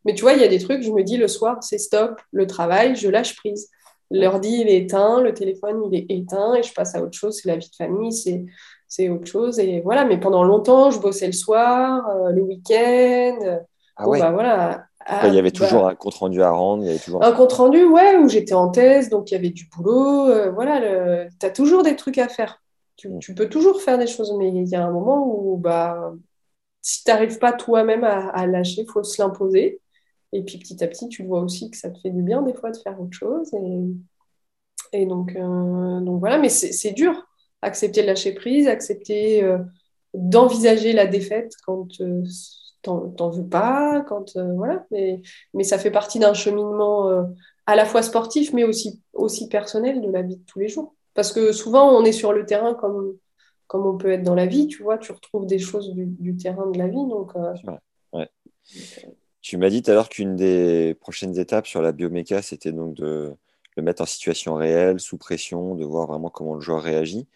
Speaker 6: mais tu vois, il y a des trucs, je me dis le soir, c'est stop, le travail, je lâche prise. L'ordi, il est éteint, le téléphone, il est éteint, et je passe à autre chose, c'est la vie de famille, c'est, c'est autre chose. Et voilà, mais pendant longtemps, je bossais le soir, euh, le week-end.
Speaker 5: Ah ouais.
Speaker 6: Bah, voilà.
Speaker 5: Il y avait toujours bah un compte rendu à rendre. Il y avait toujours...
Speaker 6: Un compte rendu, ouais, où j'étais en thèse, donc il y avait du boulot. Euh, voilà, tu as toujours des trucs à faire. Tu, mm. tu, peux toujours faire des choses, mais il y a un moment où bah, si tu n'arrives pas toi-même à, à lâcher, il faut se l'imposer. Et puis petit à petit, tu vois aussi que ça te fait du bien des fois de faire autre chose. Et, et donc, euh, donc voilà, mais c'est dur. Accepter de lâcher prise, accepter euh, d'envisager la défaite quand t'en veux pas, quand voilà. Mais, mais ça fait partie d'un cheminement à la fois sportif, mais aussi, aussi personnel de la vie de tous les jours. Parce que souvent, on est sur le terrain comme, comme on peut être dans la vie, tu vois, tu retrouves des choses du, terrain de la vie. Donc,
Speaker 5: ouais. Tu m'as dit tout à l'heure qu'une des prochaines étapes sur la bioméca, c'était donc de le mettre en situation réelle, sous pression, de voir vraiment comment le joueur réagit.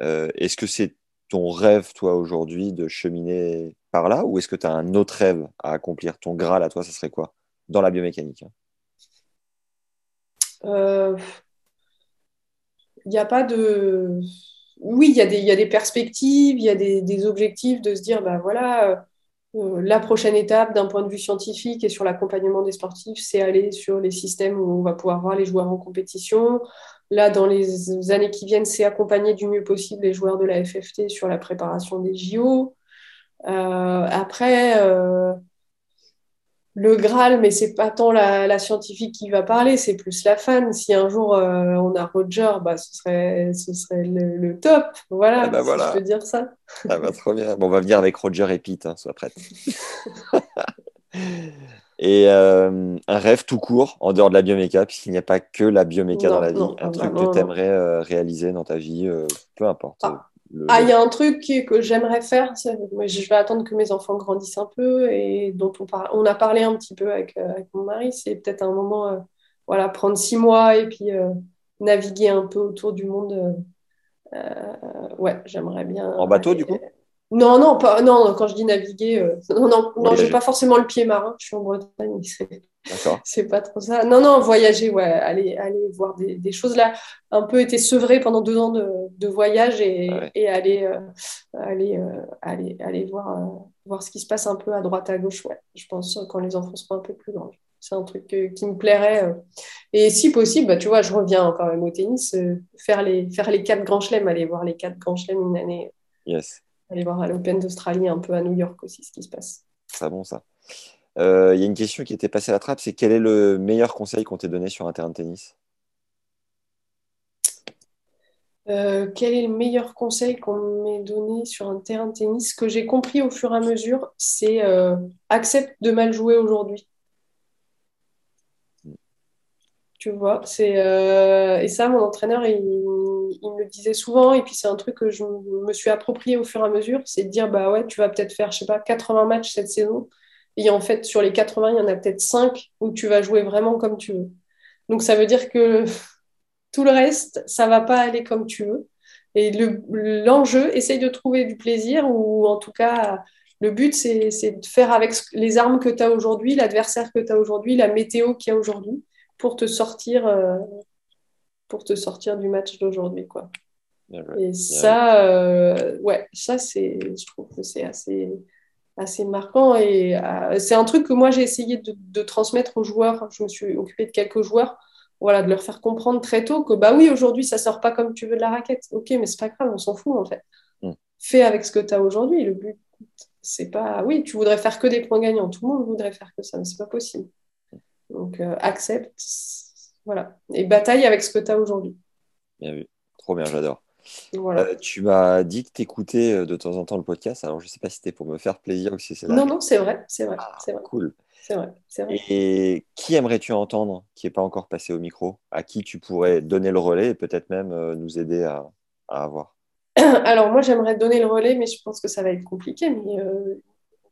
Speaker 5: Euh, est-ce que c'est ton rêve, toi, aujourd'hui, de cheminer par là ou est-ce que tu as un autre rêve à accomplir Ton Graal à toi, ça serait quoi dans la biomécanique? Il
Speaker 6: n'y euh, a pas de. Oui, il y, a des perspectives, il y a des, des, objectifs de se dire, ben voilà euh, la prochaine étape d'un point de vue scientifique et sur l'accompagnement des sportifs, c'est aller sur les systèmes où on va pouvoir voir les joueurs en compétition. Là, dans les années qui viennent, c'est accompagner du mieux possible les joueurs de la FFT sur la préparation des JO. Euh, après, euh, le Graal, mais c'est pas tant la, scientifique qui va parler, c'est plus la fan. Si un jour euh, on a Roger, bah, ce serait, ce serait le, top. Voilà,
Speaker 5: ah bah
Speaker 6: voilà. je peux dire ça.
Speaker 5: Ah bah, trop bien. Bon, on va venir avec Roger et Pete, hein, sois prête. et euh, un rêve tout court, en dehors de la bioméca, puisqu'il n'y a pas que la bioméca dans la vie. un truc que tu aimerais euh, réaliser dans ta vie, peu importe.
Speaker 6: Ah. Ah, il y a un truc que j'aimerais faire, je vais attendre que mes enfants grandissent un peu et dont on, on a parlé un petit peu avec, euh, avec mon mari, c'est peut-être un moment, euh, voilà, prendre six mois et puis euh, naviguer un peu autour du monde. ouais, j'aimerais bien.
Speaker 5: En bateau, du coup?
Speaker 6: Non, non, pas, non, quand je dis naviguer, non, non, non j'ai pas forcément le pied marin, je suis en Bretagne.
Speaker 5: D'accord.
Speaker 6: c'est pas trop ça. Non, non, voyager, ouais, aller, aller voir des, des choses là. Un peu été sevré pendant deux ans de, de voyage et,
Speaker 5: Ah ouais.
Speaker 6: et aller, euh, aller, euh, aller, aller voir, euh, voir ce qui se passe un peu à droite, à gauche, ouais. Je pense euh, quand les enfants seront un peu plus grands. C'est un truc euh, qui me plairait. euh. Et si possible, bah, tu vois, je reviens quand même au tennis, euh, faire, les, faire les quatre grands chelems, aller voir les quatre grands chelems une année,
Speaker 5: Yes.
Speaker 6: Aller voir à l'Open d'Australie, un peu à New York aussi, ce qui se passe.
Speaker 5: Très bon ça. Euh, Il y a une question qui était passée à la trappe, c'est quel est le meilleur conseil qu'on t'ait donné sur un terrain de tennis?
Speaker 6: Euh, quel est le meilleur conseil qu'on m'ait donné sur un terrain de tennis? Ce que j'ai compris au fur et à mesure, c'est euh, accepte de mal jouer aujourd'hui. Tu vois, c'est et ça, mon entraîneur, il, il me le disait souvent, et puis c'est un truc que je me suis approprié au fur et à mesure, c'est de dire, bah ouais, tu vas peut-être faire, je sais pas, 80 matchs cette saison, et en fait, sur les 80, il y en a peut-être 5 où tu vas jouer vraiment comme tu veux. Donc ça veut dire que tout le reste, ça va pas aller comme tu veux. Et le- l'enjeu, essaye de trouver du plaisir, ou en tout cas, le but, c'est de faire avec les armes que tu as aujourd'hui, l'adversaire que tu as aujourd'hui, la météo qu'il y a aujourd'hui, pour te sortir, euh, pour te sortir du match d'aujourd'hui, quoi. Et ça, euh, ouais, ça, c'est, je trouve que c'est assez, assez marquant. Et euh, c'est un truc que moi, j'ai essayé de, de transmettre aux joueurs. Je me suis occupée de quelques joueurs, voilà, de leur faire comprendre très tôt que, bah oui, aujourd'hui, ça sort pas comme tu veux de la raquette. Ok, mais c'est pas grave, on s'en fout, en fait.
Speaker 5: Mm.
Speaker 6: Fais avec ce que tu as aujourd'hui. Le but, c'est pas, oui, tu voudrais faire que des points gagnants. Tout le monde voudrait faire que ça, mais c'est pas possible. Donc, euh, accepte, voilà. Et bataille avec ce que tu as aujourd'hui.
Speaker 5: Bien vu. Trop bien, j'adore.
Speaker 6: Voilà.
Speaker 5: Euh, tu m'as dit que t'écoutais euh, de temps en temps le podcast, alors je sais pas si c'était pour me faire plaisir ou si c'est.
Speaker 6: Non, non, c'est vrai, c'est vrai,
Speaker 5: Ah,
Speaker 6: c'est vrai,
Speaker 5: cool.
Speaker 6: c'est vrai, c'est vrai.
Speaker 5: Et qui aimerais-tu entendre qui n'est pas encore passé au micro, à qui tu pourrais donner le relais et peut-être même euh, nous aider à, à avoir?
Speaker 6: Alors moi, j'aimerais donner le relais, mais je pense que ça va être compliqué. Mais euh,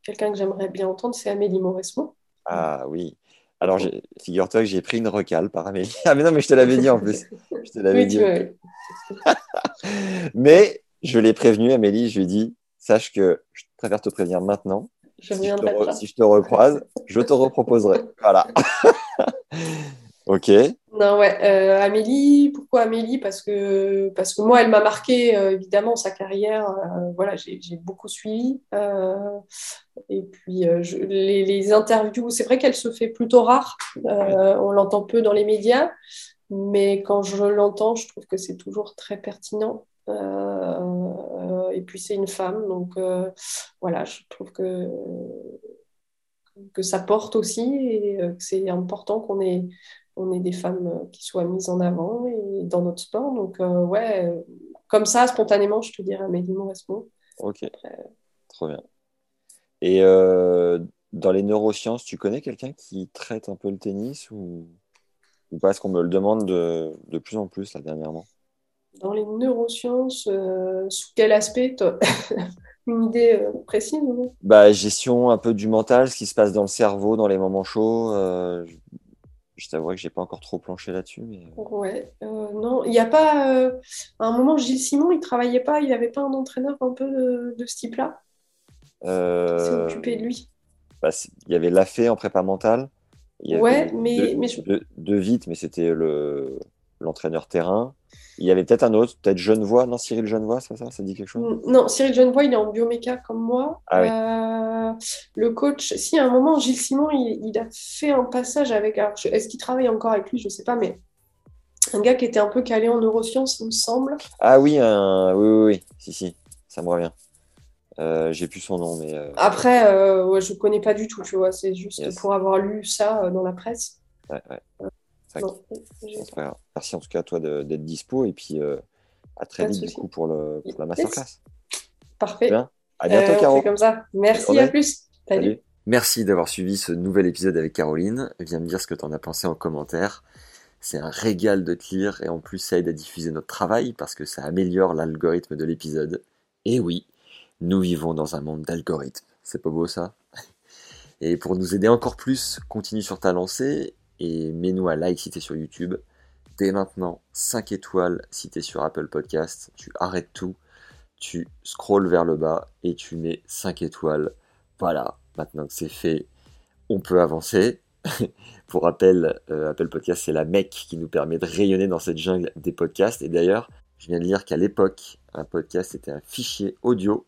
Speaker 6: quelqu'un que j'aimerais bien entendre, c'est Amélie Mauresmo.
Speaker 5: Ah oui. Alors, figure-toi que j'ai pris une recale par Amélie. Ah, mais non, mais je te l'avais dit en plus. Je te l'avais
Speaker 6: Oui,
Speaker 5: dit.
Speaker 6: tu vois, oui.
Speaker 5: Mais je l'ai prévenu, Amélie, je lui ai dit sache que je préfère te prévenir maintenant.
Speaker 6: Je
Speaker 5: Si je, te
Speaker 6: reviendrai
Speaker 5: re-
Speaker 6: pas.
Speaker 5: si je te recroise, je te reproposerai. Voilà. ok.
Speaker 6: Non, ouais, euh, Amélie, pourquoi Amélie? Parce que, parce que moi, elle m'a marqué, euh, évidemment, sa carrière. euh, voilà, j'ai beaucoup suivi. et puis, les, les interviews, c'est vrai qu'elle se fait plutôt rare. on l'entend peu dans les médias. Mais quand je l'entends, je trouve que c'est toujours très pertinent. Et puis, c'est une femme. Donc, voilà, je trouve que, que ça porte aussi et que c'est important qu'on ait on est des femmes euh, qui soient mises en avant et dans notre sport. Donc, euh, ouais, euh, comme ça, spontanément, je te dirais Amélie Mauresmo.
Speaker 5: Ok.
Speaker 6: Après,
Speaker 5: Trop bien. Et dans les neurosciences, tu connais quelqu'un qui traite un peu le tennis ou, ou pas? Parce qu'on me le demande de, de plus en plus là dernièrement.
Speaker 6: dans les neurosciences, sous quel aspect Une idée précise non?
Speaker 5: Bah, gestion un peu du mental, ce qui se passe dans le cerveau dans les moments chauds. euh, je je t'avoue que j'ai pas encore trop planché là-dessus, mais euh,
Speaker 6: Ouais, euh, non, il n'y a pas. euh, à un moment, Gilles Simon, il travaillait pas, il n'avait pas un entraîneur un peu de, de ce type-là? Qui s'est
Speaker 5: euh,
Speaker 6: occupé de lui?
Speaker 5: bah, il y avait Lafay en prépa mentale. Il y avait
Speaker 6: Ouais, mais-
Speaker 5: de,
Speaker 6: mais je-
Speaker 5: de, de Vite, mais c'était le l'entraîneur terrain. Il y avait peut-être un autre, peut-être Genevois, non Cyril Genevois, c'est ça? Ça dit quelque chose?
Speaker 6: Non, Cyril Genevois, il est en bioméca comme moi.
Speaker 5: Ah oui.
Speaker 6: Euh, le coach, si à un moment, Gilles Simon, il, il a fait un passage avec. je- Est-ce qu'il travaille encore avec lui? Je sais pas, mais un gars qui était un peu calé en neurosciences, il me semble.
Speaker 5: Ah oui, un... oui, oui, oui, si, si, ça me revient. Euh, j'ai plus son nom, mais euh,
Speaker 6: Après, euh, ouais, je connais pas du tout, tu vois. C'est juste
Speaker 5: Yes.
Speaker 6: pour avoir lu ça dans la presse.
Speaker 5: ouais, ouais. Pas. Merci en tout cas à toi d'être dispo et puis euh, à très
Speaker 6: Pas
Speaker 5: vite du coup pour, le, pour la
Speaker 6: Yes.
Speaker 5: masterclass.
Speaker 6: Parfait.
Speaker 5: Bien. À bientôt,
Speaker 6: Euh,
Speaker 5: Caro.
Speaker 6: comme ça. Merci, à plus. Salut.
Speaker 5: Salut. Merci d'avoir suivi ce nouvel épisode avec Caroline. Viens me dire ce que tu en as pensé en commentaire. C'est un régal de te lire et en plus ça aide à diffuser notre travail parce que ça améliore l'algorithme de l'épisode. Et oui, nous vivons dans un monde d'algorithmes. C'est pas beau ça? Et pour nous aider encore plus, continue sur ta lancée et mets-nous à like si t'es sur YouTube. Dès maintenant, 5 étoiles si t'es sur Apple Podcast. Tu arrêtes tout, tu scrolles vers le bas et tu mets 5 étoiles. Voilà, maintenant que c'est fait, on peut avancer. Pour rappel, euh, Apple Podcast, c'est la mec qui nous permet de rayonner dans cette jungle des podcasts. Et d'ailleurs, je viens de lire qu'à l'époque, un podcast était un fichier audio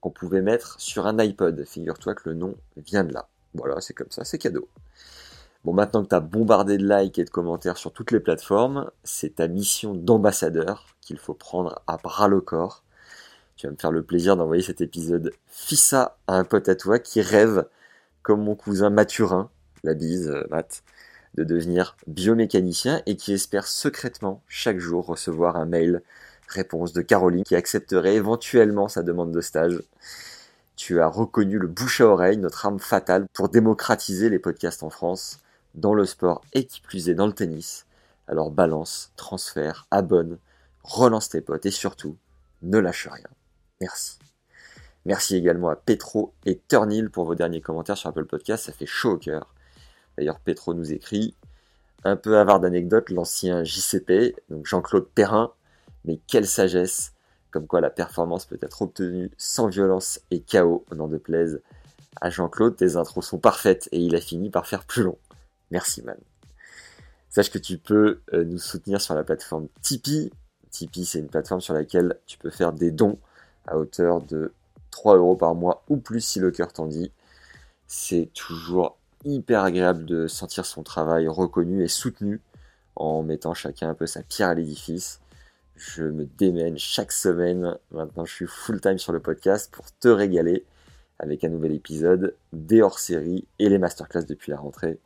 Speaker 5: qu'on pouvait mettre sur un iPod. Figure-toi que le nom vient de là. Voilà, c'est comme ça, c'est cadeau. Bon, maintenant que tu as bombardé de likes et de commentaires sur toutes les plateformes, c'est ta mission d'ambassadeur qu'il faut prendre à bras le corps. Tu vas me faire le plaisir d'envoyer cet épisode Fissa à un pote à toi qui rêve, comme mon cousin Mathurin, la bise, euh, Matt, de devenir biomécanicien et qui espère secrètement chaque jour recevoir un mail réponse de Caroline qui accepterait éventuellement sa demande de stage. Tu as reconnu le bouche à oreille, notre arme fatale pour démocratiser les podcasts en France, dans le sport et qui plus est dans le tennis. Alors balance, transfert, abonne, relance tes potes et surtout, ne lâche rien. Merci. Merci également à Petro et Turnil pour vos derniers commentaires sur Apple Podcast, ça fait chaud au cœur. D'ailleurs, Petro nous écrit un peu avare d'anecdotes, l'ancien JCP, donc Jean-Claude Perrin, mais quelle sagesse, comme quoi la performance peut être obtenue sans violence et chaos, n'en de plaise. À Jean-Claude, tes intros sont parfaites et il a fini par faire plus long. Merci man. Sache que tu peux euh, nous soutenir sur la plateforme Tipeee. Tipeee, c'est une plateforme sur laquelle tu peux faire des dons à hauteur de 3 euros par mois ou plus si le cœur t'en dit. C'est toujours hyper agréable de sentir son travail reconnu et soutenu en mettant chacun un peu sa pierre à l'édifice. Je me démène chaque semaine. Maintenant, je suis full time sur le podcast pour te régaler avec un nouvel épisode, des hors-séries et les masterclass depuis la rentrée.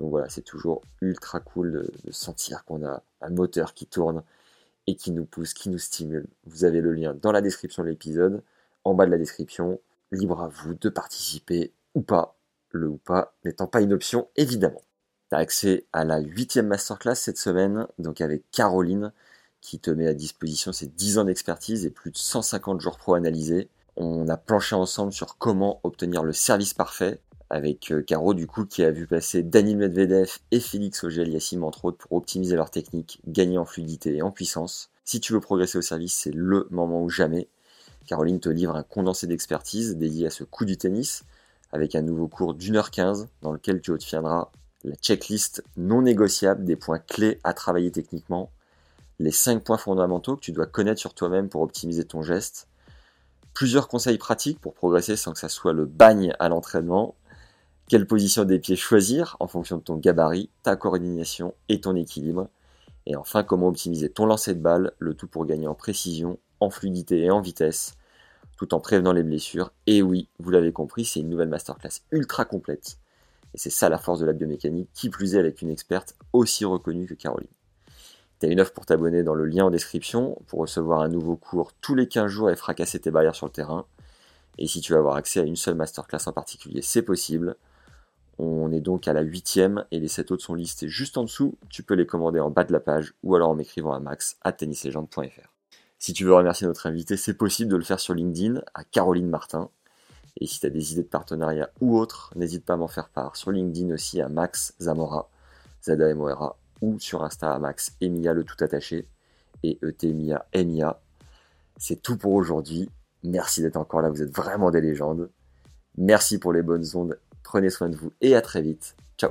Speaker 5: Donc voilà, c'est toujours ultra cool de, sentir qu'on a un moteur qui tourne et qui nous pousse, qui nous stimule. Vous avez le lien dans la description de l'épisode, en bas de la description. Libre à vous de participer ou pas le ou pas n'étant pas une option évidemment. Tu as accès à la huitième masterclass cette semaine, donc avec Caroline, qui te met à disposition ses 10 ans d'expertise et plus de 150 jours pro analysés. On a planché ensemble sur comment obtenir le service parfait, avec euh, Caro du coup qui a vu passer Daniel Medvedev et Félix Auger-Aliassime entre autres pour optimiser leur technique, gagner en fluidité et en puissance. Si tu veux progresser au service, c'est le moment ou jamais. Caroline te livre un condensé d'expertise dédié à ce coup du tennis, avec un nouveau cours d'une heure quinze dans lequel tu obtiendras la checklist non négociable des points clés à travailler techniquement, les 5 points fondamentaux que tu dois connaître sur toi-même pour optimiser ton geste, plusieurs conseils pratiques pour progresser sans que ça soit le bagne à l'entraînement, quelle position des pieds choisir en fonction de ton gabarit, ta coordination et ton équilibre, et enfin comment optimiser ton lancer de balle, le tout pour gagner en précision, en fluidité et en vitesse, tout en prévenant les blessures. Et oui, vous l'avez compris, c'est une nouvelle masterclass ultra complète. Et c'est ça la force de la biomécanique, qui plus est avec une experte aussi reconnue que Caroline. Tu as une offre pour t'abonner dans le lien en description, pour recevoir un nouveau cours tous les 15 jours et fracasser tes barrières sur le terrain. Et si tu veux avoir accès à une seule masterclass en particulier, c'est possible. On est donc à la huitième et les sept autres sont listés juste en dessous. Tu peux les commander en bas de la page ou alors en m'écrivant à max à tennislegende.fr. Si tu veux remercier notre invité, c'est possible de le faire sur LinkedIn à Caroline Martin. Et si tu as des idées de partenariat ou autres, n'hésite pas à m'en faire part. Sur LinkedIn aussi à Max Zamora, Z-A-M-O-R-A, ou sur Insta à Max Emilia le tout attaché, et E-T-M-I-A, Emia. C'est tout pour aujourd'hui. Merci d'être encore là, vous êtes vraiment des légendes. Merci pour les bonnes ondes, Prenez soin de vous et à très vite. Ciao